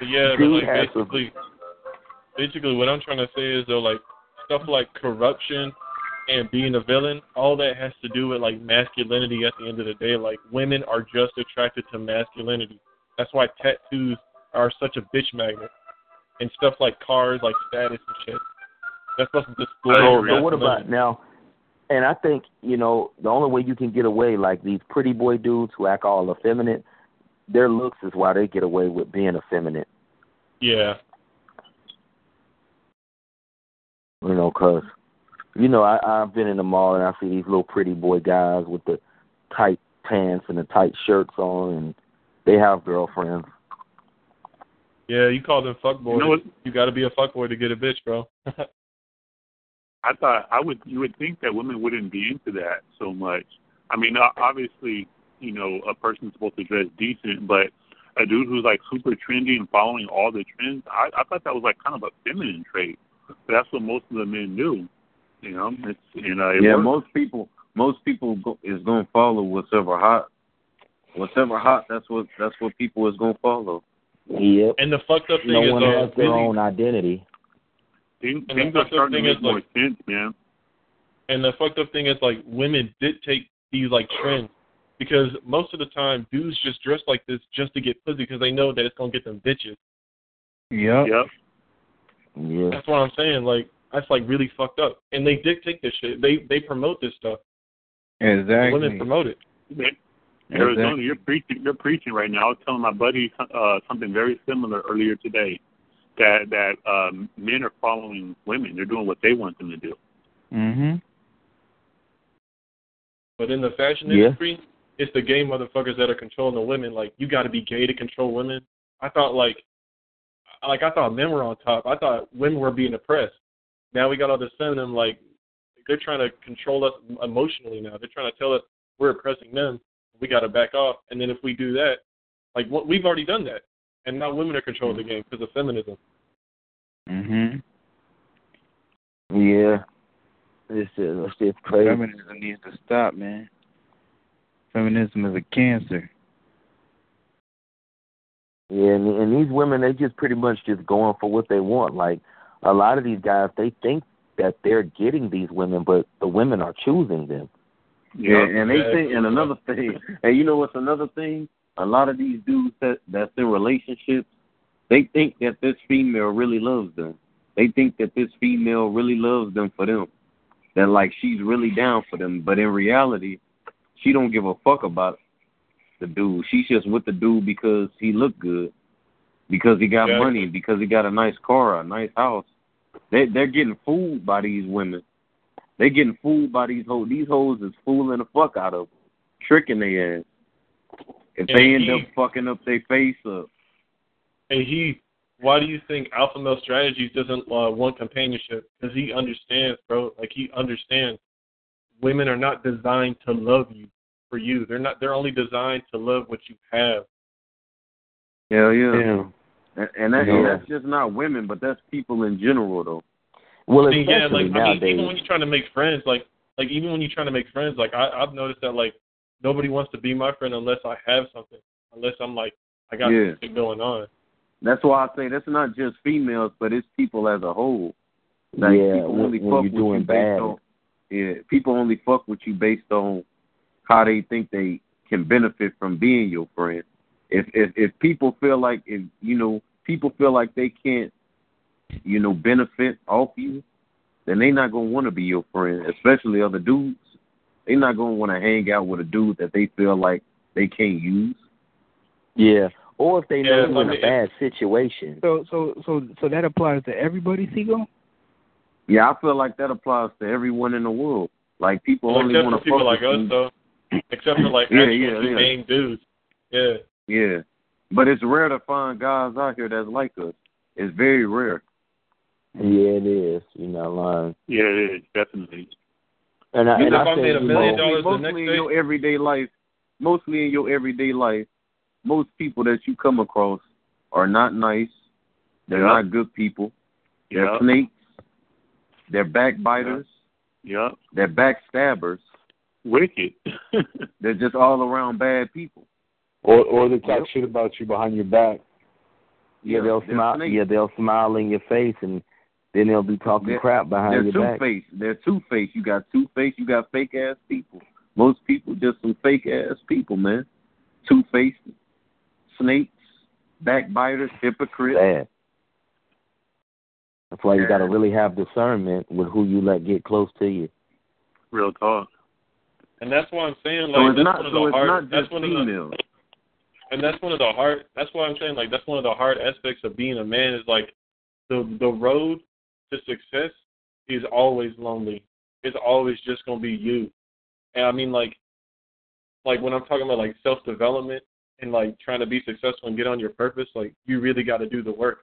Yeah, but like a- basically, basically what I'm trying to say is though like stuff like corruption and being a villain, all that has to do with like masculinity at the end of the day. Like women are just attracted to masculinity. That's why tattoos are such a bitch magnet. And stuff like cars, like status and shit. That's supposed to display your so what about now? And I think you know the only way you can get away like these pretty boy dudes who act all effeminate, their looks is why they get away with being effeminate. Yeah. You know, 'cause you know I I've been in the mall and I see these little pretty boy guys with the tight pants and the tight shirts on, and they have girlfriends. Yeah, you call them fuckboys. You know You got to be a fuckboy to get a bitch, bro. (laughs) I thought I would you would think that women wouldn't be into that so much. I mean, obviously, you know, a person's supposed to dress decent, but a dude who's like super trendy and following all the trends, I, I thought that was like kind of a feminine trait. But that's what most of the men do. You know, it's you know, it yeah, works. most people most people go, is gonna follow whatever hot. Whatever hot, that's what that's what people is gonna follow. Yep. And the fucked up thing No is, one uh, has their really- own identity. Things, And the things are fucked up starting to thing make is, more like- sense, man. And the fucked up thing is like women dictate these like trends because most of the time dudes just dress like this just to get pussy because they know that it's gonna get them bitches. Yep. Yep. Yeah. That's what I'm saying. Like that's like really fucked up. And they dictate this shit. They they promote this stuff. Exactly. Women promote it. Arizona, Exactly. you're preaching. You're preaching right now. I was telling my buddy uh, something very similar earlier today. That that um, men are following women. They're doing what they want them to do. Mhm. But in the fashion Yeah. industry, it's the gay motherfuckers that are controlling the women. Like you got to be gay to control women. I thought like, like I thought men were on top. I thought women were being oppressed. Now we got all this feminine. Like they're trying to control us emotionally now. They're trying to tell us we're oppressing them. We got to back off. And then if we do that, like what we've already done that, and now women are controlling the game because of feminism. Mhm. Yeah. It's just, it's just crazy. Feminism needs to stop, man. Feminism is a cancer. Yeah, and, and these women, they just pretty much just going for what they want. Like a lot of these guys, they think that they're getting these women, but the women are choosing them. Yeah, and they think, and another thing, and you know what's another thing? A lot of these dudes that that's in relationships, they think that this female really loves them. They think that this female really loves them for them. That like she's really down for them, but in reality, she don't give a fuck about the dude. She's just with the dude because he looked good, because he got Yeah. money, because he got a nice car, a nice house. They they're getting fooled by these women. They're getting fooled by these hoes. These hoes is fooling the fuck out of them, tricking their ass. If And they end he- up fucking up their face up, Hey, he, why do you think Alpha Male Strategies doesn't uh, want companionship? Because he understands, bro. Like he understands, women are not designed to love you for you. They're not. They're only designed to love what you have. hell yeah. Yeah. And, and that, Yeah. that's just not women, but that's people in general though. Well, I mean, yeah, especially like I mean, even when you're trying to make friends, like like even when you're trying to make friends, like I, I've noticed that like nobody wants to be my friend unless I have something, unless I'm like I got Yeah. something going on. That's why I say that's not just females, but it's people as a whole. Like yeah, people when, only when fuck you're with doing you based bad. on yeah, people only fuck with you based on how they think they can benefit from being your friend. If if if people feel like if you know people feel like they can't you know benefit off you, then they not gonna want to be your friend, especially other dudes. They not gonna want to hang out with a dude that they feel like they can't use. Yeah. Or if they know Yeah, you're in a bad situation. So so so so that applies to everybody, Seagull? Yeah, I feel like that applies to everyone in the world. Like people Well, only want for to people fuck like with us, you. though. (coughs) Except for like Yeah, actual yeah, yeah. dudes. Yeah. Yeah, but it's rare to find guys out here that's like us. It's very rare. Yeah, it is. You're not lying. Yeah, it is definitely. And I, You and know, I I say, made a million know, dollars the mostly next in day? your everyday life, mostly in your everyday life, most people that you come across are not nice. They're Yeah. not good people. They're Yeah. snakes. They're backbiters. Yeah. They're backstabbers. Wicked. (laughs) They're just all around bad people. Or or they talk Yep. shit about you behind your back. yeah, they'll smile. snakes. Yeah, they'll smile in your face and Then they'll be talking They're- crap behind They're your two back. faced. They're two faced. You got two faced. You got fake ass people. Most people just some fake ass people, man. Two faced, snakes, backbiters, hypocrites. Sad. That's why you got to really have discernment with who you let get close to you. Real talk. And that's why I'm saying So like it's that's not. one of So the it's hard. that's just one of the females. and that's one of the hard that's why I'm saying like that's one of the hard aspects of being a man is like the the road to success is always lonely. It's always just gonna be you. And I mean like like when I'm talking about like self development and like trying to be successful and get on your purpose, like you really gotta do the work.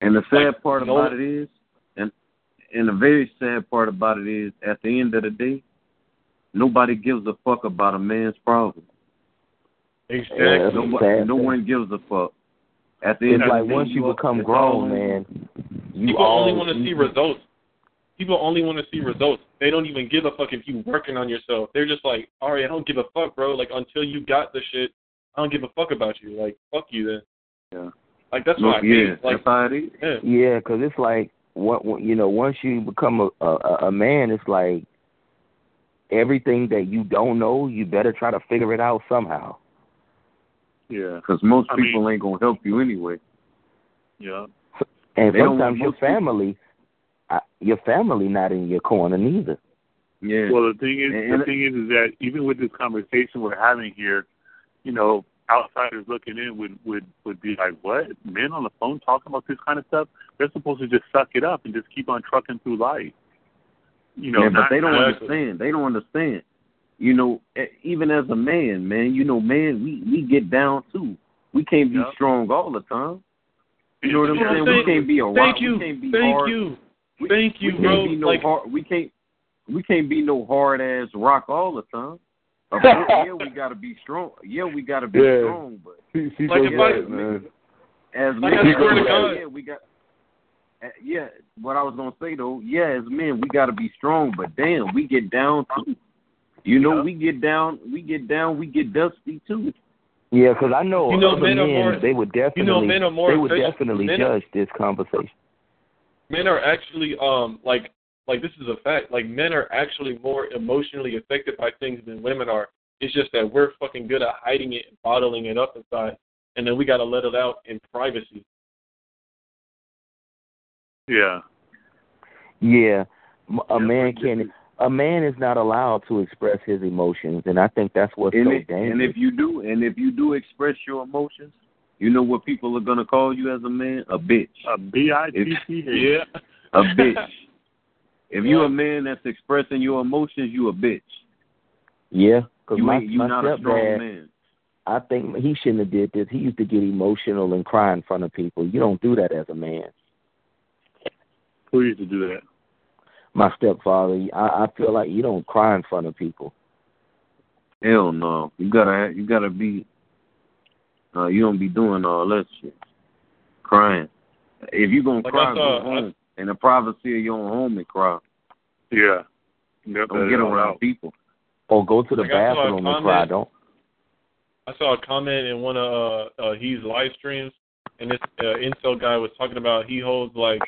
And the sad Like, part no- about it is, and and the very sad part about it is, at the end of the day, nobody gives a fuck about a man's problem. Exactly. Yeah, that's Nobody, no one gives a fuck. At the end It's of like the once you up- become grown, man, you People all, only want to see results. People only want to see results. They don't even give a fuck if you working on yourself. They're just like, all right, I don't give a fuck, bro. Like until you got the shit, I don't give a fuck about you. Like fuck you then. Yeah. Like that's No, what I mean. Like that's how it is. yeah. Yeah, 'cause it's like what what- you know. Once you become a, a a man, it's like everything that you don't know, you better try to figure it out somehow. Yeah. Because most I people mean- ain't gonna help you anyway. Yeah. And They sometimes your family, uh, your family not in your corner neither. Yeah. Well, the thing is, And- the thing is, is that even with this conversation we're having here, you know, outsiders looking in would would would be like, "What? Men on the phone talking about this kind of stuff? They're supposed to just suck it up and just keep on trucking through life." You know, yeah, but they don't not- understand. They don't understand. You know, e- even as a man, man, you know, man, we we get down too. We can't be Yeah. strong all the time. You know what I'm You saying? what I'm We can't be a rock. Thank you. We can't be Thank hard. you. We, Thank you, we can't bro. Be no Like hard, we can't. We can't be no hard ass rock all the time. Of course, (laughs) yeah, we gotta be strong. Yeah, we gotta be Yeah. strong. But She, she Like goes if I- man. as Like, men, I swear to yeah, yeah, we got. uh, Yeah, what I was gonna say though, yeah, as men we gotta be strong, but damn, we get down too. You know, Yeah. we get down, we get down, we get dusty too. Yeah, 'cause I know, You know, other men men, are more- they would definitely, you know, men are more they would efficient- definitely men are- judge this conversation. men are actually um like like this is a fact. Like men are actually more emotionally affected by things than women are. It's just that we're fucking good at hiding it and bottling it up inside, and then we got to let it out in privacy. yeah. Yeah, a Yeah, man but can. A man is not allowed to express his emotions, and I think that's what's And, so it, dangerous. and if you do, and if you do express your emotions, you know what people are gonna call you as a man? A bitch. A B I T C H. Yeah. A bitch. If you're a man that's expressing your emotions, you a bitch. yeah, because You my ain't you my not a strong stepdad, man. I think he shouldn't have did this. He used to get emotional and cry in front of people. You don't do that as a man. Who used to do that? My stepfather, I, I feel like you don't cry in front of people. Hell no. You gotta you gotta be uh you don't be doing all that shit. Crying. If you gonna Like cry, I saw- go home. In the privacy of your own home and cry. Yeah. Yep, Don't get around out. people. Or go to the Like, I saw bathroom and cry. comment- Don't. I saw a comment in one of uh, uh he's live streams, and this uh, incel guy was talking about he holds like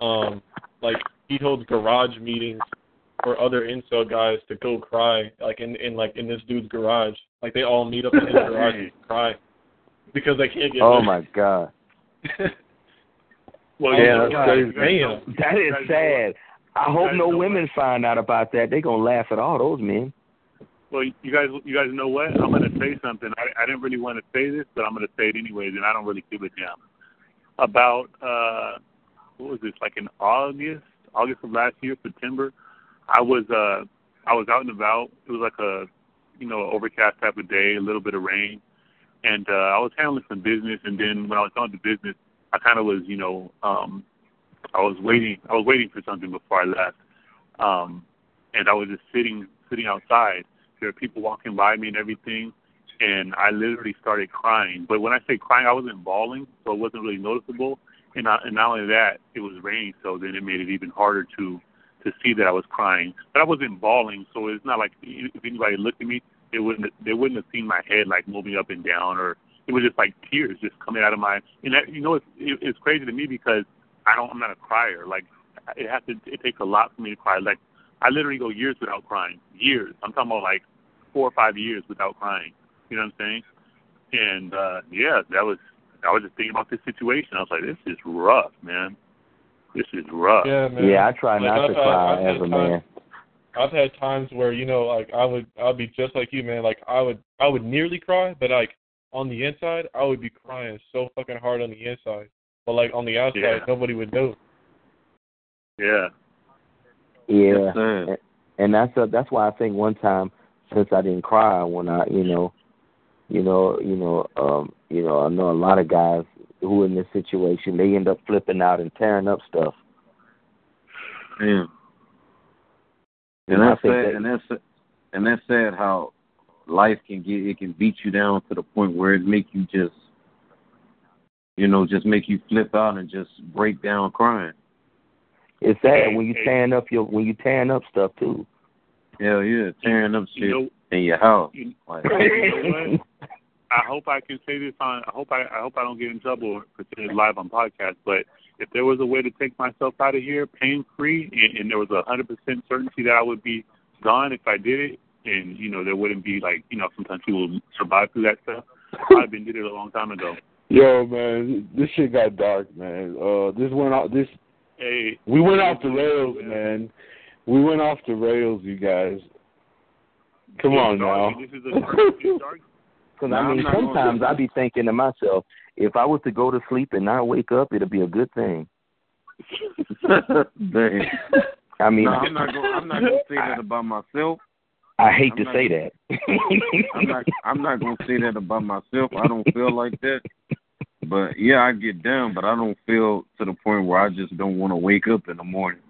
um like he holds garage meetings for other incel guys to go cry like in in like in this dude's garage. Like they all meet up in his (laughs) garage and cry because they can't get. Oh laid. my God, (laughs) Well, yeah, my that's crazy. Damn. that is sad. I hope no know women find out about that. They're gonna laugh at all those men. Well, you guys, you guys know what? I'm going to say something. I, I didn't really want to say this, but I'm going to say it anyways, and I don't really give a damn. About uh, what was this? Like in August, August of last year, September. I was uh, I was out and about. It was like a, you know, overcast type of day, a little bit of rain, and uh, I was handling some business. And then when I was with the business, I kind of was, you know, um, I was waiting. I was waiting for something before I left, um, and I was just sitting sitting outside. There were people walking by me and everything, and I literally started crying. But when I say crying, I wasn't bawling, so it wasn't really noticeable. And not, and not only that, it was raining, so then it made it even harder to to see that I was crying. But I wasn't bawling, so it's not like if anybody looked at me, they wouldn't they wouldn't have seen my head like moving up and down, or it was just like tears just coming out of my. And that, you know, it's it, it's crazy to me because I don't. I'm not a crier. Like it has to. It takes a lot for me to cry. Like I literally go years without crying. Years. I'm talking about like four or five years without crying. You know what I'm saying? And uh yeah, that was. I was just thinking about this situation. I was like, this is rough, man. This is rough. Yeah, man. Yeah, I try Like, not I've to had- cry I've as a times- man. I've had times where you know, like I would, I'd be just like you, man. Like I would, I would nearly cry, but like on the inside, I would be crying so fucking hard on the inside. But like on the outside, Yeah. nobody would know. Yeah. Yeah, and, and that's a, that's why I think one time since I didn't cry when I you know, you know you know um you know I know a lot of guys who in this situation they end up flipping out and tearing up stuff. Yeah. And And I that's think sad, that- and that's and that's sad how life can get it can beat you down to the point where it make you just you know, just make you flip out and just break down crying. It's sad when you tearing up your when you tearing up stuff too. Hell yeah, tearing up shit You know- in your house. You- Like, (laughs) you know what? I hope I can say this on. I hope I. I hope I don't get in trouble for saying live on podcast. But if there was a way to take myself out of here pain free, and, and there was a hundred percent certainty that I would be gone if I did it, and you know there wouldn't be like you know sometimes people survive through that stuff. I've been did it a long time ago. Yo, man, this shit got dark, man. Uh, this went out. This Hey, we went off the rails, man. We went off the rails, you guys. Come on dark. now. This is a dark. Dark. Because No, I mean, sometimes do I be thinking to myself, if I was to go to sleep and not wake up, it'd be a good thing. (laughs) Dang. I mean, no, I'm not gonna I'm not gonna say that about myself. I hate I'm to not say that. I'm not I'm not gonna say that about myself. I don't feel like that. But yeah, I get down, but I don't feel to the point where I just don't want to wake up in the morning.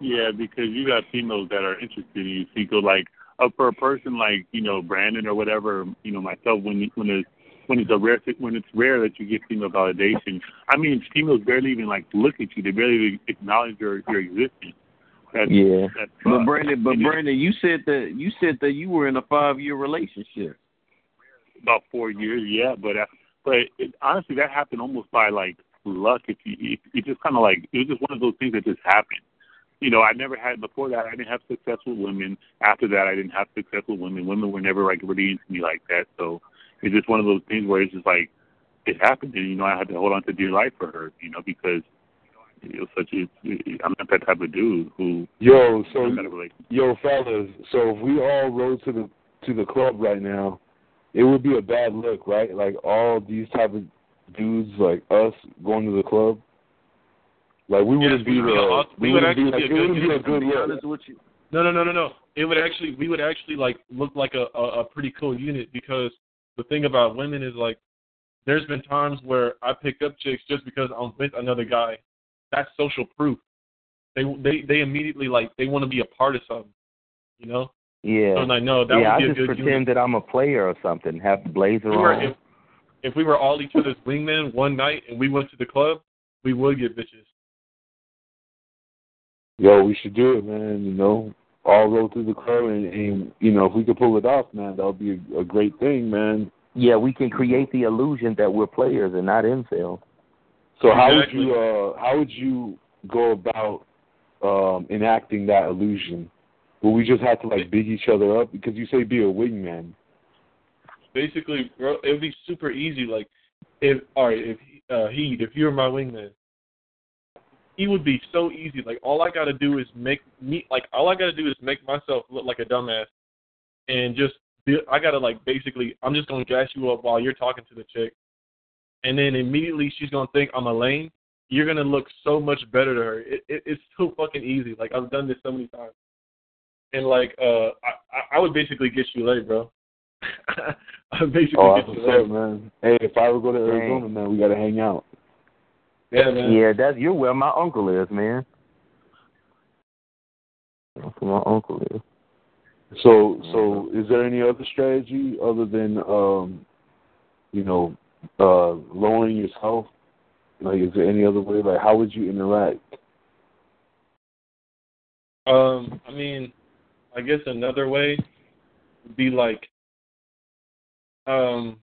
Yeah, because you got females that are interested in you. So go like, uh, for a person like you know Brandon or whatever, you know myself, when when it's when it's a rare when it's rare that you get female validation. I mean, females barely even like look at you. They barely even acknowledge your your existence. That's, Yeah. That's But. Brandon, but And Brandon, you said that you said that you were in a five year relationship. about four years, yeah. But uh, but it, honestly, that happened almost by like luck. If you, it, it just kind of like it was just one of those things that just happened. You know, I never had before that. I didn't have success with women. After that, I didn't have success with women. Women were never like really into me like that. So it's just one of those things where it's just like it happened, and you know, I had to hold on to dear life for her. You know, because it was such a I'm not that type of dude who Yo, so I'm not a yo, fellas. So if we all rode to the to the club right now, it would be a bad look, right? Like all these type of dudes, like us, going to the club. Like we wouldn't be we we would be actually like, be a good be a unit, good be honest with you. No, no, no, no, no. It would actually, we would actually like look like a, a, a pretty cool unit because the thing about women is like, there's been times where I picked up chicks just because I'm with another guy. That's social proof. They they they immediately like they want to be a part of something, you know. Yeah. So I know that yeah, would I be a just good pretend unit. that I'm a player or something. Have the blazer we were, on. if, if we were all each other's wingmen one night and we went to the club, we would get bitches. Yo, we should do it, man. You know, all road through the club, and, and you know, if we could pull it off, man, that would be a, a great thing, man. Yeah, we can create the illusion that we're players and not incel. So how would you uh how would you go about um enacting that illusion? Will we just have to like big each other up because you say be a wingman? basically, bro, it would be super easy. Like, if all right, if uh, he, if you were my wingman, he would be so easy. Like, all I got to do is make me, like, all I got to do is make myself look like a dumbass, and just, be, I got to like, basically, I'm just gonna gas you up while you're talking to the chick, and then immediately she's gonna think I'm a lame. You're gonna look so much better to her. It, it, it's so fucking easy. Like, I've done this so many times, and like, uh, I, I- I would basically get you laid, bro. (laughs) I would basically Oh, get you what's laid. man. Hey, if I ever go to Dang. Arizona, man, we gotta hang out. Yeah, man. Yeah, that's you're where my uncle is, man. That's where my uncle is. So, so is there any other strategy other than um, you know, uh, lowering yourself? Like, is there any other way? Like, how would you interact? Um, I mean, I guess another way would be like, um,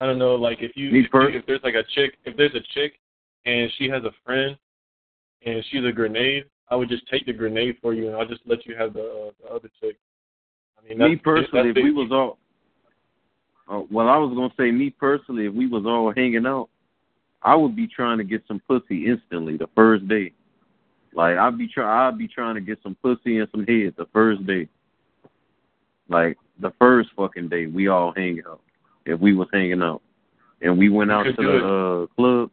I don't know, like if you if, you- if there's like a chick, if there's a chick, and she has a friend, and she's a grenade, I would just take the grenade for you, and I'll just let you have the, uh, the other chick. I mean, me personally, if we was all, uh, well, I was gonna say me personally, if we was all hanging out, I would be trying to get some pussy instantly the first day. Like I'd be try, I'd be trying to get some pussy and some head the first day. Like the first fucking day we all hang out. If we was hanging out, and we went out to do the it. uh, club,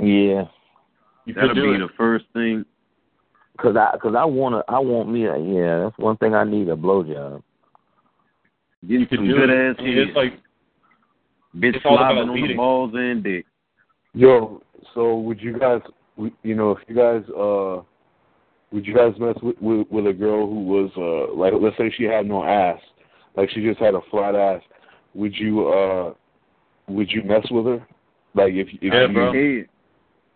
Yeah, you that'll could be it. the first thing. cause I cause I wanna I want me a yeah that's one thing I need a blowjob. Getting You could some do good it. ass I mean, it's like Bitch it's slobbing on the balls and dick. Yo, so would you guys, you know, if you guys, uh, would you guys mess with with, with a girl who was, uh, like, let's say she had no ass, like she just had a flat ass, would you, uh, would you mess with her? Like if if Yeah, you, bro. Head.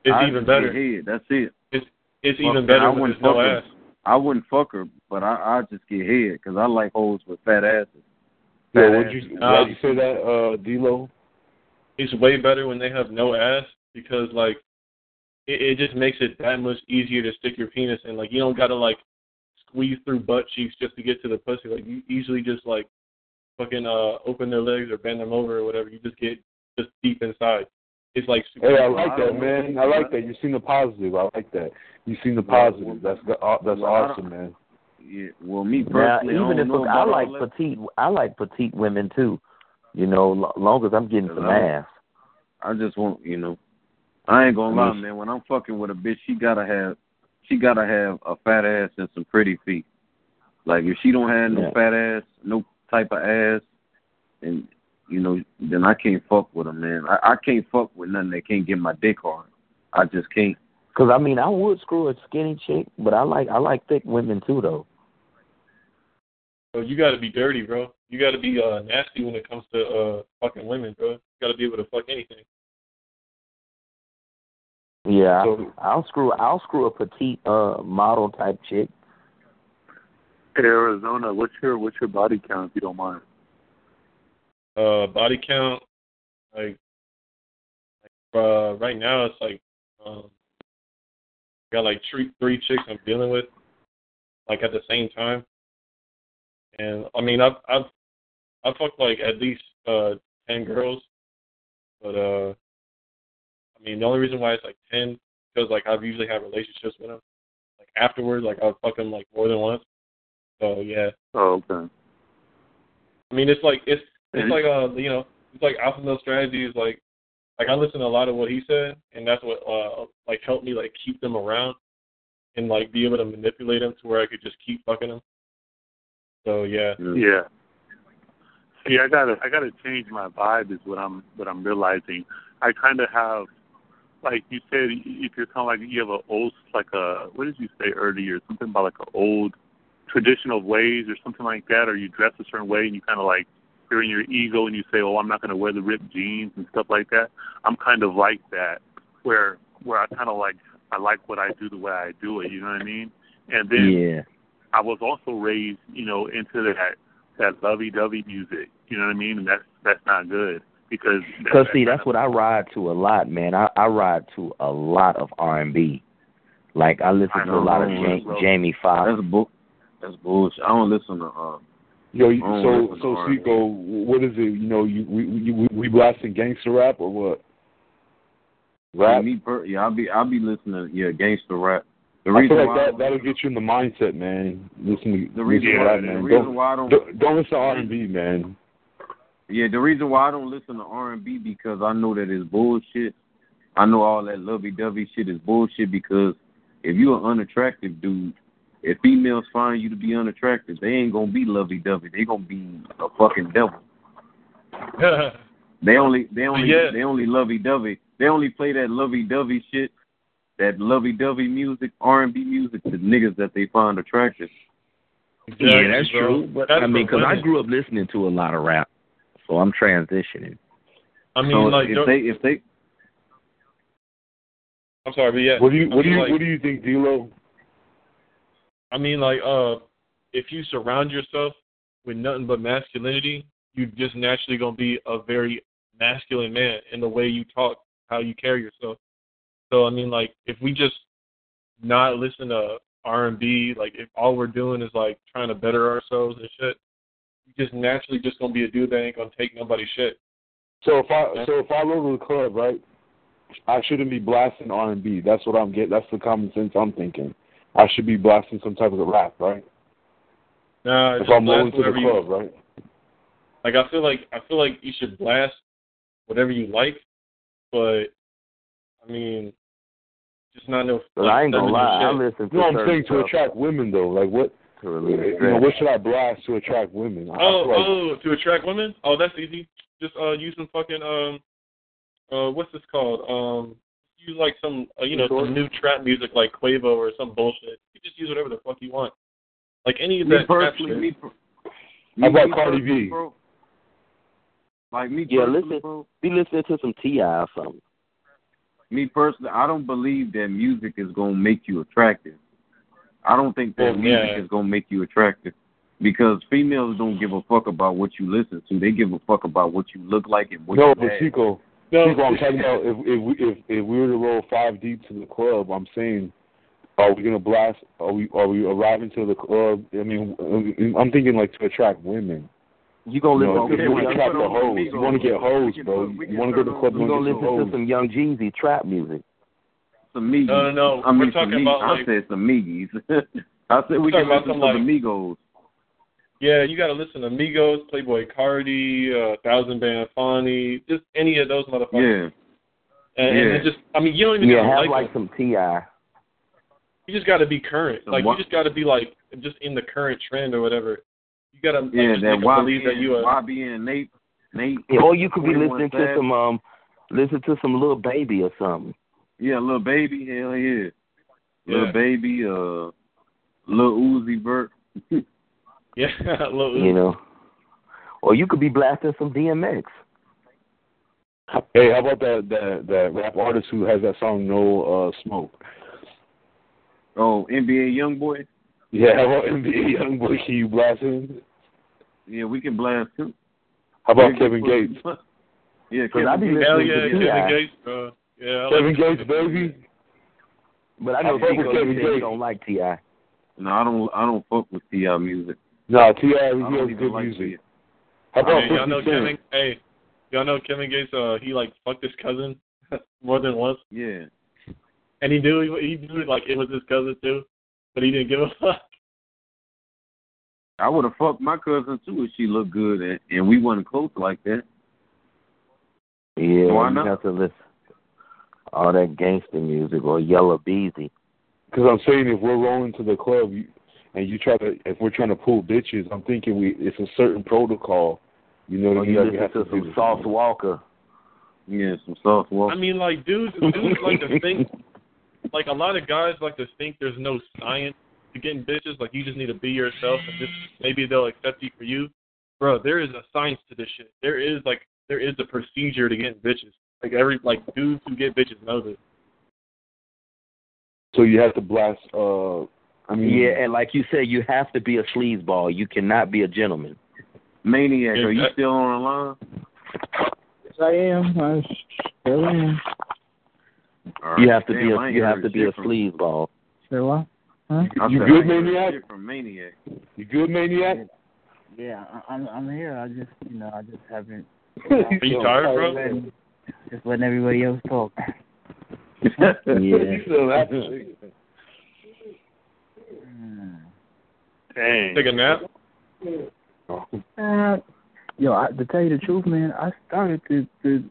It's I even better. Head. That's it. It's it's Fuck even better I wouldn't there's no fuck her. ass. I wouldn't fuck her, but I I just get head because I like hoes with fat asses. yeah, would you, Uh, why'd you say that, uh, D'Lo? It's way better when they have no ass because like it, it just makes it that much easier to stick your penis in. Like you don't gotta like squeeze through butt cheeks just to get to the pussy. Like you easily just like fucking uh open their legs or bend them over or whatever. You just get just deep inside. It's like super Hey, I I like that, man. I like that. You've seen the positive. I like that. You've seen the positive. That's go- uh, that's Well, awesome, man. Yeah. Well, me Now personally, I even don't if know I like all petite I like petite women too. You know, lo- long as I'm getting some I- ass. I just want you know. I ain't gonna lie, man. When I'm fucking with a bitch, she gotta have she gotta have a fat ass and some pretty feet. Like if she don't have no Yeah. fat ass, no type of ass, and you know, then I can't fuck with her, man. I, I can't fuck with nothing that can't get my dick hard. I just can't. Cause I mean I would screw a skinny chick, but I like I like thick women too though. So you got to be dirty, bro. You got to be uh, nasty when it comes to uh, fucking women, bro. You got to be able to fuck anything. Yeah, So- I, I'll screw I'll screw a petite uh model type chick. Arizona, what's your what's your body count if you don't mind? Uh, body count, like, like uh, right now it's like, um, got like three three chicks I'm dealing with, like at the same time. And I mean, I've I've I've fucked like at least uh ten girls, but uh, I mean the only reason why it's like ten because like I've usually had relationships with them. Like afterwards, like I'll fuck them like more than once. So yeah, Oh, okay. I mean it's like it's it's Mhm. like uh you know it's like alpha male strategy is like like I listen to a lot of what he said and that's what uh like helped me like keep them around and like be able to manipulate them to where I could just keep fucking them. So yeah. Yeah. See, I gotta I gotta change my vibe is what I'm what I'm realizing. I kind of have, like you said, if you're kind of like you have a old like a what did you say earlier? Something about like an old traditional ways or something like that, or you dress a certain way and you kind of like you're in your ego and you say, oh, I'm not going to wear the ripped jeans and stuff like that. I'm kind of like that, where where I kind of like I like what I do the way I do it. You know what I mean? And then Yeah. I was also raised, you know, into that that lovey-dovey music. You know what I mean? And that's that's not good because Cause that see, that's what I ride to a lot, man. I I ride to a lot of R and B. Like I listen I to a lot of know. Jamie Foxx. That's bull. That's bullshit. I don't listen to. Uh, Yo, so so Seco, what is it? You know, you we we we, we blasting gangster rap or what? Rap. Me, per, yeah, I'll be, I'll be listening to yeah, gangster rap. The I feel like that that'll get you in the mindset, man. Listen to The reason why- rap, the man. reason Don't, why I don't- don't don't listen to R and B, man. Yeah, the reason why I don't listen to R and B because I know that it's bullshit. I know all that lovey dovey shit is bullshit because if you're an unattractive dude, if females find you to be unattractive, they ain't gonna be lovey dovey. They gonna be a fucking devil. (laughs) They only they only Yeah. they only lovey dovey. They only play that lovey dovey shit, that lovey dovey music, R and B music to niggas that they find attractive. yeah, that's bro. true. But That's I mean, because I grew up listening to a lot of rap, so I'm transitioning. I mean so like if they if they I'm sorry, but yeah. What do you I what do you like, what do you think, D'Lo? I mean, like, uh, if you surround yourself with nothing but masculinity, you're just naturally gonna be a very masculine man in the way you talk, how you carry yourself. So I mean, like, if we just not listen to R and B, like, if all we're doing is like trying to better ourselves and shit, we just naturally just gonna be a dude that ain't gonna take nobody's shit. So if I so if I go to the club, right, I shouldn't be blasting R and B. That's what I'm getting. That's the common sense I'm thinking. I should be blasting some type of rap, right? Nah, if I'm blast going to the whatever you- club, right? Like I feel like I feel like you should blast whatever you like, but I mean, just not no. But I ain't gonna feminine lie, I shit. listen to No, I'm certain saying to attract women though. Like what? to relieve You know, what should I blast to attract women? I Oh, like, oh, to attract women? Oh, that's easy. Just uh, use some fucking um, uh, what's this called? Um, use like some uh, you know some new trap music like Quavo or some bullshit. You just use whatever the fuck you want. Like any of Me that trap personally, shit. me, per- How about me Cardi B? Bro, like me Yeah, personally, listen. bro. Be listening to some T.I. or something. Me personally, I don't believe that music is gonna make you attractive. I don't think that Well, music yeah. is gonna make you attractive because females don't give a fuck about what you listen to. They give a fuck about what you look like and what no, you but have. Chico, No. Chico, I'm talking about if if we if if we were to roll five deep to the club, I'm saying, are we gonna blast? Are we are we arriving to the club? I mean, I'm thinking like to attract women. You gonna You listen know, to you some want to young, attract the hoes. You want to get hoes, bro. You want to go to the club you gonna listen to some Young Jeezy trap music. Some Migos. No, no, no. I mean, We're talking about, Migos. like- I said some Migos. (laughs) I said we We're can talking about listen some, to like- the Migos. Yeah, you gotta listen to Migos, Playboi Carti, uh, Thousand Band Fani, just any of those motherfuckers. Yeah. And, Yeah. and just, I mean, you don't even Yeah, need to have like, like some Ti. You just gotta be current. Some Like what? you just gotta be like just in the current trend or whatever. You gotta like, Yeah, just that make them believe that you are. YBN Nate, Nate. Yeah, or you could be listening to some um, listen to some Lil Baby or something. Yeah, Lil Baby, hell yeah. Lil Baby, uh, Lil Uzi Vert. (laughs) Yeah, (laughs) little You know, or you could be blasting some DMX. Hey, how about that that that rap artist who has that song No uh, Smoke? Oh, NBA YoungBoy. Yeah, how about (laughs) NBA YoungBoy? Can you blast him? Yeah, we can blast too. How about Yeah, Kevin Gates? for- Yeah, Cause I Kevin be Hell yeah, Kevin T.I. Gates, bro. Yeah, I Kevin like Gates, baby. But I I know fuck with you Kevin Gates. don't like Ti. No, I don't. I don't fuck with T.I. music. Nah, T.I. he has good like music. T.I. How about Hey, y'all know 50 Kevin. Hey, y'all know Kevin Gates. Uh, he like fucked his cousin (laughs) more than once, Yeah. and he knew he, he knew like it was his cousin too, but he didn't give a (laughs) fuck. I would have fucked my cousin too if she looked good and, and we wasn't close like that. Yeah, Why you have to listen all that gangster music or Yella Beezy. Because I'm saying if we're rolling to the club you, and you try to, if we're trying to pull bitches, I'm thinking we it's a certain protocol. You know Or what I mean? you That have to to some do. Sauce Walka. Yeah, some soft walk. I mean, like dudes, dudes like to think, like a lot of guys like to think there's no science to getting bitches. Like you just need to be yourself, and just maybe they'll accept you for you. Bro, there is a science to this shit. There is like there is a procedure to getting bitches. Like every like dudes who get bitches know this. So you have to blast. uh I mean, Yeah, and like you said, you have to be a sleazeball. You cannot be a gentleman. Maniac, are you still on the line? Yes, I am. I still am. All right. You have to be Damn, a I ain't you have to be a shit from- sleazeball. Say what? Huh? I You said, good, I ain't Maniac? From Maniac. You good, maniac? Yeah, I- I'm I'm here. I just you know I just haven't. (laughs) Are you tired, bro? Letting, just letting everybody else talk. (laughs) Yeah. (laughs) You still happy. Hmm. Dang. Take a nap. Uh, yo, I, to tell you the truth, man, I started to to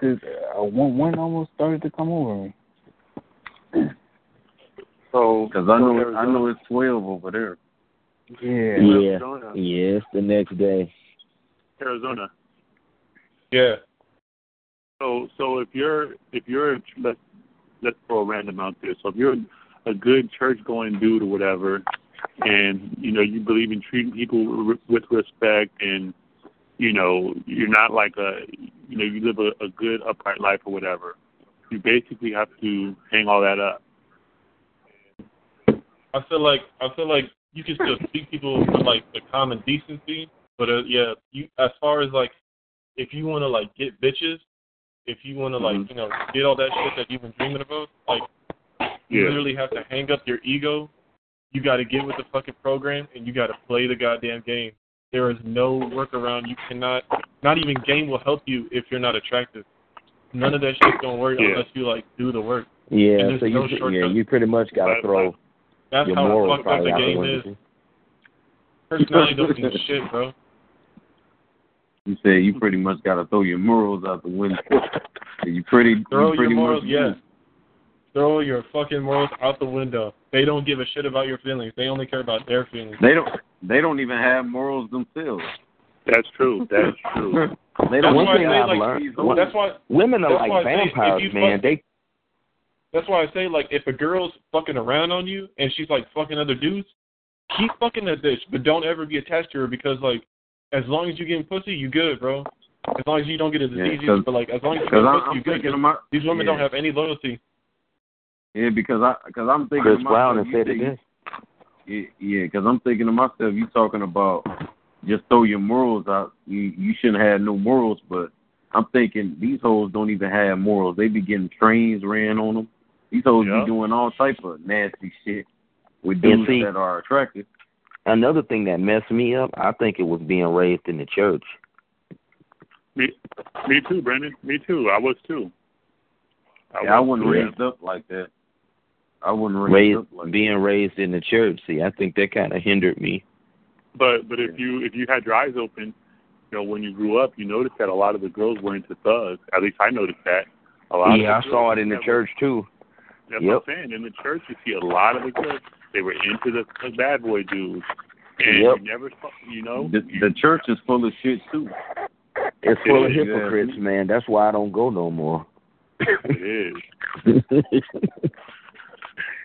to uh, one one almost started to come over me. (clears throat) So, Because I know I know it's twelve over there. Yeah. Yeah. Arizona. Yeah, it's the next day. Arizona. Yeah. So, so if you're if you're let's let's throw a random out there. So if you're a good church going dude or whatever, and you know you believe in treating people re- with respect, and you know you're not like a you know you live a, a good upright life or whatever, you basically have to hang all that up. I feel like I feel like you can still (laughs) treat people with like the common decency, but uh, yeah, you as far as like if you want to like get bitches, if you want to like you know get all that shit that you've been dreaming about, like you Yeah. literally have to hang up your ego. You got to get with the fucking program and you got to play the goddamn game. There is no workaround. You cannot. Not even game will help you if you're not attractive. None of that shit's gonna work Yeah. unless you like do the work. Yeah, And there's so you no yeah you pretty much got to throw That's your how morals fucked up the out the game is. Personality doesn't mean shit, bro. You said you pretty much got to throw your morals out the window. (laughs) you pretty, Throw you pretty your morals, much yes. Throw your fucking morals out the window. They don't give a shit about your feelings. They only care about their feelings. They don't. They don't even have morals themselves. That's true. That's true. (laughs) They That's don't. why they, I've like learned- that's why Women are that's like why I say vampires, man. fuck- They That's why I say like if a girl's fucking around on you and she's like fucking other dudes, keep fucking that bitch, but don't ever be attached to her because like as long as you getting pussy, you good, bro. As long as you don't get a disease, Yeah, disease, 'cause- but like as long as you Because get I'm, pussy, I'm you good. thinking. These women yeah. don't have any loyalty. Yeah, because I because I'm thinking Chris to Brown myself, has you said it think- best. Yeah, yeah, because I'm thinking to myself, you talking about just throw your morals out. You you shouldn't have no morals, but I'm thinking these hoes don't even have morals. They be getting trains ran on them. These hoes Yeah. be doing all type of nasty shit with And dudes see- that are attractive. Another thing that messed me up, I think it was being raised in the church. Me, me too, Brandon. Me too. I was too. yeah, I was wasn't too. raised up like that. I wasn't raised, Raised like being raised in the church. See, I think that kind of hindered me. But but if you if you had your eyes open, you know, when you grew up, you noticed that a lot of the girls were into thugs. At least I noticed that. A lot Yeah, I of the saw it in the that church too. That's Yep. what I'm saying. In the church, you see a lot of the girls. They were into the, the bad boy dudes, and Yep. you never saw. You know, The, the church is full of shit too. It's full of hypocrites, man. That's why I don't go no more. it is. (laughs)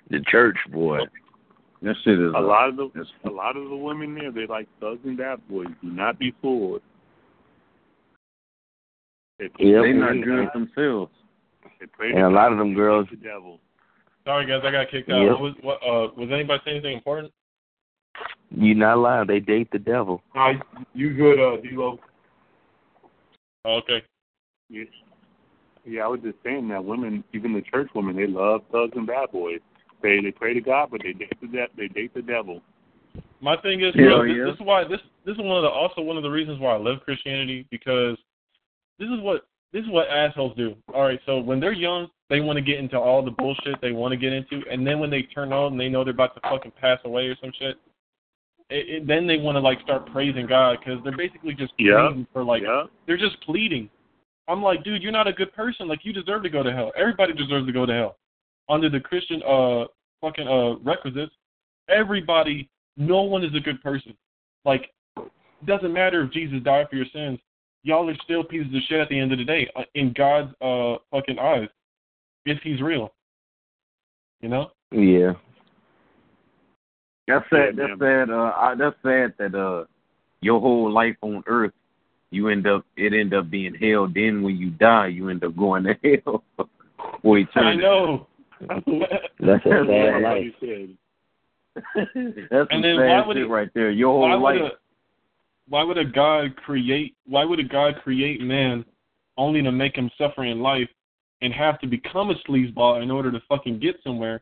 the church, boy. That shit is A lot of the it's- a lot of the women there, they like thugs and bad boys. Do not be fooled. They, Yep. they not and- good themselves. They pray And a lot of them girls- hate the devil. Sorry guys, I got kicked out. Yep. What was what uh was anybody saying anything important? You're not lying. They date the devil. Nah, you good, uh, D'Lo. Oh, okay. Yeah. yeah, I was just saying that women, even the church women, they love thugs and bad boys. They they pray to God, but they date the de- they date the devil. My thing is, bro, this, yeah. this is why this this is one of the also one of the reasons why I love Christianity because this is what this is what assholes do. All right, so when they're young, they want to get into all the bullshit they want to get into, and then when they turn on and they know they're about to fucking pass away or some shit, it, it, then they want to like start praising God because they're basically just Yeah. pleading for like yeah, they're just pleading. I'm like, dude, you're not a good person. Like you deserve to go to hell. Everybody deserves to go to hell. Under the Christian uh fucking uh requisites, everybody no one is a good person. Like it doesn't matter if Jesus died for your sins. Y'all are still pieces of shit at the end of the day uh, in God's uh fucking eyes. If he's real. You know? Yeah. That's sad. That's sad. Uh, I, that's sad that uh, your whole life on Earth, you end up it end up being hell. Then when you die, you end up going to (laughs) hell for I eternity. know. That's a That's sad That's life. what you said. (laughs) That's And then sad why would shit it- right there. Your why whole would life. a why would a God create why would a God create man only to make him suffer in life and have to become a sleazeball in order to fucking get somewhere?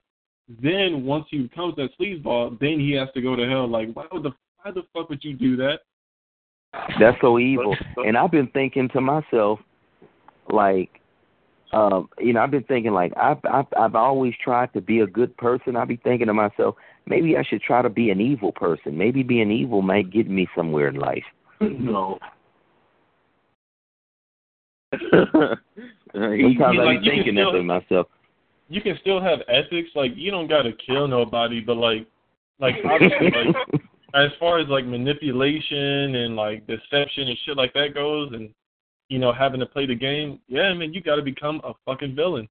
Then once he becomes that sleazeball, then he has to go to hell. Like why would the why the fuck would you do that? That's so evil. But- but- And I've been thinking to myself, like, um, you know, I've been thinking like I've I've I've always tried to be a good person. I've been thinking to myself, maybe I should try to be an evil person. Maybe being evil might get me somewhere in life. no. (laughs) Sometimes you I like- be thinking that still- to myself. You can still have ethics, like you don't gotta kill nobody, but like like obviously like (laughs) as far as like manipulation and like deception and shit like that goes and you know, having to play the game, yeah, man, you gotta become a fucking villain.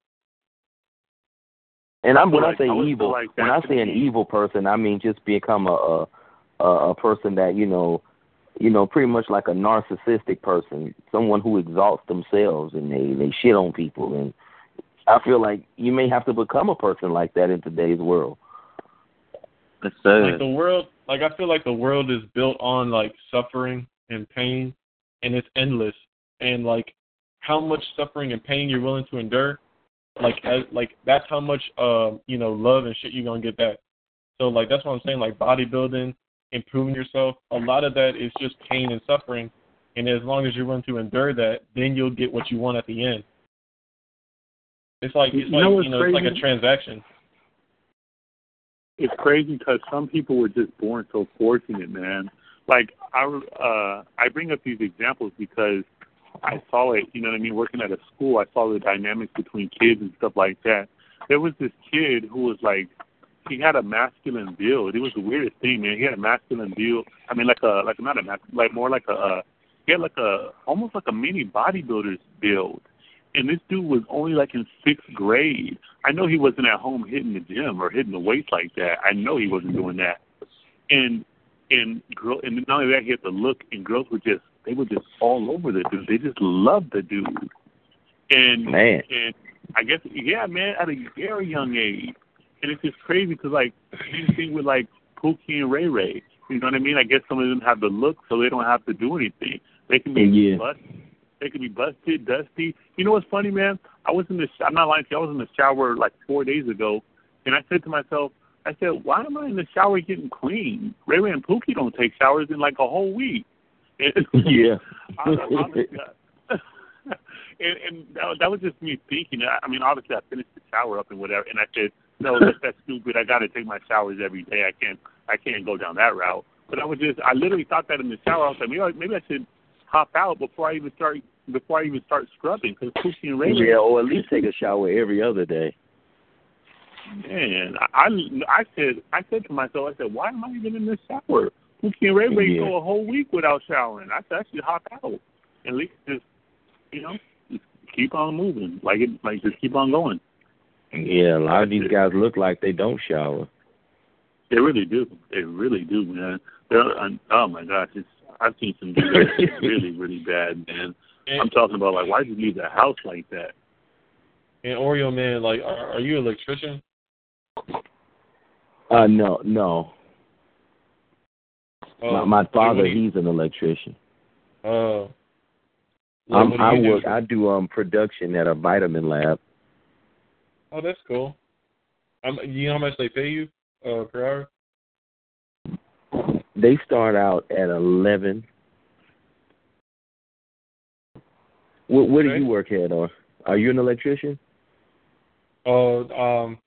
And I'm when I like- say I would feel evil, like when I say an evil person, I mean just become a a a, a person that you know, you know, pretty much like a narcissistic person, someone who exalts themselves and they they shit on people. And I feel like you may have to become a person like that in today's world. That's Like sad. the world like I feel like the world is built on like suffering and pain and it's endless. And like how much suffering and pain you're willing to endure, like as like that's how much um you know love and shit you're gonna get back. So like that's what I'm saying. Like bodybuilding, improving yourself, a lot of that is just pain and suffering. And as long as you're willing to endure that, then you'll get what you want at the end. It's like it's You know like what's you know it's like a transaction. it's crazy because some people were just born so fortunate, man. Like I, uh, I bring up these examples because I saw it. You know what I mean? Working at a school, I saw the dynamics between kids and stuff like that. There was this kid who was like, he had a masculine build. It was the weirdest thing, man. He had a masculine build. I mean, like a like not a mas- like more like a uh, he had like a almost like a mini bodybuilder's build. And this dude was only like in sixth grade. I know he wasn't at home hitting the gym or hitting the weights like that. I know he wasn't doing that. And and girl and not only that he had the look and girls were just they were just all over the dude. They just loved the dude. And Man. and I guess yeah, man, at a very young age. And it's just crazy because like same thing with like Pookie and Ray Ray. You know what I mean? I guess some of them have the look, so they don't have to do anything. They can be Yeah. bust, they can be busted, dusty. You know what's funny, man? I was in the sh- I'm not lying to you. I was in the shower like four days ago, and I said to myself, I said, why am I in the shower getting clean? Ray Ray and Pookie don't take showers in like a whole week. Yeah. (laughs) I, honestly, uh, (laughs) and and that, that was just me thinking. I, I mean, obviously, I finished the shower up and whatever, and I said, no, (laughs) that's, that's stupid. I got to take my showers every day. I can't, I can't go down that route. But I was just, I literally thought that in the shower. I was like, maybe, I, maybe I should hop out before I even start, before I even start scrubbing, because Pookie and Ray- Yeah, or at least take a shower every other day. man, I, I, I said, I said to myself, I said, why am I even in this shower? Pookie and Ray Ray Yeah. go a whole week without showering. I said, I should hop out. At least just, you know, just keep on moving. Like it, like just keep on going. Yeah, a lot of these guys look like they don't shower. They really do. They really do, man. They're, and, oh my gosh, it's I've seen some dudes (laughs) really, really bad, man. I'm talking about like, why'd you leave the house like that? And Oreo man, like, are, are you an electrician? Uh, no, no. Oh, my, my father, what he's an electrician. Oh. Um, I you do? work. I do um production at a vitamin lab. Oh, that's cool. Um, you know how much they pay you uh, per hour? They start out at eleven. Where, where do you work at, or are you an electrician? Oh, um,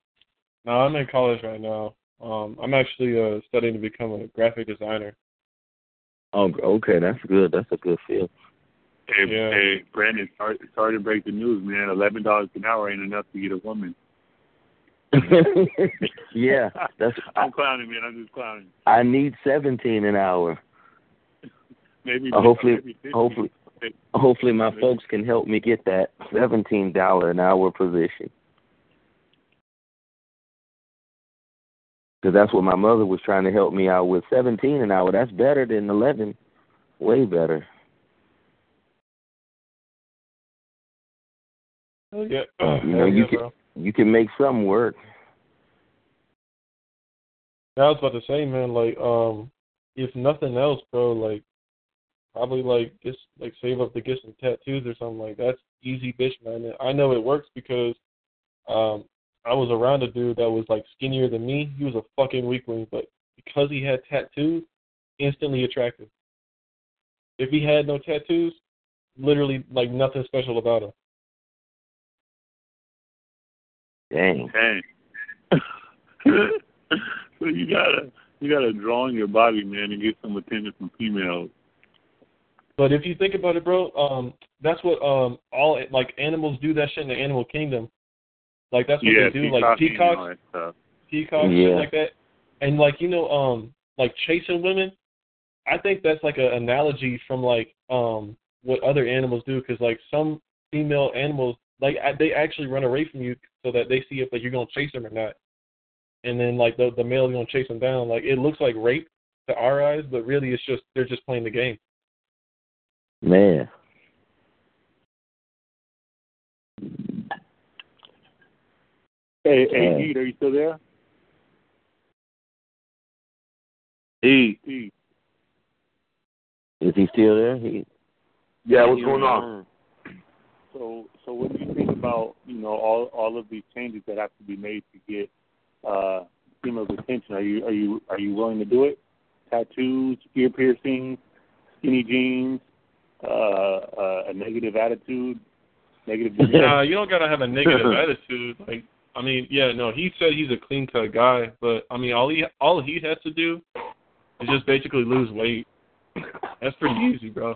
no, I'm in college right now. Um, I'm actually uh, studying to become a graphic designer. Oh, okay, that's good. That's a good feel. Hey, Yeah. hey, Brandon, sorry, sorry to break the news, man. Eleven dollars an hour ain't enough to get a woman. (laughs) yeah, that's. (laughs) I'm clowning, man. I'm just clowning. I need seventeen an hour. (laughs) Maybe Uh, hopefully, maybe hopefully, hopefully, my folks can help me get that seventeen dollar an hour position. Because that's what my mother was trying to help me out with. Seventeen an hour. That's better than eleven. Way better. Oh, yeah. (clears throat) You know, Hell you yeah, can bro. you can make some work. I was about to say, man, like, um, if nothing else, bro, like, probably like just like save up to get some tattoos or something like that's easy, bitch, man. And I know it works because, um, I was around a dude that was like skinnier than me. He was a fucking weakling, but because he had tattoos, instantly attractive. If he had no tattoos, literally like nothing special about him. Dang. Dang. (laughs) so you gotta you gotta draw on your body, man, and get some attention from females. But if you think about it, bro, um, that's what um all like animals do that shit in the animal kingdom. Like that's what yeah, they do, like peacocking and all peacocks, peacocks, Yeah. shit like that. And like you know, um, like chasing women. I think that's like an analogy from like um what other animals do, because like some female animals, like they actually run away from you so that they see if like you're gonna chase them or not. And then like the the male's gonna chase them down. Like it looks like rape to our eyes, but really it's just they're just playing the game. Man. Hey, hey, Yeah. Heat, are you still there? Heat, Heat. Is he still there? He Yeah, what's going on? So, so what do you think about you know all all of these changes that have to be made to get uh, females' attention? Are you are you are you willing to do it? Tattoos, ear piercings, skinny jeans, uh, uh, a negative attitude, negative. (laughs) Nah, you don't gotta have a negative (laughs) attitude. Like, I mean, yeah, no, he said he's a clean cut guy, but I mean, all he all he has to do is just basically lose weight. That's pretty easy, bro.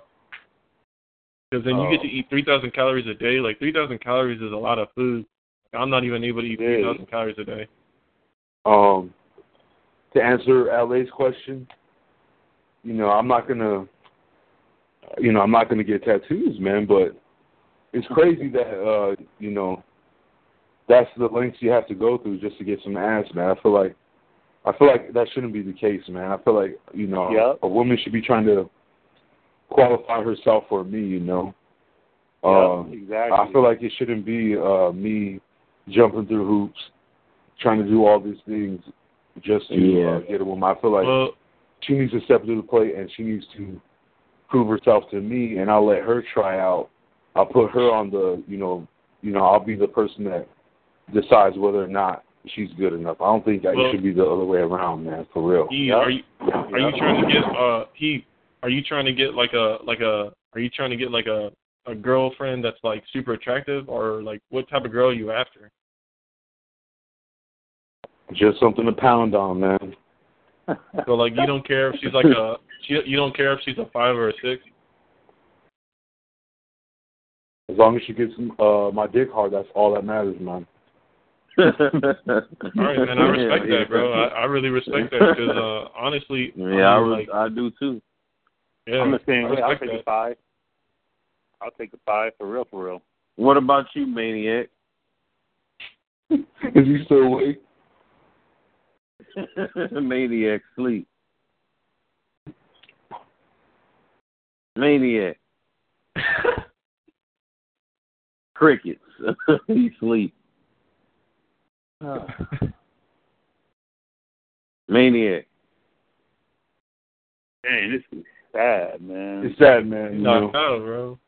Because then you get to eat 3,000 calories a day. Like 3,000 calories is a lot of food. I'm not even able to eat 3,000 calories a day. Um, to answer LA's question, you know, I'm not gonna, you know, I'm not gonna get tattoos, man. But it's crazy that, uh, you know, that's the lengths you have to go through just to get some ass, man. I feel like, I feel like that shouldn't be the case, man. I feel like, you know, Yep. a woman should be trying to qualify herself for me, you know. Um, exactly. I feel like it shouldn't be uh, me jumping through hoops, trying to do all these things just to Yeah. uh, get a woman. I feel like Well, she needs to step to the plate and she needs to prove herself to me, and I'll let her try out. I'll put her on the, you know, you know, I'll be the person that decides whether or not she's good enough. I don't think that Well- should be the other way around, man. For real. he, are you are you trying to get uh he are you trying to get like a like a are you trying to get like a a girlfriend that's like super attractive or like what type of girl are you after? Just something to pound on, man. So like you don't care if she's like a she, you don't care if she's a five or a six. As long as she gets uh, my dick hard, that's all that matters, man. All right, man. I respect that, bro. I, I really respect that because uh, honestly, Yeah, I, mean, re- like, I do too. yeah, I'm the same way. I'll take that. a five. I'll take a five for real, for real. What about you, maniac? Is he still awake? (laughs) maniac sleep. Maniac. (laughs) Crickets. (laughs) he sleep. (laughs) Maniac. Dang, this is sad, man. It's sad, man. You No, know, no, bro.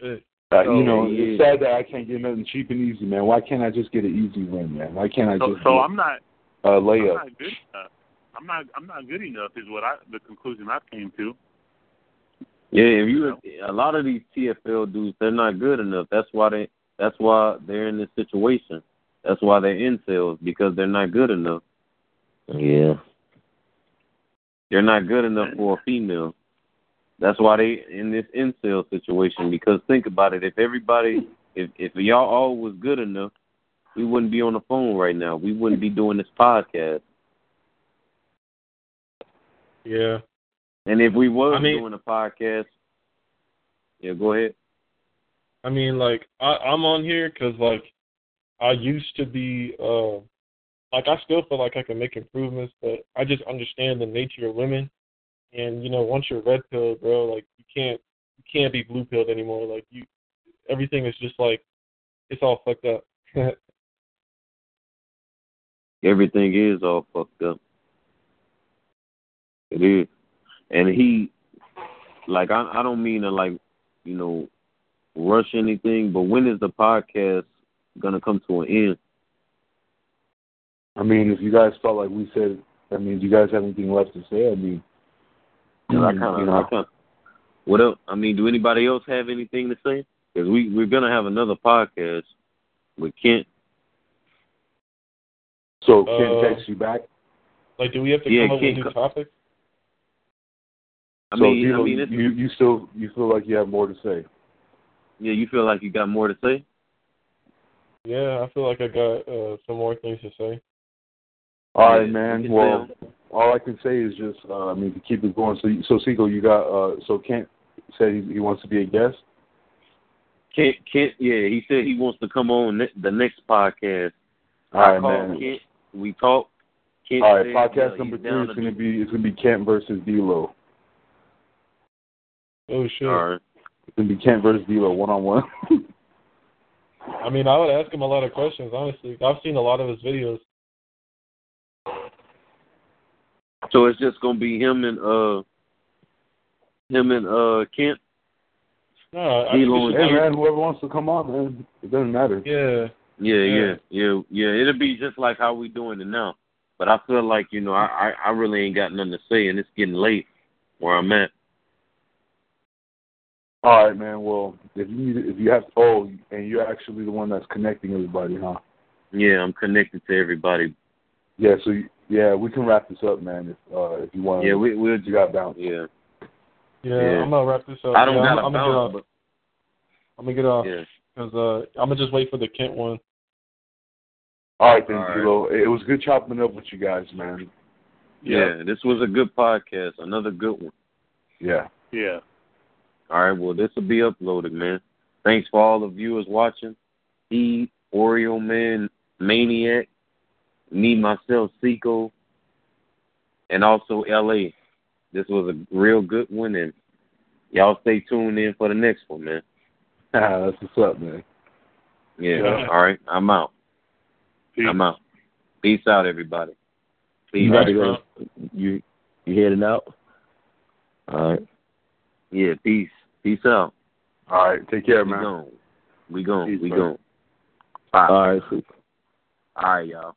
Shit. uh, you know, yeah. it's sad that I can't get nothing cheap and easy, man. Why can't I just get an easy win, man? Why can't I So, just so I'm not. a I'm not good enough. I'm not. I'm not good enough. Is what I the conclusion I came to. Yeah, if you a lot of these TFL dudes, they're not good enough. That's why they that's why they're in this situation. That's why they're incels because they're not good enough. Yeah. They're not good enough for a female. That's why they in this incel situation. Because think about it, if everybody, if if y'all all was good enough, we wouldn't be on the phone right now. We wouldn't be doing this podcast. Yeah. And if we was I mean- doing a podcast, yeah, go ahead. I mean, like I, I'm on here because like I used to be, uh, like I still feel like I can make improvements, but I just understand the nature of women, and you know, once you're red pilled, bro, like you can't you can't be blue pilled anymore. Like you, everything is just like it's all fucked up. (laughs) Everything is all fucked up. It is. And he like I I don't mean to like, you know, rush anything, but when is the podcast gonna come to an end? I mean, if you guys felt like we said, I mean, do you guys have anything left to say? I mean, I kind of, you know, I kind. What else? I mean, do anybody else have anything to say? Because we we're gonna have another podcast with Kent. so Ken Uh, text you back. like, do we have to Yeah, come up with can't new co- topics? I so mean, you, I mean, you you still you feel like you have more to say. yeah, you feel like you got more to say? Yeah, I feel like I got uh, some more things to say. All right, man. Well, all I can say is just, uh, I mean, to keep it going. So, so Seagull, you got, uh, so Kent said he, he wants to be a guest. Kent, Kent, yeah, he said he wants to come on ne- the next podcast. All right, I called man. Kent. We talked. Kent All right, said, podcast yeah, number he's three is going to be it's going to be Kent versus D'Lo. Oh shit! All right. It's going to be Kent versus D'Lo one on one. I mean, I would ask him a lot of questions. Honestly, I've seen a lot of his videos. So it's just gonna be him and uh him and uh Kent. No, I D. think Lawrence. Hey man, whoever wants to come on, man, it doesn't matter. yeah. Yeah, Yeah. yeah, yeah, yeah. It'll be just like how we doing it now. But I feel like you know, I, I I really ain't got nothing to say, and it's getting late where I'm at. All right, man. Well, if you need, if you have, oh, and you're actually the one that's connecting everybody, huh? Yeah, I'm connected to everybody. Yeah. So you, yeah, we can wrap this up, man. If uh, if you want. Yeah, we we'll You got bounce. Yeah, Yeah, Yeah. I'm gonna wrap this up. I don't yeah, got I'm, a I'm gonna get off. bounce, I'm gonna get off but yeah. because uh, I'm gonna just wait for the Kent one. All right, then, All right. Kilo. It was good chopping up with you guys, man. Yeah, this was a good podcast. Another good one. Yeah. Yeah. All right, well, this will be uploaded, man. Thanks for all the viewers watching. E, Oreo Man, Maniac, me, myself, Seco, and also LA. This was a real good one, and y'all stay tuned in for the next one, man. Ah, (laughs) That's what's up, man. Yeah, Yeah. all right, I'm out. Peace. I'm out. Peace out, everybody. Peace. You about to go? You you heading out? All right. Yeah, peace. Peace out. All right. Take care, We man. gone. We gone. Peace, We bro. gone. All right. All right, y'all.